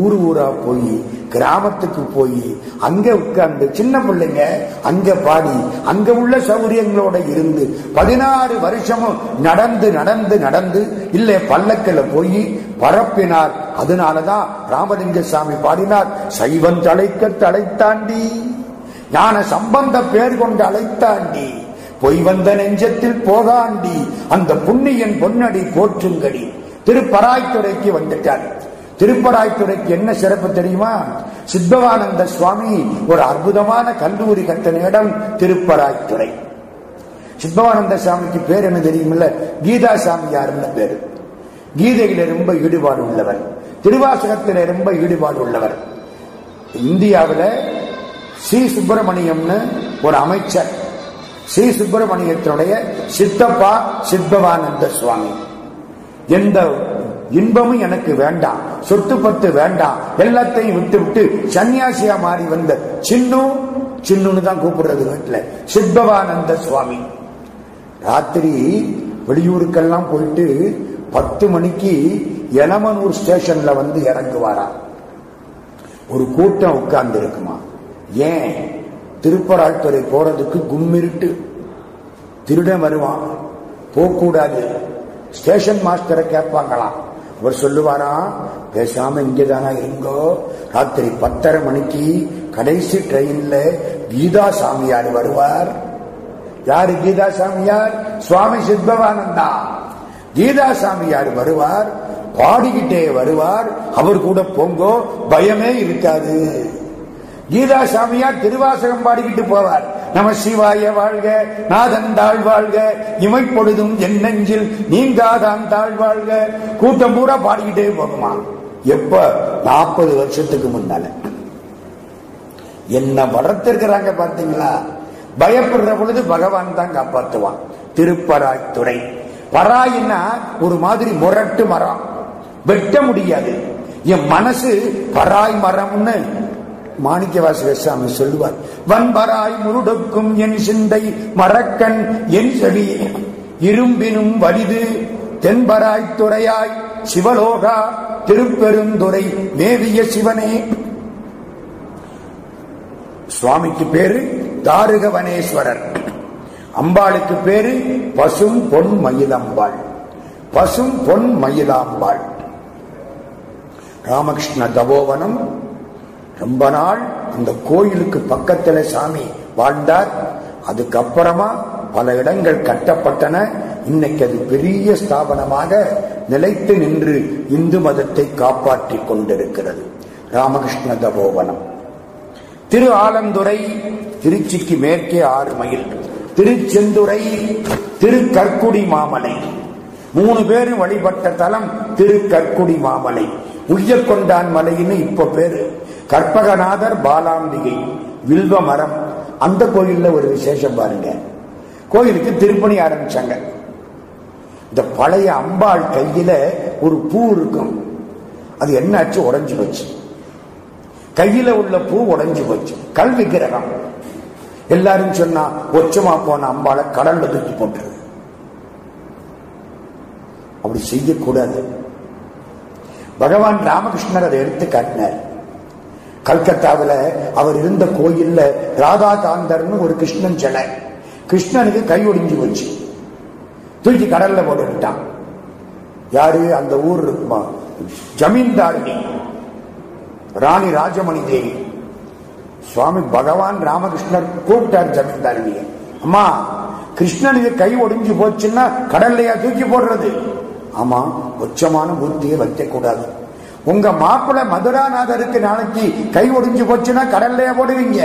ஊர் ஊரா போய் கிராமத்துக்கு போய் அங்க உட்கார்ந்து சின்ன பிள்ளைங்க அங்க பாடி அங்க உள்ள சௌரியங்களோட இருந்து பதினாறு வருஷமும் நடந்து நடந்து நடந்து இல்ல பல்லக்கில் போய் பரப்பினார். அதனாலதான் ராமலிங்க சாமி பாடினார் சைவன் தலைக்க தலைத்தாண்டி ஞான சம்பந்த பேர் கொண்டு அழைத்தாண்டி. பொய் வந்த நெஞ்சத்தில் போதாண்டி. அந்த புண்ணியன் பொன்னடி போற்றுங்கடி. திருப்பராய்த்துறைக்கு வந்துட்டார் திருப்பராய்த்துறைக்கு என்ன சிறப்பு தெரியுமா? சித்தவானந்த சுவாமி ஒரு அற்புதமான கல்லூரி கட்டின இடம் திருப்பராய்த்துறை. சித்தவானந்த சாமிக்கு பேர் என்ன தெரியுமில்ல? கீதா சாமியார்னு பேரு. கீதையில ரொம்ப ஈடுபாடு உள்ளவர் திருவாசகத்தில ரொம்ப ஈடுபாடு உள்ளவர் இந்தியாவில் சி சுப்பிரமணியம்னு ஒரு அமைச்சர். ஸ்ரீ சுப்பிரமணியத்தினுடைய சித்தப்பா சித்தவானந்த சுவாமி. எந்த இன்பமும் எனக்கு வேண்டாம் சொத்து பத்து வேண்டாம் எல்லாத்தையும் விட்டு விட்டு சன்னியாசியா மாறி வந்த சின்னு சின்னுன்னு தான் கூப்பிடுறது வீட்டுல. சித்பவானந்த சுவாமி. ராத்திரி வெளியூருக்கெல்லாம் போயிட்டு பத்து மணிக்கு எலமனூர் ஸ்டேஷன்ல வந்து இறங்குவாரா? ஒரு கூட்டம் உட்கார்ந்து இருக்குமா ஏன் திருப்பராழ்துறை போறதுக்கு கும்மிருட்டு? திருடன் வருவான். போகக்கூடாது ஸ்டேஷன் மாஸ்டரை கேட்பாங்களாம். அவர் சொல்லுவாரா பேசாம இங்கதானா இருங்கோ. ராத்திரி பத்தரை மணிக்கு கடைசி ட்ரெயின்ல கீதா சாமியார் வருவார். யாரு கீதா சாமியார் சுவாமி சித்பவானந்தா. கீதா சாமியார் வருவார் பாடிக்கிட்டே வருவார். அவர் கூட போங்கோ பயமே இருக்காது. கீதா சாமியார் திருவாசகம் பாடிக்கிட்டு போவார். நம சிவாய வாழ்க நாதன் தாழ் வாழ்க இமைப்பொழுதும் என் நெஞ்சில் நீங்காதான் தாழ் வாழ்க. கூட்டம் பூரா பாடிக்கிட்டே போகுமா? எப்ப? நாற்பது வருஷத்துக்கு முன்னால. என்ன வளர்த்திருக்கிறாங்க பாத்தீங்களா? பயப்படுற பொழுது பகவான் தான் காப்பாற்றுவான் திருப்பராய் துறை பராயின்னா ஒரு மாதிரி முரட்டு மரம். வெட்ட முடியாது. என் மனசு பராய் மரம்னு மாணிக்க வாசகசாமி சொல்லுவார் வன்பராய் முருடக்கும் என் சிந்தை மரக்கண் என் செவி. இரும்பினும் வலிது தென்பராய் துறையாய் சிவலோகா திருப்பெருந்துறை மேவிய சிவனே. சுவாமிக்கு பேரு தாருகவனேஸ்வரர். அம்பாளுக்கு பேரு பசும் பொன் மயிலம்பாள். பசும் பொன் மயிலாம்பாள். ராமகிருஷ்ண தபோவனம் ரொம்ப நாள் அந்த கோயிலுக்கு பக்கத்துல சாமி வாழ்ந்தார். அதுக்கப்புறமா பல இடங்கள் கட்டப்பட்டன. இன்னைக்கு அது பெரிய ஸ்தாபனமாக நிலைத்து நின்று இந்து மதத்தை காப்பாற்றிக் கொண்டிருக்கிறது. ராமகிருஷ்ண தபோவனம். திரு ஆலந்துறை திருச்சிக்கு மேற்கே ஆறு மைல். திருச்செந்துறை திரு கற்குடி மாமலை. மூணு பேரும் வழிபட்ட தலம் திரு கற்குடி மாமலை. உய்யக்கொண்டான் மலைன்னு இப்ப பேரு. கற்பகநாதர் பாலாம்பிகை வில்வ மரம் அந்த கோயில்ல ஒரு விசேஷம் பாருங்க. கோயிலுக்கு திருப்பணி ஆரம்பிச்சாங்க. இந்த பழைய அம்பாள் கையில ஒரு பூ இருக்கும். அது என்னாச்சு? உடஞ்சு போச்சு. கையில உள்ள பூ உடஞ்சு போச்சு. கல் விக்கிரகம். எல்லாரும் சொன்னா ஒச்சமா போன அம்பாளை கடல்ல தூக்கி போட்டுரு. அப்படி செய்யக்கூடாது. பகவான் ராமகிருஷ்ணர் அதை எடுத்து காட்டினார். கல்கத்தாவில் அவர் இருந்த கோயில்ல ராதா காந்தர்னு ஒரு கிருஷ்ணன் சிலை. கிருஷ்ணனுக்கு கை ஒடிஞ்சு போச்சு. தூக்கி கடல்ல போட்டுக்கிட்டான். யாரு? அந்த ஊர் இருக்குமா? ஜமீன்தாரிணி. ராணி ராஜமணி தேவி. சுவாமி பகவான் ராமகிருஷ்ணர் கூப்பிட்டார் ஜமீன்தாரிணிய. அம்மா கிருஷ்ணனுக்கு கை ஒடிஞ்சு போச்சுன்னா கடல்லையா தூக்கி போடுறது? ஆமா உச்சமான புத்தியை வைக்கக்கூடாது. கூடாது உங்க மாப்பிள்ள மதுராநாதருக்கு நாளைக்கு கை ஒடிஞ்சு போச்சுன்னா கடல்லையே போடுவீங்க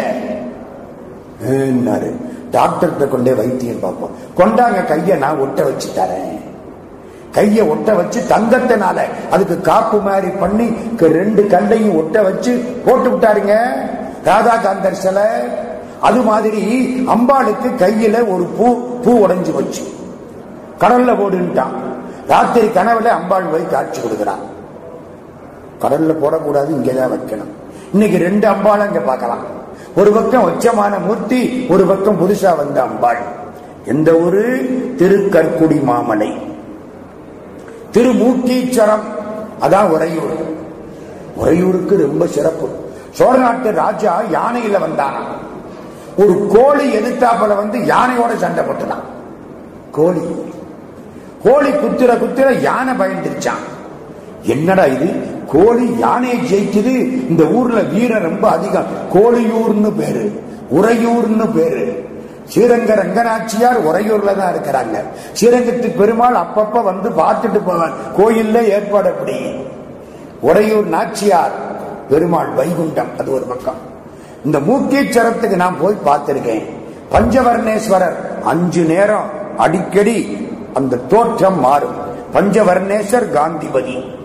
ஏன்னாரு டாக்டர்கிட்ட கொண்டே வைத்தியம் பார்ப்போம். கொண்டாங்க கையை நான் ஒட்ட வச்சு தரேன். கையை ஒட்ட வச்சு தங்கத்தினால அதுக்கு காப்பு மாதிரி பண்ணி க- ரெண்டு கல்லையும் ஒட்ட வச்சு போட்டு விட்டாருங்க. ராதாகாந்தர் சிலை. அது மாதிரி அம்பாளுக்கு கையில ஒரு பூ பூ உடைஞ்சு வச்சு கடல்ல போடுன்ட்டான் ராத்திரி கனவுல அம்பாள் போய் காட்சி கொடுக்கிறான். கடல்ல போடக்கூடாது இங்கதான் வைக்கணும். இன்னைக்கு ரெண்டு அம்பாள் அங்க பார்க்கலாம். ஒரு பக்கம் உச்சமான மூர்த்தி ஒரு பக்கம் புதுசா வந்த அம்பாள். எந்த ஒரு திருக்கற்குடி மாமலை. திருமூக்கீச்சரம். அதான் உறையூர். உறையூருக்கு ரொம்ப சிறப்பு. சோழ நாட்டு ராஜா யானையில வந்தானா ஒரு கோழி எதிர்த்தாப்புல வந்து யானையோட சண்டை போட்டுதான். கோழி. கோழி குத்துற குத்துற யானை பயந்துருச்சான் என்னடா இது? கோழி யானையை ஜெயிக்குது? இந்த ஊர்ல வீரர் ரொம்ப அதிகம். கோழியூர்னு பேரு. உறையூர்னு பேரு. ஸ்ரீரங்க ரங்கநாச்சியார் உறையூர்ல தான் இருக்கிறாங்க. ஸ்ரீரங்கத்து பெருமாள் அப்பப்ப வந்து பார்த்துட்டு போவார். கோயில்ல ஏற்பாடு அப்படி உறையூர் நாச்சியார் பெருமாள் வைகுண்டம் அது ஒரு பக்கம். இந்த மூக்கீச்சரத்துக்கு நான் போய் பார்த்திருக்கேன். பஞ்சவர்ணேஸ்வரர் அஞ்சு நேரம் அடிக்கடி அந்த தோற்றம் மாறும். பஞ்சவர்ணேஸ்வர் காந்திபதி.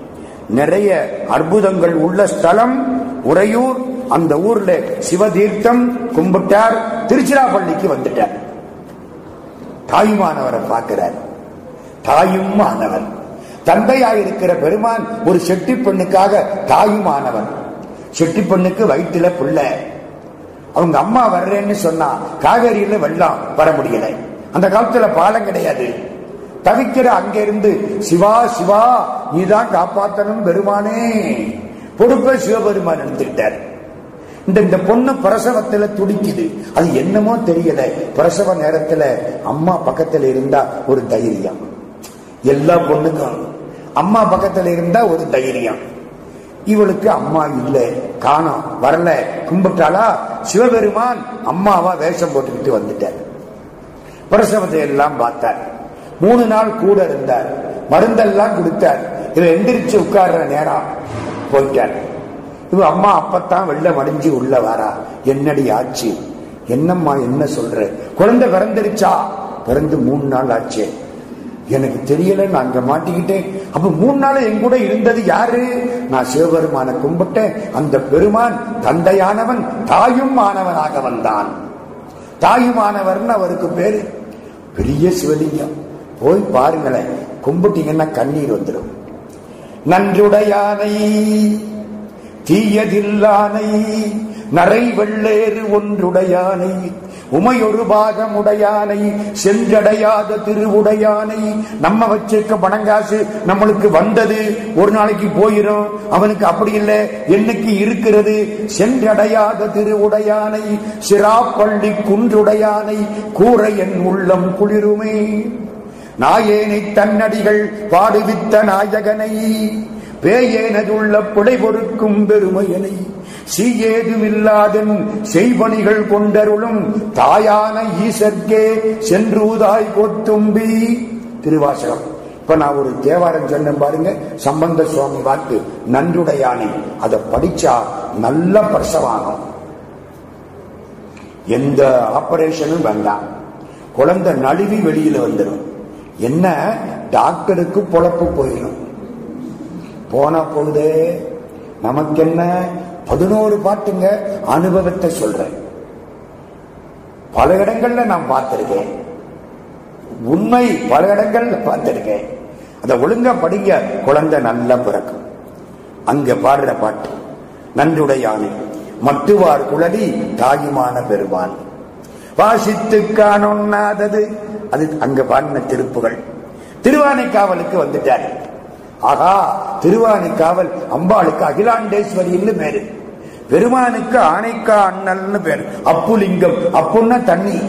நிறைய அற்புதங்கள் உள்ள ஸ்தலம் உறையூர் அந்த ஊர்ல சிவதீர்த்தம் கும்பிட்டார் திருச்சிராப்பள்ளிக்கு வந்துட்டார். தாயுமானவரை பார்க்கிறார். தாயும் மாணவன். தந்தையாயிருக்கிற பெருமான் ஒரு செட்டி பெண்ணுக்காக தாயுமானவன் செட்டி பெண்ணுக்கு வயிற்றுல புள்ள. அவங்க அம்மா வர்றேன்னு சொன்னா காவேரியில வெள்ளம் வர முடியல. அந்த காலத்துல பாலம் கிடையாது. தவிக்கிற அங்கிருந்து சிவா சிவா நீதான் காப்பாத்தனும் பெருமானே. பொறுப்பை சிவபெருமான் எடுத்துக்கிட்டார். இந்த இந்த பொண்ணு பிரசவத்துல துடிக்குது. அது என்னமோ தெரியல. பிரசவ நேரத்துல அம்மா பக்கத்துல இருந்தா ஒரு தைரியம். எல்லா பொண்ணுக்கும் அம்மா பக்கத்துல இருந்தா ஒரு தைரியம். இவளுக்கு அம்மா இல்ல காணோம் வரல கும்பிட்டாளா? சிவபெருமான் அம்மாவா வேஷம் போட்டுக்கிட்டு வந்துட்டார். பிரசவத்தை எல்லாம் பார்த்தார். மூணு நாள் கூட இருந்தார். மருந்தெல்லாம் கொடுத்தார். இவன் எந்திரிச்சு உட்கார்ற நேரம் போயிட்டார். இவ அம்மா அப்பத்தான் வெள்ள மடிஞ்சு உள்ள வாரா. என்னடி ஆச்சு? என்னம்மா என்ன சொல்ற? குழந்தை பிறந்துருச்சா? பிறந்து மூணு நாள் ஆச்சு. எனக்கு தெரியல நான் அங்க மாட்டிக்கிட்டேன். அப்ப மூணு நாள் என் கூட இருந்தது யாரு? நான் சிவபெருமான கும்பிட்டேன். அந்த பெருமான் தந்தையானவன் தாயும் ஆனவனாக வந்தான். தாயுமானவர்னு அவருக்கு பேரு பெரிய சிவலிங்கம். போய் பாருங்களேன் கும்பிட்டீங்கன்னா கண்ணீர் வந்துடும் நன்றுடையானை தீயதில்லானை நரை வெள்ளேறு ஒன்றுடையானை உமையொரு பாகமுடையானை சென்றடையாத திருவுடையானை நம்ம வச்சிருக்க பணங்காசு நம்மளுக்கு வந்தது ஒரு நாளைக்கு போயிரும். அவனுக்கு அப்படி இல்லை என்னைக்கு இருக்கிறது? சென்றடையாத திருவுடையானை சிராப்பள்ளி குன்றுடையானை கூற என் உள்ளம் குளிருமே. நாயேனை தன்னடிகள் பாடுவித்த நாயகனை பேயேனதுள்ள புடை பொறுக்கும் பெருமையனை சீயேதுமில்லாதன் செய்வணிகள் கொண்டருளும் தாயான ஈசர்க்கே சென்றூதாய் கொத்தும்பி. திருவாசகம். இப்ப நான் ஒரு தேவாரம் சொன்னேன் பாருங்க சம்பந்த சுவாமி வாக்கு நன்றுடையானே அதை படிச்சா நல்ல பிரசவாகும் எந்த ஆபரேஷனும் வேண்டாம். குழந்தை நழுவி வெளியில வந்துடும் என்ன? டாக்டருக்கு பொழப்பு போயிடும். போனா பொழுது நமக்கு என்ன பதினோரு பாட்டுங்க அனுபவத்தை சொல்றேன். பல இடங்கள்ல நான் பார்த்திருக்கேன். உண்மை பல இடங்கள்ல பார்த்திருக்கேன். அதை ஒழுங்கா படிங்க குழந்தை நல்லா பிறக்கும். அங்க பாடுற பாட்டு நன்றுடையானை மட்டுவார் குழலி தாயுமான பெருமான் வாசித்து காணொண்ணாதது. அது அங்க பாடின திருப்புகள். திருவானைக்காவலுக்கு வந்துட்டாரு. ஆகா திருவானைக்காவல் அம்பாளுக்கு அகிலாண்டேஸ்வரின்னு பேரு. பெருமானுக்கு ஆனைக்கா அண்ணல்னு பேரு. அப்புலிங்கம் அப்புன்னா தண்ணி.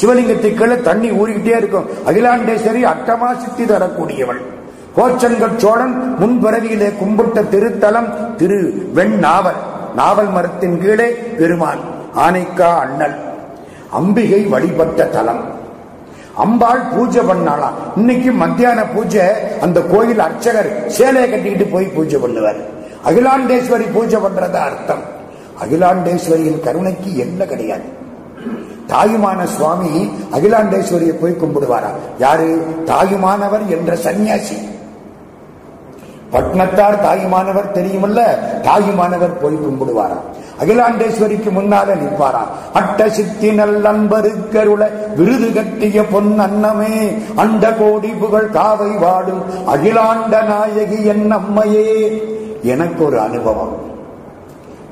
சிவலிங்கத்துக்குள்ள தண்ணி ஊறிக்கிட்டே இருக்கும். அகிலாண்டேஸ்வரி அட்டமா சித்தி தரக்கூடியவள். கோச்சங்கட் சோழன் முன்பிறவியிலே கும்பிட்ட திருத்தலம் திரு வெண் நாவல் நாவல் மரத்தின் கீழே பெருமான் ஆனைக்கா அண்ணல். அம்பிகை வழிபட்ட தலம். அம்பாள் பூஜை பண்ணாலாம் இன்னைக்கு மத்தியான பூஜை அந்த கோயில் அர்ச்சகர் சேலையை கட்டிக்கிட்டு போய் பூஜை பண்ணுவார். அகிலாண்டேஸ்வரி பூஜை பண்றதா அர்த்தம். அகிலாண்டேஸ்வரியின் கருணைக்கு என்ன கிடையாது? தாயுமான சுவாமி அகிலாண்டேஸ்வரியை போய் கும்பிடுவாரா? யாரு? தாயுமானவர் என்ற சன்னியாசி பட்னத்தார் தாயுமானவர் தெரியுமல்ல? தாயுமானவர் போய் கும்பிடுவாராம் அகிலாண்டேஸ்வரிக்கு முன்னால நிற்பாராம் அட்ட சித்தி நல்லன்பருக்கருள விருது கட்டிய பொன் அன்னமே அண்ட கோடி புகழ் காவை வாடும் அகிலாண்ட நாயகி என் அம்மையே எனக்கு ஒரு அனுபவம்.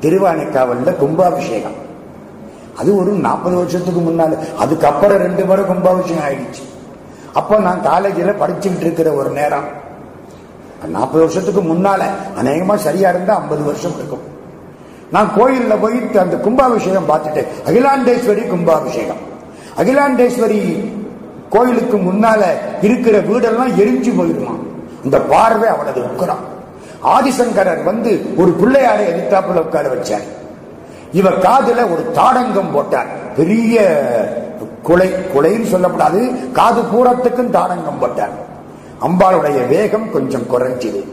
திருவானைக்காவல்ல கும்பாபிஷேகம். அது ஒரு நாற்பது வருஷத்துக்கு முன்னால. அதுக்கப்புறம் ரெண்டு முறை கும்பாபிஷேகம் ஆயிடுச்சு. அப்ப நான் காலேஜில் படிச்சுக்கிட்டு இருக்கிற ஒரு நேரம். நாற்பது வருஷத்துக்கு முன்னால அநேகமா சரியா இருந்தா ஐம்பது வருஷம் இருக்கும். நான் கோயிலில் போயிட்டு அந்த கும்பாபிஷேகம் பார்த்துட்டேன். அகிலாண்டேஸ்வரி கும்பாபிஷேகம். அகிலாண்டேஸ்வரி கோயிலுக்கு முன்னால இருக்கிற வீடெல்லாம் எரிஞ்சு போயிருமா இந்த பார்வை அவனது உக்கரம். ஆதிசங்கரர் வந்து ஒரு பிள்ளையாரை எதிர்த்தாப்புல உட்கார வச்சார். இவ காதுல ஒரு தாடங்கம் போட்டார். பெரிய குலை குலைன்னு சொல்லப்படாது. காது பூரத்துக்கும் தாடங்கம் போட்டார். அம்பாளுடைய வேகம் கொஞ்சம் குறைஞ்சது.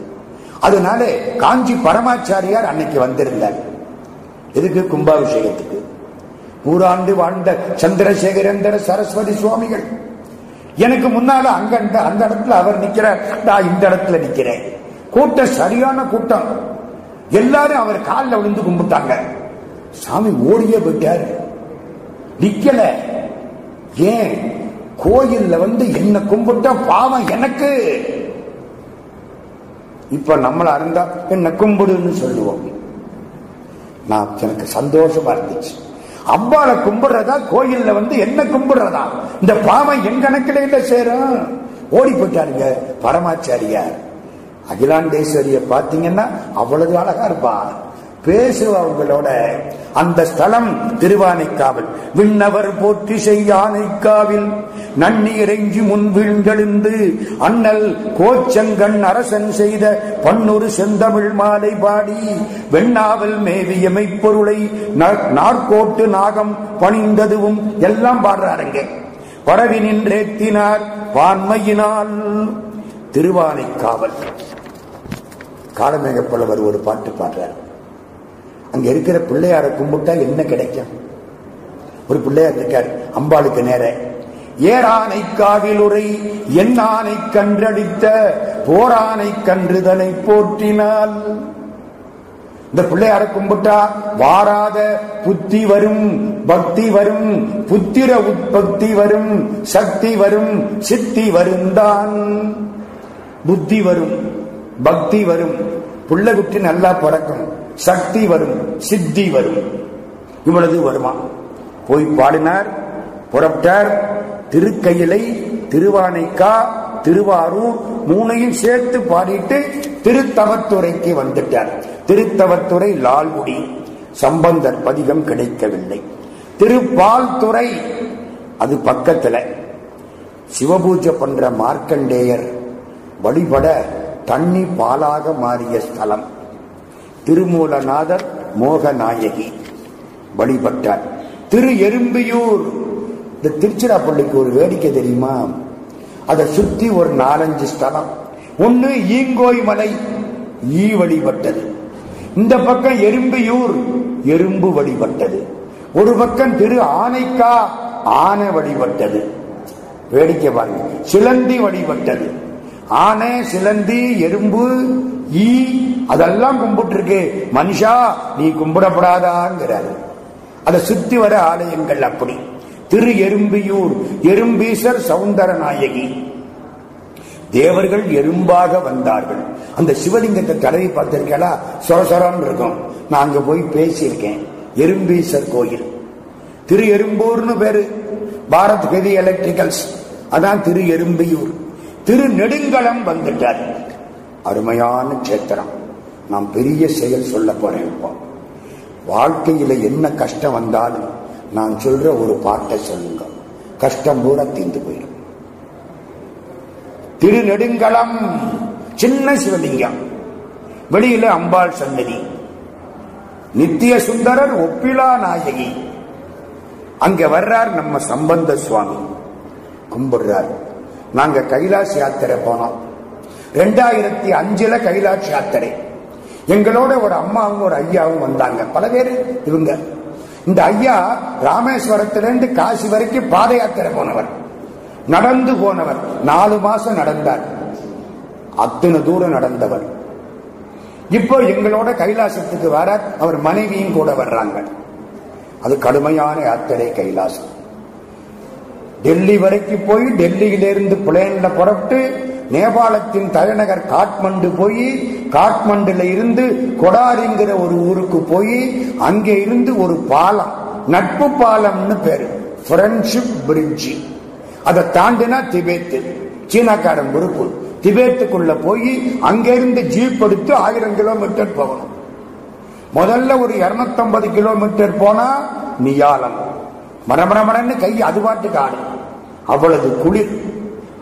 அதனால காஞ்சி பரமாச்சாரியார் அன்னைக்கு வந்திருந்தார். எதுக்கு? கும்பாபிஷேகத்துக்கு. நூறாண்டு வாழ்ந்த சந்திரசேகரேந்திர சரஸ்வதி சுவாமிகள். எனக்கு முன்னால அங்க அந்த இடத்துல அவர் நிக்கிறார். நான் இந்த இடத்துல நிக்கிறேன். கூட்டம் சரியான கூட்டம். எல்லாரும் அவர் காலில் விழுந்து கும்பிட்டாங்க. சாமி ஓடியே போயிட்டாரு. நிக்கல. ஏன்? கோயில்ல வந்து என்ன கும்பிட்டா பாவம் எனக்கு. இப்ப நம்மள அருந்தா என்ன கும்பிடுன்னு சொல்லுவோம். நான் எனக்கு சந்தோஷமா இருந்துச்சு. அம்பாவை கும்பிடுறதா கோயில்ல வந்து என்ன கும்பிடுறதா? இந்த பாவம் என் கணக்கில என்ன சேரும்? ஓடி போயிட்டாருங்க பரமாச்சாரியார். அகிலாண்டேஸ்வரிய பாத்தீங்கன்னா அவ்வளவு அழகா இருப்பா. பேசுவங்களோட அந்த ஸ்தலம் திருவானைக்காவல். விண்ணவர் போற்றி செய்யானைக்காவில். நன்னீரெஞ்சி முன் வீழ்ந்தெழுந்து அண்ணல் கோச்சங்கண் அரசன் செய்த பன்னொரு செந்தமிழ் மாலை பாடி வெண்ணாவல் மேவிய மெய்ப்பொருளை நாற்கோட்டு நாகம் பணிந்ததுவும் எல்லாம் பாடுறாருங்க பரவி நின்றேத்தினார் பான்மையினால் திருவானைக்காவல் காலமேகப்பள்ளவர் ஒரு பாட்டு பாடுறார். அங்க இருக்கிற பிள்ளையாரை கும்பிட்டா என்ன கிடைக்கும்? ஒரு பிள்ளையார் இருக்கார் அம்பாளுக்கு நேர. ஏரானை காவிலுரை என்னானை கன்றடித்த போரானை கன்றுதனை போற்றினால் இந்த பிள்ளையார கும்பிட்டா வாராத புத்தி வரும் பக்தி வரும் புத்திர உற்பத்தி வரும் சக்தி வரும் சித்தி வருந்தான். புத்தி வரும் பக்தி வரும் புள்ள குட்டி நல்லா பிறக்கும் சக்தி வரும் சித்தி வரும். இவ்வளவு வருமா? போய் பாடினார் புறப்பட்டார் திருக்கையிலை திருவானைக்கா திருவாரூர் மூணையும் சேர்த்து பாடிட்டு திருத்தவத்துறைக்கு வந்துட்டார். திருத்தவத்துறை லால்குடி. சம்பந்தர் பதிகம் கிடைக்கவில்லை. திருப்பால்துறை அது பக்கத்துல. சிவபூஜை பண்ற மார்க்கண்டேயர் வழிபட தண்ணி பாலாக மாறிய ஸ்தலம். திருமூலநாதர் மோகநாயகி வழிபட்டார். திரு எறும்பியூர் இந்த திருச்சிராப்பள்ளிக்கு ஒரு வேடிக்கை தெரியுமா? அதை சுத்தி ஒரு நாலஞ்சு ஸ்தலம். ஒன்னு ஈங்கோய் மலை ஈ வழிபட்டது. இந்த பக்கம் எறும்பியூர் எறும்பு வழிபட்டது. ஒரு பக்கம் திரு ஆனைக்கா ஆனை வழிபட்டது. வேடிக்கை பாருங்க. சிலந்தி வழிபட்டது. ஆனை சிலந்தி எறும்பு ஈ அதெல்லாம் கும்பிட்டு இருக்கு மனுஷா நீ கும்பிடப்படாதாங்கிறாரு. அதை சுத்தி வர ஆலயங்கள் அப்படி. திரு எறும்பியூர் எறும்பீசர் சவுந்தர நாயகி தேவர்கள் எறும்பாக வந்தார்கள். அந்த சிவலிங்கத்தை தடவி பார்த்திருக்கா சொர இருக்கும். நான் அங்க போய் பேசியிருக்கேன். எறும்பீசர் கோயில். திரு எறும்பூர்னு பேரு. பாரத் ஹெவி எலக்ட்ரிக்கல்ஸ் அதான் திரு எறும்பியூர் திரு நெடுங்கலம் வந்துட்டார். அருமையான கேத்திரம் நான் பெரிய செயல் சொல்ல போறேன் வாழ்க்கையில என்ன கஷ்டம் வந்தாலும் நான் சொல்ற ஒரு பாட்டை சொல்லுங்க. கஷ்டம் பூரா தீர்ந்து போயிடும். திருநெடுங்கலம் சின்ன சிவலிங்கம். வெளியில அம்பாள் சன்னதி. நித்திய சுந்தரர் ஒப்பிலா நாயகி. அங்க வர்றார் நம்ம சம்பந்த சுவாமி. கும்பிடுறார். நாங்க கைலாஷ் யாத்திரை போனோம். ரெண்டாயிரத்தி அஞ்சுல கைலாஷ் யாத்திரை. எங்களோட ஒரு அம்மாவும் ஒரு ஐயாவும் வந்தாங்க. பல பேர் இவங்க. இந்த ஐயா ராமேஸ்வரத்திலிருந்து காசி வரைக்கும் பாத யாத்திரை போனவர். நடந்து போனவர். நாலு மாசம் நடந்தார். அத்தனை தூரம் நடந்தவர். இப்போ எங்களோட கைலாசத்துக்கு வர அவர் மனைவியும் கூட வர்றாங்க. அது கடுமையான யாத்திரை கைலாசம். டெல்லி வரைக்கும் போய் டெல்லியிலிருந்து பிளேன்ல புறப்பட்டு நேபாளத்தின் தலைநகர் காட்மண்டு போய் காட்மண்டுல இருந்து கொடாரிங்கிற ஒரு ஊருக்கு போய் அங்கே இருந்து ஒரு பாலம் நட்பு பாலம்னு பேரு. ஃப்ரெண்ட்ஷிப் பிரிட்ஜி அதை தாண்டினா திபேத்து. சீனாக்காரன் பொறுப்பு திபேத்துக்குள்ள போய் அங்கிருந்து ஜீப் எடுத்து ஆயிரம் கிலோமீட்டர் போகணும். முதல்ல ஒரு இருநூத்தம்பது கிலோமீட்டர் போனா நியாலம் மரமரமரன்னு கை அது பாட்டுக்கு ஆடும். அவ்வளவு குளிர்.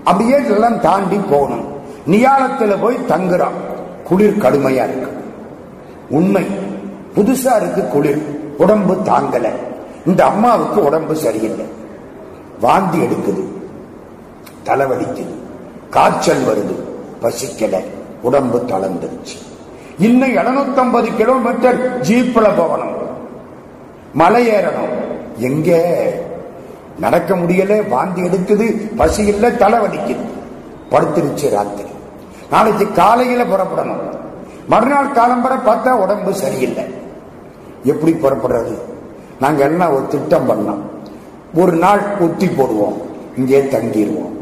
அப்படியே இதெல்லாம் தாண்டி போகணும். நியாலத்துல போய் தங்குறான். குளிர் கடுமையா இருக்கு. உண்மை. புதுசா இருக்கு குளிர். உடம்பு தாங்கல. இந்த அம்மாவுக்கு உடம்பு சரியில்லை. வாந்தி எடுக்குது. தலைவலிக்குது. காய்ச்சல் வருது. பசிக்கல. உடம்பு தளர்ந்துருச்சு. இன்னும் எழுநூத்தம்பது கிலோமீட்டர் ஜீப்ல போகணும். மலை ஏறணும். எங்க? நடக்க முடியல வாந்தி எடுக்குது பசி இல்ல தலைவலிக்குது படுத்துருச்சு ராத்திரி. நாளைக்கு காலையில புறப்படணும். மறுநாள் காலம்பரை பார்த்தா உடம்பு சரியில்லை. எப்படி புறப்படுறது? நாங்க எல்லாம் ஒரு திட்டம் பண்ணோம். ஒரு நாள் ஒத்தி போடுவோம். இங்கே தங்கிடுவோம்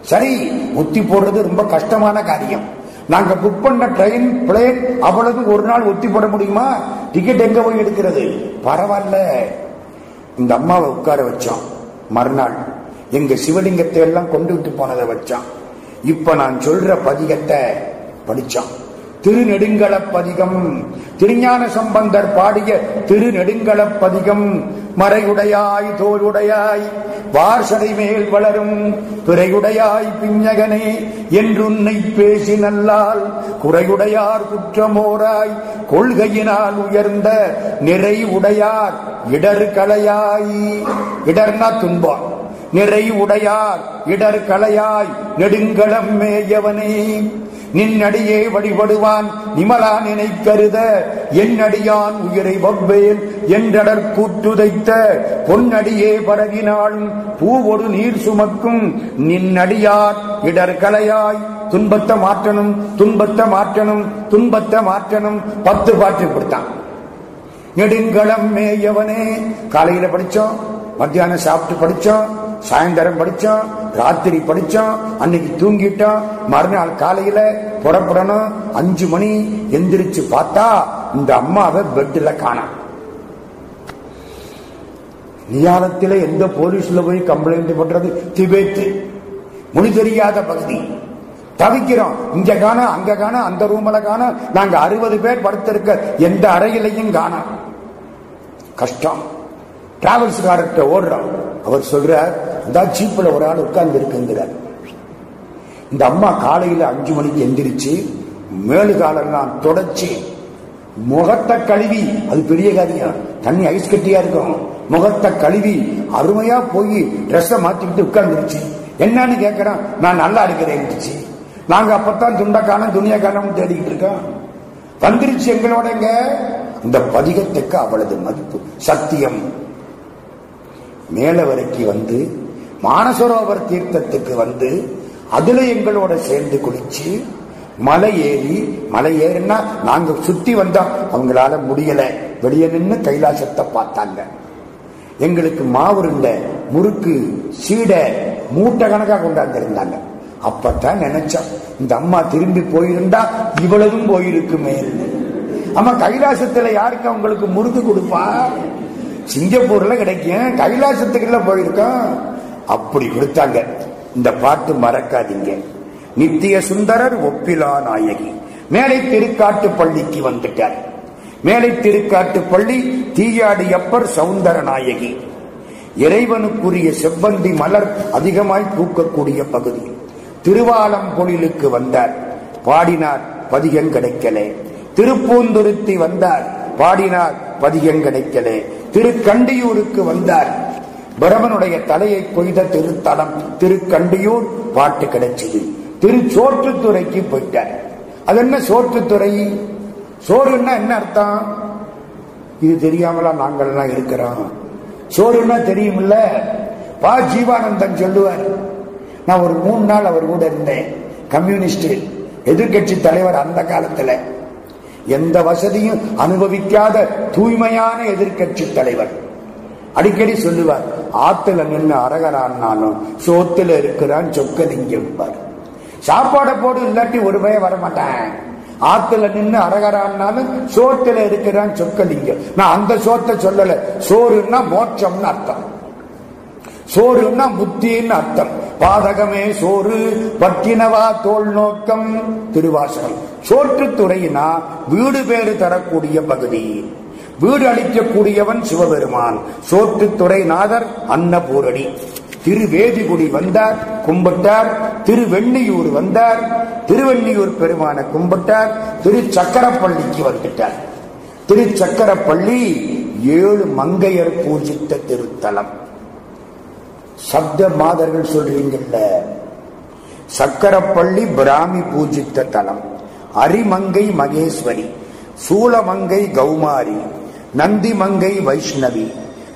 சரி ஒத்தி போடுறது ரொம்ப கஷ்டமான காரியம். நாங்க புக் பண்ண ட்ரெயின் பிளேன் அவ்வளவு ஒரு நாள் ஒத்தி போட முடியுமா? டிக்கெட் எங்க போய் எடுக்கிறது? பரவாயில்ல. இந்த அம்மாவை உட்கார வச்சான். மறுநாள் எங்க சிவலிங்கத்தை எல்லாம் கொண்டு விட்டு போனதை வச்சான். இப்ப நான் சொல்ற பதிகத்தை படிச்சான். திருநெடுங்கல பதிகம் திருஞான சம்பந்தர் பாடிய திருநெடுங்கல பதிகம் மறையுடையாய் தோளுடையாய் வாசனை மேல் வளரும் பிறையுடையாய் பிஞ்சகனே என்றுன்னை பேசி நல்லால் குறையுடையார் குற்றமோராய் கொள்கையினால் உயர்ந்த நிறை உடையார் இடர் கலையாய் இடர்னா துன்பம். நிறை உடையார் இடர் கலையாய் நெடுங்களம் மேயவனே. நின்னடியே வழிபடுவான் நிமலா நினை கருத. என்னடியான் உயிரை வவ்வேல் என்றடர் கூற்றுதைத்த. பொன்னடியே பரவினாலும் பூவொடு நீர் சுமக்கும். நின்னடியார் இடர் கலையாய் துன்பத்தை மாற்றணும் துன்பத்தை மாற்றணும் துன்பத்தை மாற்றணும் பத்து பாட்டு கொடுத்தான். நெடுங்களம் மேயவனே. காலையில படிச்சோம் மத்தியானம் சாப்பிட்டு படிச்சோம் சாயந்தரம் படிச்சோம் ராத்திரி படிச்சோம் அன்னைக்கு தூங்கிட்டோம் மறுநாள் காலையில புறப்படணும் அஞ்சு மணி எந்திரிச்சு பார்த்தா இந்த அம்மாவை பெட்ல காணும் நியாலத்தில எந்த போலீஸ்ல போய் கம்ப்ளைண்ட் பண்றது? திபேத்து. மொழி தெரியாத பகுதி. தவிக்கிறோம். இங்க காண அங்க காண அந்த ரூம்ல காண. நாங்க அறுபது பேர் படுத்திருக்க எந்த அறையிலையும் காண. கஷ்டம். டிராவல்ஸ்காரர்கிட்ட ஓடுறோம். அவர் சொல்றார் அதான் சீப்பில் ஒரு ஆள் உட்கார்ந்து இருக்குங்கிறார். இந்த அம்மா காலையில் அஞ்சு மணிக்கு எந்திரிச்சு மேலு காலெல்லாம் தொடச்சி முகத்தை கழுவி அது பெரிய காரியம் தண்ணி ஐஸ் கட்டியா இருக்கும். முகத்தை கழுவி அருமையா போய் ட்ரெஸ்ஸை மாத்திக்கிட்டு உட்கார்ந்துருச்சு. என்னன்னு கேட்கிறேன் நான் நல்லா இருக்கிறேன் நாங்க அப்பத்தான் துண்டை காணும் காணும் தேடிக்கிட்டு இருக்கோம். வந்துருச்சு எங்களோடங்க இந்த பதிகத்துக்கு அவளது மதிப்பு சத்தியம். மேல வரைக்கு வந்து மானசரோவர் தீர்த்தத்துக்கு வந்து அதுல எங்களோட சேர்ந்து குளிச்சு மலை ஏறி மலை ஏறினா நாங்க சுத்தி வந்தோம் அவங்களால முடியல. வெளியே நின்று கைலாசத்தை பார்த்தாங்க. எங்களுக்கு மாவுருண்ட முறுக்கு சீடை மூட்டை கணக்கா கொண்டாந்துருந்தாங்க. அப்பதான் நினைச்சோம் இந்த அம்மா திரும்பி போயிருந்தா இவ்வளவும் போயிருக்குமே. ஆமா கைலாசத்துல யாருக்கு அவங்களுக்கு முறுக்கு கொடுப்பா? சிங்கப்பூர்ல கிடைக்கும் கைலாசத்துக்குள்ள போயிருக்கோம். அப்படி கொடுத்தாங்க. இந்த பாட்டு மறக்காதீங்க. நித்திய சுந்தரர் ஒப்பிலா நாயகி. மேலை திருக்காட்டு பள்ளிக்கு வந்துட்டார். மேலை திருக்காட்டு பள்ளி தீயாடியப்பர் சவுந்தர நாயகி. இறைவனுக்குரிய செவ்வந்தி மலர் அதிகமாய் பூக்கக்கூடிய பகுதி. திருவாலம்பொழிலுக்கு வந்தார். பாடினார் பதிகம் கிடைக்கலே. திருப்பூந்துருத்தி வந்தார். பாடினார் பதிகம் கிடைக்கலே. திருக்கண்டியூருக்கு வந்தார். பிரமனுடைய தலையை கொய்த திருத்தலம் திருக்கண்டியூர் பாட்டு கிடைச்சது. திருச்சோற்றுத்துறைக்கு போயிட்டார். அது என்ன சோற்றுத்துறை? சோறுன்னா என்ன அர்த்தம்? இது தெரியாமலா நாங்கள்லாம் இருக்கிறோம். சோறுன்னா தெரியுமில்ல? பா ஜீவானந்தன் சொல்லுவார். நான் ஒரு மூணு நாள் அவர் கூட இருந்தேன். கம்யூனிஸ்ட் எதிர்கட்சி தலைவர் அந்த காலத்துல. எந்த வசதியும் அனுபவிக்காத தூய்மையான எதிர்கட்சி தலைவர். அடிக்கடி சொல்லுவார் ஆத்துல நின்று அரகரான்னாலும் சோத்துல இருக்கிறான் சொக்கலிங்கம் சாப்பாடை போடு இல்லாட்டி ஒரு பய வரமாட்டேன். ஆத்துல நின்று அரகரான்னாலும் சோத்துல இருக்கிறான் சொக்கலிங்கம். நான் அந்த சோத்தை சொல்லல. சோறுன்னா மோட்சம்னு அர்த்தம். சோறுன்னா புத்தின்னு அர்த்தம். பாதகமே சோறு பட்டினவா தோல் நோக்கம். திருவாசகம். சோற்றுத்துறையினா வீடு பேறு தரக்கூடிய பகுதி. வீடு அளிக்கக்கூடியவன் சிவபெருமான். சோற்றுத்துறை நாதர் அன்னபூரணி. திருவேதிகுடி வந்தார் கும்பிட்டார். திருவெண்ணியூர் வந்தார் திருவெண்ணியூர் பெருமான கும்பிட்டார். திரு சக்கரப்பள்ளிக்கு வந்துட்டார். திரு சக்கரப்பள்ளி ஏழு மங்கையர் பூஜித்த திருத்தலம். சப்த மாதர்கள் சொல்றீங்கல்ல. சக்கரப்பள்ளி பிராமி பூஜித்த தலம். அரிமங்கை மகேஸ்வரி. சூலமங்கை கௌமாரி. நந்தி மங்கை வைஷ்ணவி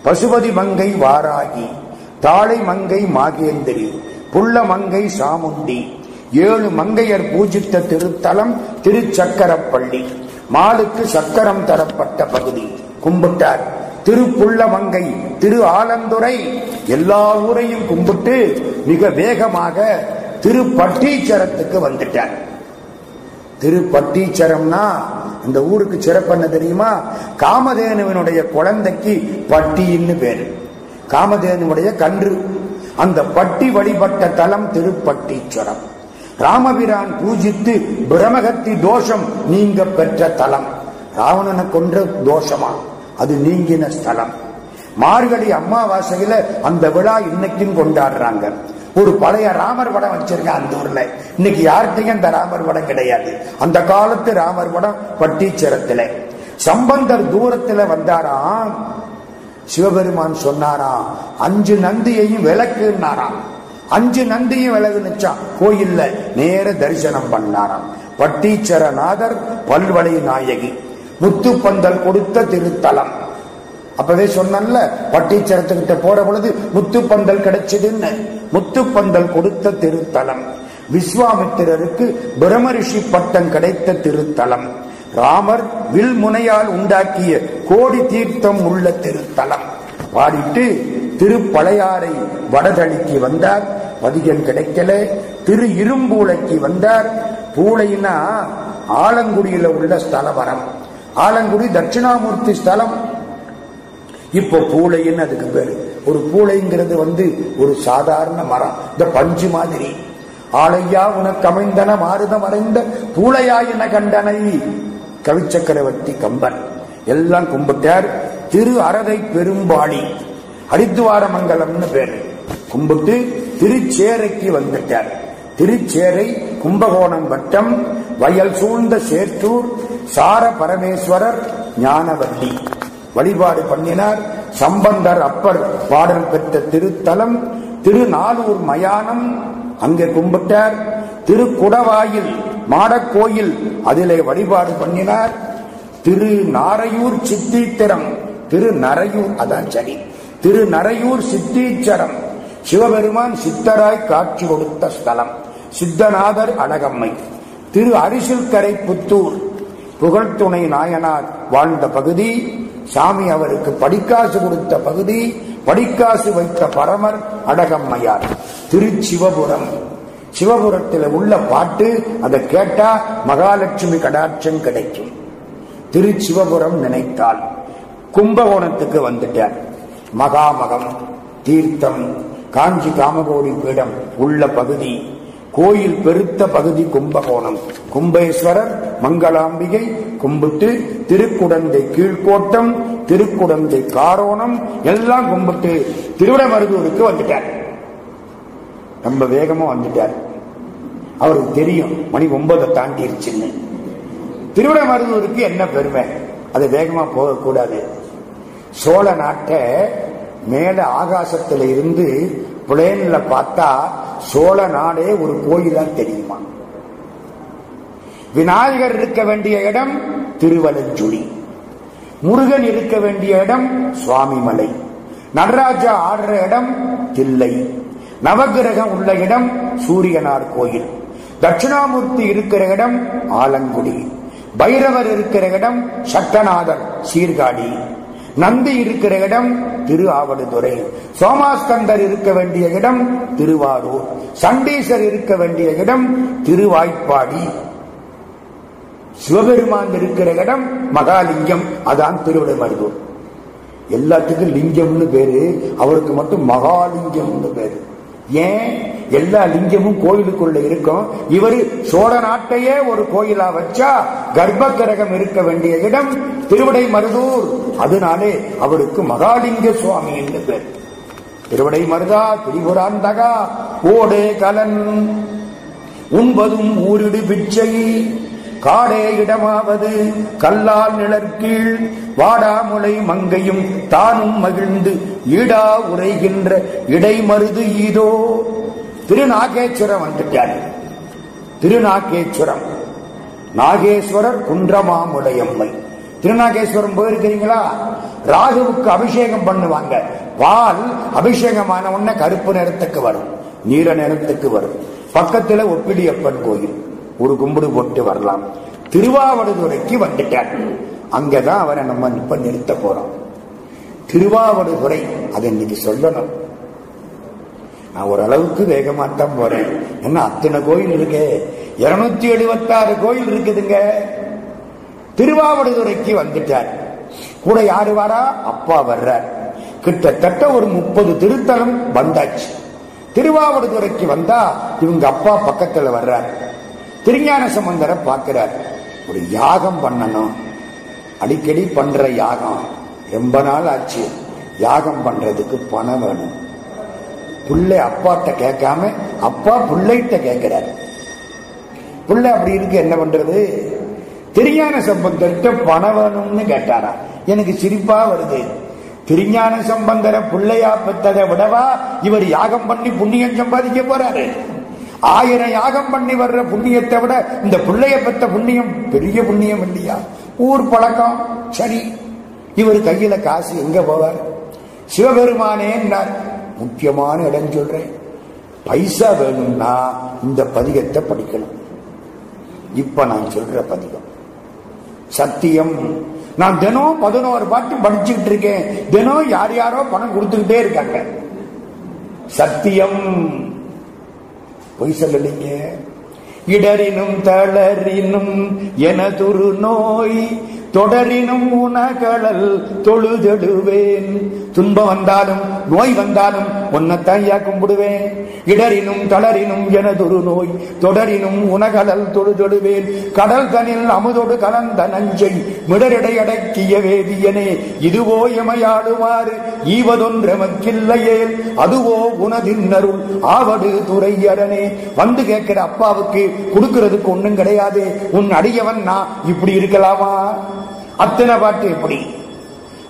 பசுபதி மங்கை வாராகி தாளை மங்கை மாகேந்திரி புள்ள மங்கை சாமுண்டி ஏழு மங்கையர் பூஜித்த திருத்தலம் திருச்சக்கரப்பள்ளி மாலுக்கு சக்கரம் தரப்பட்ட பகுதி. கும்பிட்டார். திருப்புள்ள மங்கை திரு ஆலந்துறை எல்லா ஊரையும் கும்பிட்டு மிக வேகமாக திருப்பட்டீச்சரத்துக்கு வந்துட்டார். திருப்பட்டீச்சரம்னா இந்த ஊருக்கு சிறப்பென்ன தெரியுமா? காமதேனுவனுடைய குழந்தைக்கு பட்டின்னு பேரு. காமதேனுடைய கன்று. அந்த பட்டி வழிபட்ட தலம் திருப்பட்டீச்சரம். ராமபிரான் பூஜித்து பிரமகத்தி தோஷம் நீங்க பெற்ற தலம். ராவணனை கொன்ற தோஷமா? அது நீங்கின ஸ்தலம். மார்கழி அம்மாவாசையில அந்த விழா இன்னைக்கும் கொண்டாடுறாங்க. ஒரு பழைய ராமர் படம் வச்சிருக்கேன் அந்த ஊர்ல. இன்னைக்கு யார்கிட்டையும் அந்த ராமர் படம் கிடையாது. அந்த காலத்து ராமர் படம் பட்டீச்சரத்துல. சம்பந்தர் தூரத்துல வந்தாராம். சிவபெருமான் சொன்னாராம் அஞ்சு நந்தியையும் விளக்குனாராம். அஞ்சு நந்தியும் விலகுனுச்சான் கோயில்ல நேர தரிசனம் பண்ணாராம். பட்டீச்சரநாதர் பல்வளை நாயகி. முத்துப்பந்தல் கொடுத்த திருத்தலம். அப்பவே சொன்னல பட்டீச்சரத்துக்கிட்ட போற பொழுது முத்துப்பந்தல் கிடைச்சதுன்னு முத்துப்பந்தல் கொடுத்த திருத்தலம். விஸ்வாமித்திரருக்கு பிரமரிஷி பட்டம் கிடைத்த திருத்தலம். ராமர் வில் முனையால் உண்டாக்கிய கோடி தீர்த்தம் உள்ள திருத்தலம். பாடிட்டு திருப்பழையாறை வடதளிக்கு வந்தார். பதிகம் கிடைக்கல. திரு இரும்பூளைக்கு வந்தார். பூளைனா ஆலங்குடியில உள்ள ஸ்தலவரம். ஆலங்குடி தட்சிணாமூர்த்தி ஸ்தலம். இப்போ பூளைன்னு அதுக்கு பேரு. ஒரு பூளைங்கிறது வந்து ஒரு சாதாரண மரம். இந்த பஞ்சு மாதிரி. ஆளையா உனக்கு அமைந்தன மாறுதம் அடைந்த பூளையாயின கண்டனை. கவிச்சக்கரவர்த்தி கம்பன். எல்லாம் கும்பிட்டார். திரு அரதை பெரும்பாடி ஹரித்துவார மங்கலம்னு பேரு. கும்பிட்டு திருச்சேரைக்கு வந்துட்டார். திருச்சேரை கும்பகோணம் வட்டம் வயல் சூழ்ந்த சேற்றூர் சார பரமேஸ்வரர் ஞானவல்லி. வழிபாடு பண்ணினார். சம்பந்தர் அப்பர் பாடல் பெற்ற திருத்தலம் திருநாளூர் மயானம் அங்கே கும்பிட்டார். திருக்குடவாயில் மாடக்கோயில் அதிலே வழிபாடு பண்ணினார். திரு நாரையூர் சித்தீத்திரம் திரு நரையூர் அதான் சரி. திரு நரையூர் சித்தீச்சரம் சிவபெருமான் சித்தராய் காட்சி கொடுத்த ஸ்தலம் சித்தநாதர் அழகம்மை. திரு அரிசில்கரை புத்தூர் புகழ்துணை நாயனார் வாழ்ந்த பகுதி. சாமி அவருக்கு படிக்காசு கொடுத்த பகுதி படிக்காசு வைத்த பரமர் அடகம்மையார். திருச்சிவபுரம். சிவபுரத்தில் உள்ள பாட்டு அதை கேட்டா மகாலட்சுமி கடாட்சம் கிடைக்கும். திருச்சிவபுரம் நினைத்தால் கும்பகோணத்துக்கு வந்துட்டார். மகாமகம் தீர்த்தம் காஞ்சி காமகோடி பீடம் உள்ள பகுதி. கோயில் பெருத்த பகுதி கும்பகோணம். கும்பேஸ்வரர் மங்களாம்பிகை கும்பிட்டு திருக்குடந்தை கீழ்கோட்டம் திருக்குடந்தை காரோணம் எல்லாம் கும்பிட்டு திருவிடமருதூருக்கு வந்துட்டார். ரொம்ப வேகமா வந்துட்டார். அவருக்கு தெரியும் மணி ஒன்பதை தாண்டிருச்சுன்னு. திருவிடமருதூருக்கு என்ன பெருமை? அது வேகமா போகக்கூடாது. சோழ நாட்டை மேல ஆகாசத்துல இருந்து பிளேன்ல பார்த்தா சோழ நாடே ஒரு கோயிலா தெரியுமா? விநாயகர் இருக்க வேண்டிய இடம் திருவலஞ்சுழி முருகன் இருக்க வேண்டிய இடம் சுவாமிமலை. நடராஜா ஆடுற இடம் தில்லை. நவகிரகம் உள்ள இடம் சூரியனார் கோயில். தட்சிணாமூர்த்தி இருக்கிற இடம் ஆலங்குடி. பைரவர் இருக்கிற இடம் சட்டநாதர் சீர்காழி. நந்தி இருக்கிற இடம் திரு ஆவடுதுறை சோமாஸ்கந்தர் இருக்க வேண்டிய இடம் திருவாரூர். சண்டீசர் இருக்க வேண்டிய இடம் திருவாய்ப்பாடி. சிவபெருமான் இருக்கிற இடம் மகாலிங்கம். அதான் திருவிடைமருதூர். எல்லாத்துக்கும் லிங்கம்னு பேரு. அவருக்கு மட்டும் மகாலிங்கம்னு பேரு. ஏன் எல்லா லிங்கமும் கோயிலுக்குள்ள இருக்கும்? இவர் சோழ நாட்டையே ஒரு கோயிலா வச்சா கர்ப்ப கிரகம் இருக்க வேண்டிய இடம் திருவிடை மருதூர். அதனாலே அவருக்கு மகாலிங்க சுவாமி என்று பேர். திருவிடை மருதா திரிபுராந்தகா ஓடே கலன். உண்பதும் ஊரிடு பிச்சை. காடே இடமாவது கல்லால் நிழற்கீழ் வாடாமுலை மங்கையும் தானும் மகிழ்ந்து ஈடா உரைகின்ற இடைமருது ஈதோ. திருநாகேஸ்வரம் வந்துட்டார். திருநாகேஸ்வரம். நாகேஸ்வரர் குன்றமாமுடையம்மை திருநாகேஸ்வரம் போயிருக்கிறீங்களா? ராகுவுக்கு அபிஷேகம் பண்ணுவாங்க. பால் அபிஷேகமான உடனே கருப்பு நிறத்துக்கு வரும் நீல நிறத்துக்கு வரும். பக்கத்துல ஒப்பிலியப்பன் கோயில். ஒரு கும்பிடு போட்டு வரலாம். திருவாவடுதுறைக்கு வந்துட்டார். அங்கதான் அவரை நம்ம இப்ப நிறுத்த போறோம். திருவாவடுதுறை அதை இன்னைக்கு சொல்லணும். நான் ஓரளவுக்கு வேகமாத்தான் போறேன். என்ன அத்தனை கோயில் இருக்கு? இருநூத்தி எழுபத்தாறு கோயில் இருக்குதுங்க. திருவாவடுதுறைக்கு வந்துட்டார். கூட யாரு வாரா? அப்பா வர்றார். கிட்டத்தட்ட ஒரு முப்பது திருத்தலம் வந்தாச்சு. திருவாவடுதுறைக்கு வந்தா இவங்க அப்பா பக்கத்துல வர்றார். திருஞான சம்பந்தரை பார்க்கிறார். ஒரு யாகம் பண்ணணும். அடிக்கடி பண்ற யாகம். ரொம்ப நாள் ஆச்சு. யாகம் பண்றதுக்கு பணம் வேணும். புள்ளை அப்பாட்ட கேட்காம அப்பா பிள்ளைகிட்ட கேட்கிறார். பிள்ளை அப்படி இருக்கு என்ன பண்றது? திருஞான சம்பந்தர்கிட்ட பணம் வேணும்னு கேட்டாரா? எனக்கு சிரிப்பா வருது. திருஞான சம்பந்தர பிள்ளையா பெற்றதை விடவா இவர் யாகம் பண்ணி புண்ணியம் சம்பாதிக்க போறாரு? ஆயிரம் யாகம் பண்ணி வர்ற புண்ணியத்தை விட இந்த பிள்ளைய பெற்ற புண்ணியம் பெரிய புண்ணியம் இல்லையா? ஊர் பழக்கம். சரி. இவர் கையில காசு எங்க போவார்? சிவபெருமானே என்றார். முக்கியமான இடம் சொல்றேன். பைசா வேணும்னா இந்த பதிகத்தை படிக்கணும். இப்ப நான் சொல்ற பதிகம். சத்தியம். நான் தினம் பதினோரு பாட்டு படிச்சுக்கிட்டு இருக்கேன். தினம் யார் யாரோ பணம் கொடுத்துக்கிட்டே இருக்காங்க. சத்தியம். பொய் சொல்லலைங்க இடரினும் தளரினும் எனதுரு நோய் தொடரினும் உனகடல் தொழுதெடுவேன். துன்பம் வந்தாலும் நோய் வந்தாலும் உன்னைத்தான் கும்பிடுவேன் இடரினும் தளரினும் எனதொரு நோய் தொடரினும் உனகடல் தொழுதொடுவேன் கடல் தனில் அமுதொடு கலந்த நஞ்சை மிடரிடையடக்கிய வேதியனே இதுவோ எமையாடுமாறு ஈவதொன்றெமக்கில்லையேல். அதுவோ உனதின்னருள் ஆவடு துறையரனே. வந்து கேட்கிற அப்பாவுக்கு கொடுக்கிறதுக்கு ஒண்ணும் கிடையாது. உன் அடியவன் நான் இப்படி இருக்கலாமா? அத்தனை பாட்டு எப்படி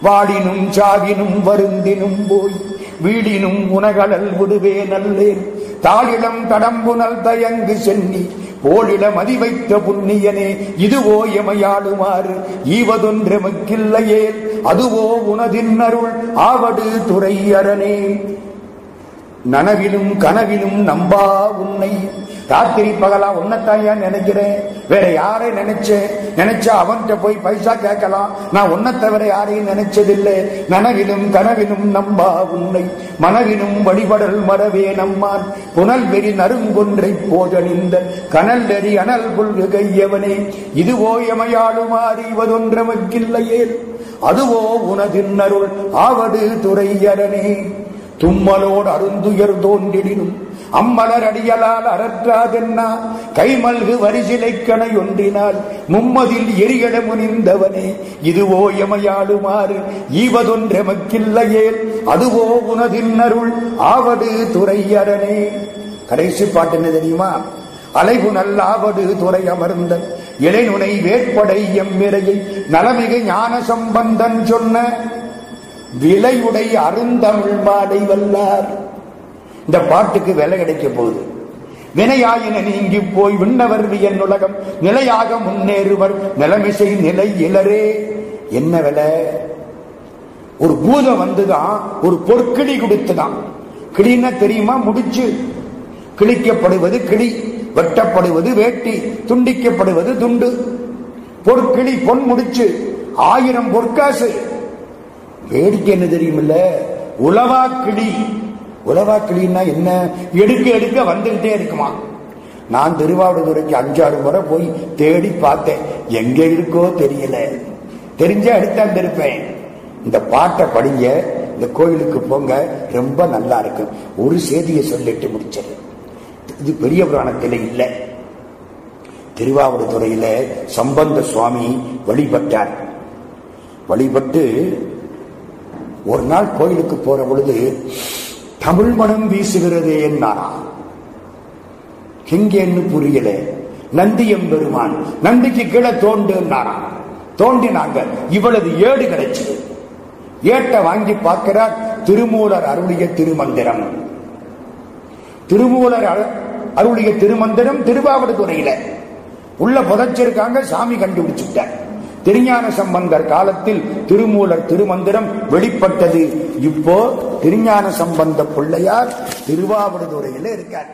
வாடினும் சாவினும் வருந்தினும் போய் வீடினும் உனகடல் விடுவே நல்லேன். தாளிடம் கடம்புனல் தயங்கு சென்னி போலிடம் அதிவைத்த புண்ணியனே இதுவோ எமையாடுமாறு ஈவதொன்றெமக்கில்லையே அதுவோ உனதின் அருள் ஆவடு துறையரனே. நனவிலும் கனவிலும் நம்பா உன்னை ராத்திரி பகலா உன்னைத்தான் ஏன் நினைக்கிறேன். வேற யாரை நினைச்சேன்? நினைச்சா அவன்கிட்ட போய் பைசா கேட்கலாம். நான் உன்னை தவிர யாரையும் நினைச்சதில்லை. நனவிலும் கனவிலும் நம்பா உன்னை. மனவிலும் வழிபடல் மறவே நம்மான். புனல் வெறி நறுங்கொன்றை போதணிந்த கனல் நெறி அனல் புல்கு கையவனே இதுவோ எமையாளும் அறிவதொன்றமக்கில்லையே அதுவோ உனதின் அருள் ஆவது துறையரனே. தும்மலோடு அருந்துயர் தோன்றிடினும். அம்மலர் அடியலால் அறற்றாதென்னா? கைமல்கு வரிசிலைக்கணை ஒன்றினால் மும்மதில் எரிகட முனிந்தவனே இதுவோ எமையாளுமாறு ஈவதொன்றெமக்கில்லையேல் அதுவோ உனதின்னருள் ஆவது துறையரனே. கடைசி பாட்டு என்ன தெரியுமா? அலைவு நல்லாவது துறை அமர்ந்த இளைநுனை வேட்படை எம்மிரையை நலமிகு ஞான சம்பந்தன் சொன்ன விலையுடை அருந்தமிழ் மாடை வல்லார். இந்த பாட்டுக்கு விலை கிடைக்க போகுது. வினையாயின நீங்கி போய் விண்ணவர் என் உலகம் நிலையாக முன்னேறுவர் நிலைமிசை நிலை இலரே. என்ன விலை? ஒரு பூதம் வந்துதான் ஒரு பொற்கிளி கொடுத்துதான் கிளின்னா தெரியுமா? முடிச்சு. கிழிக்கப்படுவது கிளி வெட்டப்படுவது வேட்டி துண்டிக்கப்படுவது துண்டு. பொற்கிளி பொன் முடிச்சு ஆயிரம் பொற்காசு. வேடிக்கை என்ன தெரியுமில்ல? உளவா கிளி. உலவா கிளின்னா என்ன? எடுக்க எடுக்க வந்துகிட்டே இருக்குமா? நான் திருவாவடுதுறைக்கு அஞ்சாறு முறை போய் தேடி பார்த்தேன். எங்க இருக்கோ தெரியல. தெரிஞ்சா எடுத்தாண்டு இருப்பேன். இந்த பாட்டை படிங்க. இந்த கோயிலுக்கு போங்க. ரொம்ப நல்லா இருக்கும் ஒரு செய்தியை சொல்லிட்டு முடிச்சது இது பெரிய புராணத்தில் இல்லை. திருவாவடுதுறையில சம்பந்த சுவாமி வழிபட்டார். வழிபட்டு ஒரு நாள் கோயிலுக்கு போற பொழுது தமிழ் மனம் வீசுகிறது என்னாரா எங்கேன்னு புரியல. நந்தியம் பெருமான் நந்திக்கு கீழே தோண்டுனாரா தோண்டினாங்க இவளது ஏடு கிடைச்சது ஏட்டை வாங்கி பார்க்கிறார் திருமூலர் அருளிய திருமந்திரம். திருமூலர் அரு- அருளிய திருமந்திரம் திருவாவடுதுறையில. உள்ள புதைச்சிருக்காங்க சாமி கண்டுபிடிச்சுட்டார். திருஞான சம்பந்தர் காலத்தில் திருமூலர் திருமந்திரம் வெளிப்பட்டது. இப்போ திருஞான சம்பந்த பிள்ளையார் திருவாவடுதுறையில இருக்கார்.